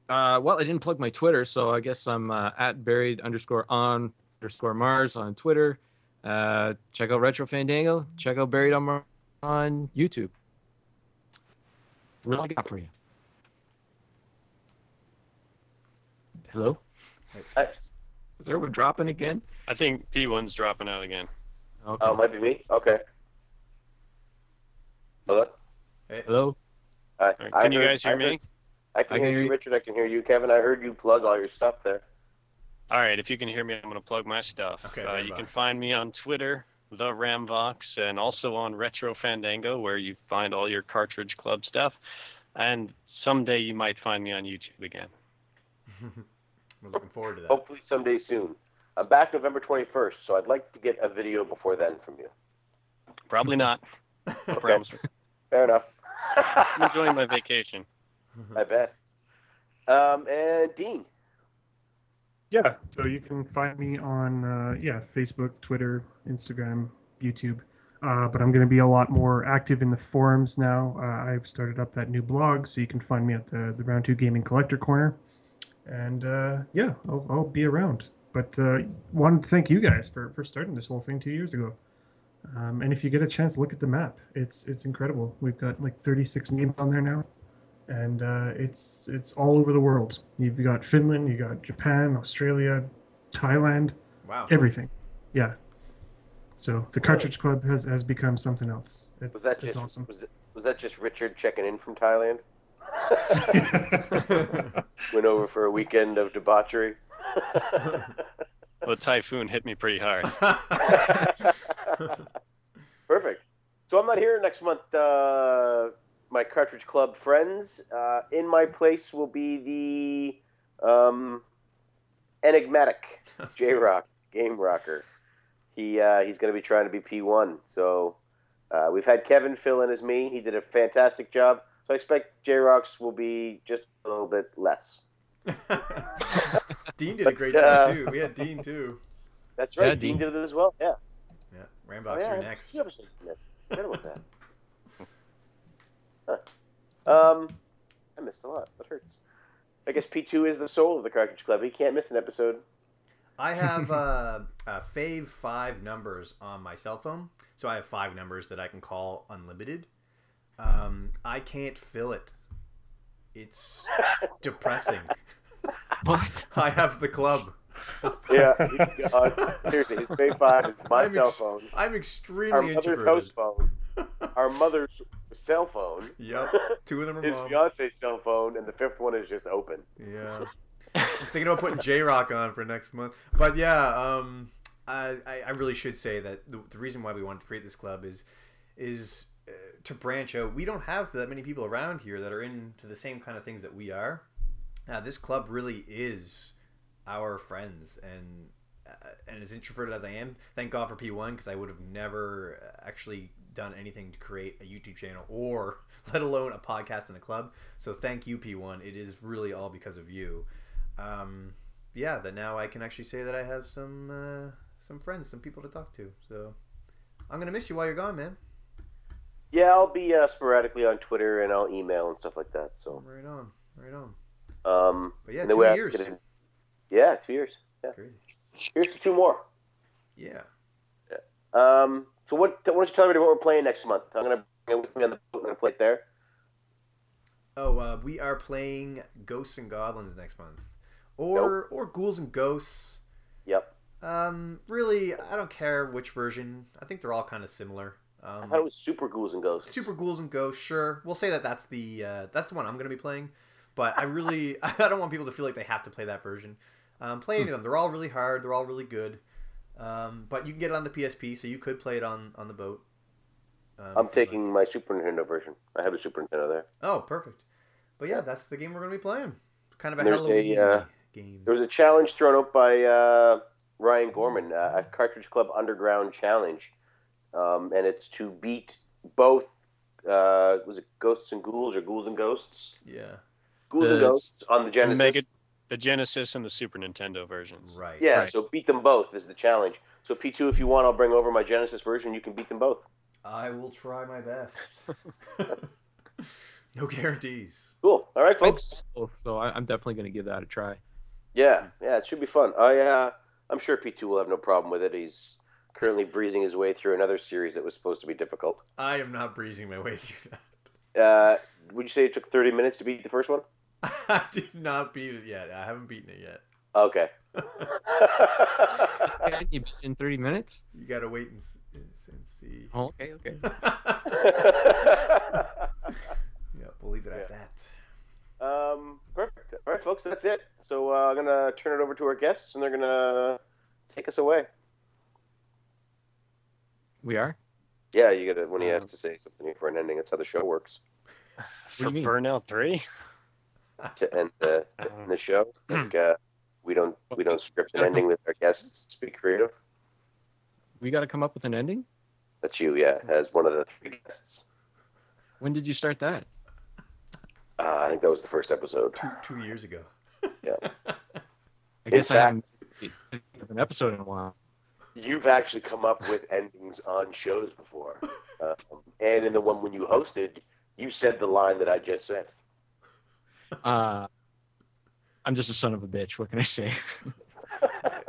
Uh, well, I didn't plug my Twitter, so I guess I'm uh, at buried underscore on underscore Mars on Twitter. Check out Retro Fandango. Check out Buried on Mars on YouTube. I got for you? Hello? Hi. Is everyone dropping again? I think P1's dropping out again. Okay. Oh, it might be me. Okay. Hello. Hello? Hi. All right, I Can you heard- guys hear I heard- me? I can I hear hear you, you. Richard. I can hear you, Kevin. I heard you plug all your stuff there. All right, if you can hear me, I'm going to plug my stuff. Okay, uh, you can find me on Twitter, the Ramvox, and also on Retro Fandango, where you find all your Cartridge Club stuff. And someday you might find me on YouTube again. <laughs> We're looking forward to that. Hopefully someday soon. I'm back November 21st, so I'd like to get a video before then from you. Probably not. <laughs> Okay. promise. Fair enough. I'm enjoying my vacation. <laughs> I bet. Um, and Dean. Yeah, so you can find me on uh, yeah Facebook, Twitter, Instagram, YouTube. Uh, but I'm going to be a lot more active in the forums now. Uh, I've started up that new blog, so you can find me at the, the Round Two Gaming Collector Corner. And uh, yeah, I'll, I'll be around. But uh, wanted to thank you guys for, for starting this whole thing two years ago. Um, and if you get a chance, look at the map. It's it's incredible. We've got like 36 games on there now, and uh, it's it's all over the world. You've got Finland, you got Japan, Australia, Thailand, Wow. everything. Yeah. So the Cartridge Club has, has become something else. It's, Was that it's awesome. was, it, was that just Richard checking in from Thailand? <laughs> Went over for a weekend of debauchery. <laughs> Well, the typhoon hit me pretty hard. <laughs> Perfect. So I'm not here next month. Uh, my Cartridge Club friends. Uh, in my place will be the um, enigmatic J Rock Game Rocker. He uh, he's going to be trying to be P1. So uh, we've had Kevin fill in as me. He did a fantastic job. So I expect J Rocks will be just a little bit less. <laughs> Dean did a great But, job uh, too. We had Dean too. That's right. Yeah, Dean Dean. did it as well. Yeah. Yeah, Oh, Ramvox, yeah, you're next. two episodes in. Forget about that. <laughs> Huh. Um, I missed a lot. That hurts. I guess P2 is the soul of the Cartridge Club. He can't miss an episode. I have <laughs> uh, uh, fave five numbers on my cell phone, so I have five numbers that I can call unlimited. Um, I can't fill it. It's depressing. <laughs> What? I have the club. Yeah, he's gone. Seriously, his Pay 5 is my I'm cell ex- phone. I'm extremely Our extremely mother's introverted. house phone. <laughs> Our mother's cell phone. Yep, two of them are His mom. fiance's cell phone, and the fifth one is just open. Yeah. I'm thinking about putting J Rock on for next month. But yeah, um, I, I I really should say that the, the reason why we wanted to create this club is is uh, to branch out. We don't have that many people around here that are into the same kind of things that we are. Now, this club really is our friends, and uh, and as introverted as I am, thank God for P1 because I would have never actually done anything to create a YouTube channel or <laughs> let alone a podcast in a club. So thank you, P1. It is really all because of you. Um, yeah, that now I can actually say that I have some uh, some friends, some people to talk to. So I'm gonna miss you while you're gone, man. Yeah, I'll be uh, sporadically on Twitter and I'll email and stuff like that. So, Right on, right on. um, But yeah, two years. yeah, two years. Yeah, Crazy. here's to two more. Yeah. Um, so what? Why don't you tell everybody what we're playing next month? I'm gonna bring it with me on the boat. I'm gonna play it there. Oh, uh, we are playing Ghosts and Goblins next month, or or Ghouls and Ghosts. Yep. Um, really, I don't care which version. I think they're all kind of similar. I Um, thought it was Super Ghouls and Ghosts. Super Ghouls and Ghosts, sure. We'll say that that's the uh, that's the one I'm going to be playing. But I <laughs> really <laughs> I don't want people to feel like they have to play that version. Um, play any of them. They're all really hard. They're all really good. Um, but you can get it on the PSP, so you could play it on on the boat. Um, I'm taking my Super Nintendo version. I have a Super Nintendo there. Oh, perfect. But yeah, that's the game we're going to be playing. Kind of a There's a, uh, game. There was a challenge thrown up by uh, Ryan Gorman, uh, a Cartridge Club Underground challenge, um, and it's to beat both. Uh, was it Ghosts and Ghouls or Ghouls and Ghosts? Yeah. Ghouls and Ghosts on the Genesis. Mega- The Genesis and the Super Nintendo versions. Right. Yeah, Right. so beat them both is the challenge. So P2, if you want, I'll bring over my Genesis version. You can beat them both. I will try my best. <laughs> <laughs> no guarantees. Cool. All right, folks. Both, So I, I'm definitely going to give that a try. Yeah, yeah, it should be fun. I, uh, I'm sure P2 will have no problem with it. He's currently breezing his way through another series that was supposed to be difficult. I am not breezing my way through that. Uh, would you say it took 30 minutes to beat the first one? <laughs> I did not beat it yet. I haven't beaten it yet. Okay. <laughs> You beat it in 30 minutes? You gotta wait and, s- and see. Oh, okay, okay. <laughs> yeah, we'll leave it at that. um, perfect. All right, folks, that's it. So uh, I'm gonna turn it over to our guests, and they're gonna take us away. We are? Yeah, you get it when he has Um, to say something for an ending. That's how the show works. For mean? Burnout 3? <laughs> To end the, to end the show, <clears throat> like, uh, we don't we don't script an ending with our guests. To be creative. We got to come up with an ending? That's you, yeah, as one of the three guests. When did you start that? Uh, I think that was the first episode. Two two years ago. Yeah. <laughs> I guess I haven't made an episode in a while. You've actually come up with endings on shows before, <laughs> um, and in the one when you hosted, you said the line that I just said. Uh, I'm just a son of a bitch. What can I say? <laughs>